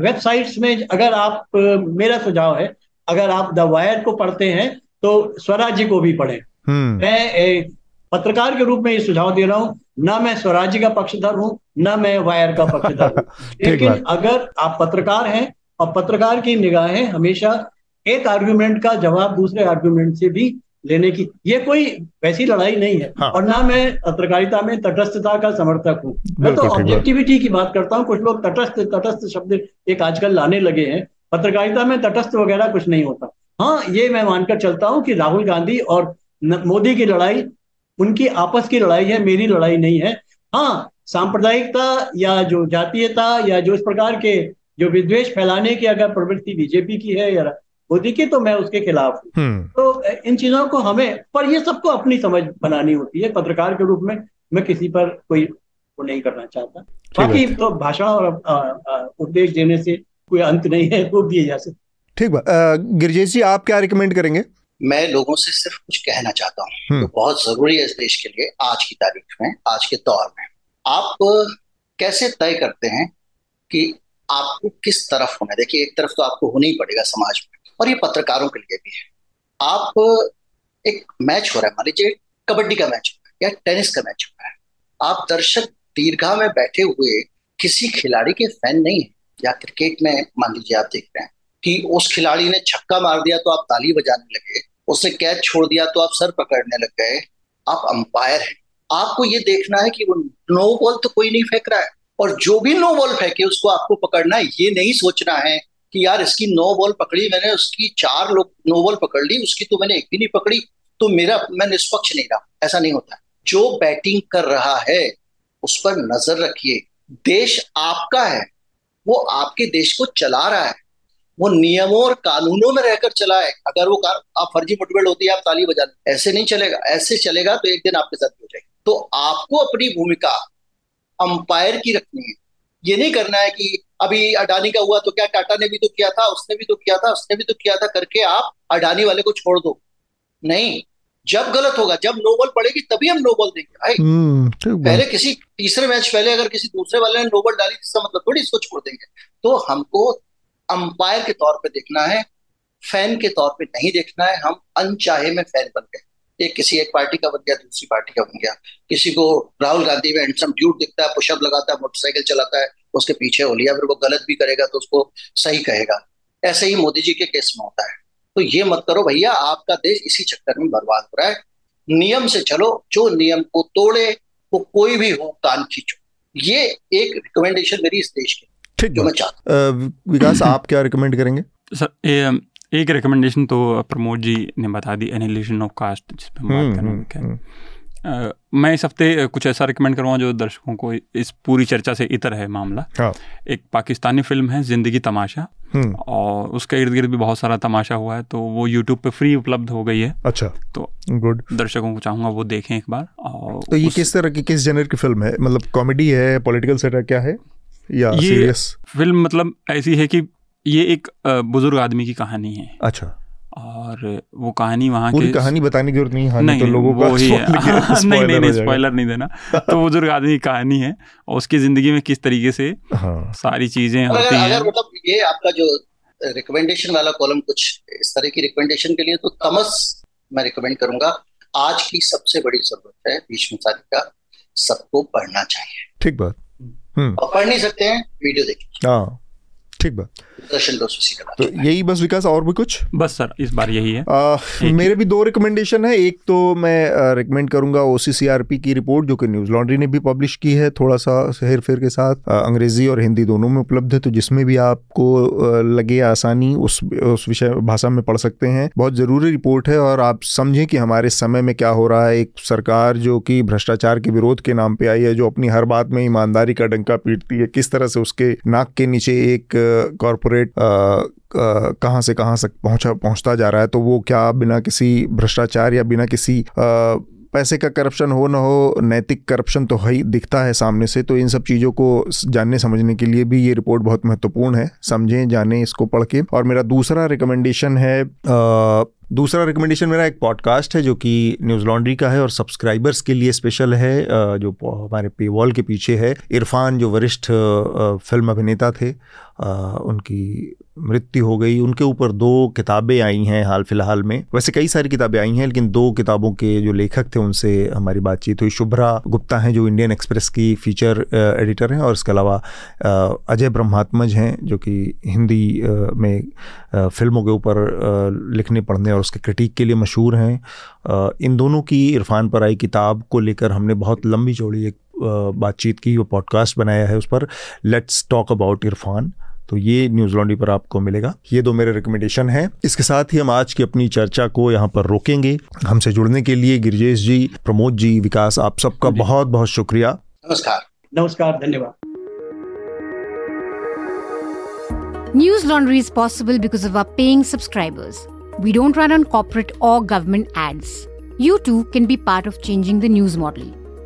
वेबसाइट्स में अगर आप मेरा सुझाव है अगर आप द वायर को पढ़ते हैं तो स्वराज्य को भी पढ़ें हम्म। मैं पत्रकार के रूप में ये सुझाव दे रहा हूँ ना मैं स्वराज्य का पक्षधर हूँ ना मैं वायर का पक्षधर हूँ लेकिन अगर आप पत्रकार हैं और पत्रकार की निगाहें हमेशा एक आर्ग्यूमेंट का जवाब दूसरे आर्ग्यूमेंट से भी लेने की। ये कोई वैसी लड़ाई नहीं है। हाँ। और ना मैं पत्रकारिता में तटस्थता का समर्थक हूँ। मैं तो ऑब्जेक्टिविटी की बात करता हूँ। कुछ लोग तटस्थ तटस्थ शब्द एक आजकल लाने लगे हैं। पत्रकारिता में तटस्थ वगैरह कुछ नहीं होता। हाँ ये मैं मानकर चलता हूँ कि राहुल गांधी और मोदी की लड़ाई उनकी आपस की लड़ाई है मेरी लड़ाई नहीं है। हाँ सांप्रदायिकता या जो जातीयता या जो इस प्रकार के जो विद्वेष फैलाने की अगर प्रवृत्ति बीजेपी की है या मोदी की तो मैं उसके खिलाफ हूँ। हम्म। तो इन चीज़ों को हमें पर ये सबको अपनी समझ बनानी होती है। पत्रकार के रूप में मैं किसी पर कोई वो नहीं करना चाहता। बाकी तो भाषण और उपदेश देने से कोई अंत नहीं है वो दिए जा सकते। ठीक बात। गिरजेश जी आप क्या रिकमेंड करेंगे? मैं लोगों से सिर्फ़ कुछ कहना चाहता हूँ। तो बहुत ज़रूरी है इस देश के लिए आज की तारीख में आज के दौर में। आप कैसे तय करते हैं कि आपको किस तरफ़ होना है? देखिए एक तरफ़ तो आपको होना ही पड़ेगा समाज में। और ये पत्रकारों के लिए भी है। आप एक मैच हो रहा है, मान लीजिए, कबड्डी का मैच हो रहा है या टेनिस का मैच हो रहा है। आप दर्शक दीर्घा में बैठे हुए किसी खिलाड़ी के फ़ैन नहीं है। या क्रिकेट में, मान लीजिए, आप देख रहे हैं कि उस खिलाड़ी ने छक्का मार दिया तो आप ताली बजाने लगे उसने कैच छोड़ दिया तो आप सर पकड़ने लग गए। आप अंपायर हैं। आपको ये देखना है कि वो नो बॉल तो कोई नहीं फेंक रहा है। और जो भी नो बॉल फेंके, उसको आपको पकड़ना है, ये नहीं सोचना है कि यार इसकी नो बॉल पकड़ी मैंने उसकी चार लोग नो बॉल पकड़ ली उसकी तो मैंने एक भी नहीं पकड़ी तो मेरा मैं निष्पक्ष नहीं रहा। ऐसा नहीं होता जो बैटिंग कर रहा है उस पर नज़र रखिए। देश आपका है। वो आपके देश को चला रहा है। वो नियमों और कानूनों में रहकर चला है। अगर वो कार, आप फर्जी मुठभेड़ होती है आप ताली बजा ऐसे नहीं चलेगा ऐसे चलेगा तो एक दिन आपके साथ हो जाएगी। तो आपको अपनी भूमिका अंपायर की रखनी है। ये नहीं करना है कि अभी अडानी का हुआ तो क्या? टाटा ने भी तो किया था उसने भी तो किया था उसने भी तो किया था करके आप अडानी वाले को छोड़ दो। नहीं जब गलत होगा जब नो बॉल पड़ेगी तभी हम नो बॉल देंगे भाई हम्म, पहले किसी तीसरे मैच पहले अगर किसी दूसरे वाले ने नो बॉल डाली इसका मतलब थोड़ी इसको छोड़ देंगे। तो हमको अंपायर के तौर पे देखना है फ़ैन के तौर पे नहीं देखना है हम अनचाहे में फ़ैन बन गए। एक किसी एक पार्टी का बन गया दूसरी पार्टी का बन गया। किसी को राहुल गांधी में हैंडसम ड्यूट दिखता है पुशअप लगाता है मोटरसाइकिल चलाता है उसके पीछे हो लिया फिर वो गलत भी करेगा तो उसको सही कहेगा। ऐसे ही मोदी जी के केस में होता है। तो ये मत करो भैया आपका देश इसी चक्कर में बर्बाद हो रहा है। नियम से चलो जो नियम को तोड़े वो तो कोई भी हो कान खींचो। ये एक रिकमेंडेशन मेरी इस देश की ठीक जो मैं चाहता विकास आप क्या रिकमेंड करेंगे? सर एक रिकमेंडेशन तो प्रमोद जी ने बता दी एनालिजेशन ऑफ़ कास्ट जिस पर बात हम्म, मैं इस हफ़्ते कुछ ऐसा रिकमेंड करूँगा जो दर्शकों को इस पूरी चर्चा से इतर है मामला। हाँ। एक पाकिस्तानी फ़िल्म है ज़िंदगी तमाशा। हम्म। और उसके इर्द गिर्द भी बहुत सारा तमाशा हुआ है तो वो यूट्यूब पे फ्री उपलब्ध हो गई है। अच्छा। तो गुड दर्शकों को चाहूँगा वो देखें एक बार और तो ये उस- किस तरह की किस जनर की फ़िल्म है? मतलब कॉमेडी है पॉलिटिकल सेटर क्या है? या ये सीरियस फ़िल्म मतलब ऐसी है कि ये एक बुज़ुर्ग आदमी की कहानी है। अच्छा। और वो कहानी वहाँ की कहानी बताने की ज़रूरत नहीं है नहीं तो लोगों वो ही है नहीं नहीं नहीं स्पॉइलर नहीं देना। तो बुज़ुर्ग आदमी की कहानी है और उसकी ज़िंदगी में किस तरीके से हाँ। सारी चीज़ें होती हैं। अगर मतलब ये आपका जो रिकमेंडेशन वाला कॉलम कुछ इस तरह की रिकमेंडेशन के लिए तो तमस मैं रिकमेंड करूँगा आज की सबसे बड़ी ज़रूरत है भीष्म शादी का सबको पढ़ना चाहिए। ठीक बात। और पढ़ नहीं सकते हैं वीडियो देखिए। हाँ। ठीक बात। तो यही बस विकास और भी कुछ? बस सर इस बार यही है। आ, मेरे भी दो रिकमेंडेशन है। एक तो मैं रिकमेंड करूँगा ओ की रिपोर्ट जो कि न्यूज़ लॉन्ड्री ने भी पब्लिश की है थोड़ा सा हेर फेर के साथ। अंग्रेज़ी और हिंदी दोनों में उपलब्ध है तो जिसमें भी आपको लगे आसानी उस उस विषय भाषा में पढ़ सकते हैं। बहुत ज़रूरी रिपोर्ट है और आप समझें कि हमारे समय में क्या हो रहा है। एक सरकार जो कि भ्रष्टाचार के विरोध के नाम पे आई है जो अपनी हर बात में ईमानदारी का डंका पीटती है किस तरह से उसके नाक के नीचे एक कॉरपोरेट कहाँ से कहाँ तक पहुँचा पहुँचता जा रहा है तो वो क्या बिना किसी भ्रष्टाचार या बिना किसी अ, पैसे का करप्शन हो ना हो नैतिक करप्शन तो है ही दिखता है सामने से तो इन सब चीज़ों को जानने समझने के लिए भी ये रिपोर्ट बहुत महत्वपूर्ण है समझें जानें इसको पढ़ के। और मेरा दूसरा रिकमेंडेशन है अ, दूसरा रिकमेंडेशन मेरा एक पॉडकास्ट है जो कि न्यूज़ लॉन्ड्री का है और सब्सक्राइबर्स के लिए स्पेशल है जो हमारे पे वॉल के पीछे है इरफान जो वरिष्ठ फ़िल्म अभिनेता थे उनकी मृत्यु हो गई। उनके ऊपर दो किताबें आई हैं हाल फ़िलहाल में। वैसे कई सारी किताबें आई हैं, लेकिन दो किताबों के जो लेखक थे, उनसे हमारी बातचीत हुई। शुभ्रा गुप्ता हैं, जो इंडियन एक्सप्रेस की फीचर एडिटर हैं, और इसके अलावा अजय ब्रह्मात्मज हैं, जो कि हिंदी में फ़िल्मों के ऊपर लिखने, पढ़ने और उसके क्रिटिक के लिए मशहूर हैं। इन दोनों की इरफान पर आई किताब को लेकर हमने बहुत लंबी चौड़ी एक बातचीत की, वो पॉडकास्ट बनाया है उस पर। Let's talk about Irfan. तो ये न्यूज़ लॉन्ड्री पर आपको मिलेगा। ये दो मेरे रिकमेंडेशन है। इसके साथ ही हम आज की अपनी चर्चा को यहाँ पर रोकेंगे। हमसे जुड़ने के लिए गिरिजेश जी प्रमोद जी विकास आप सबका बहुत बहुत शुक्रिया। नमस्कार। नमस्कार धन्यवाद। News laundry is possible because of our paying subscribers we don't run on corporate और government ads you too can be part of changing the news model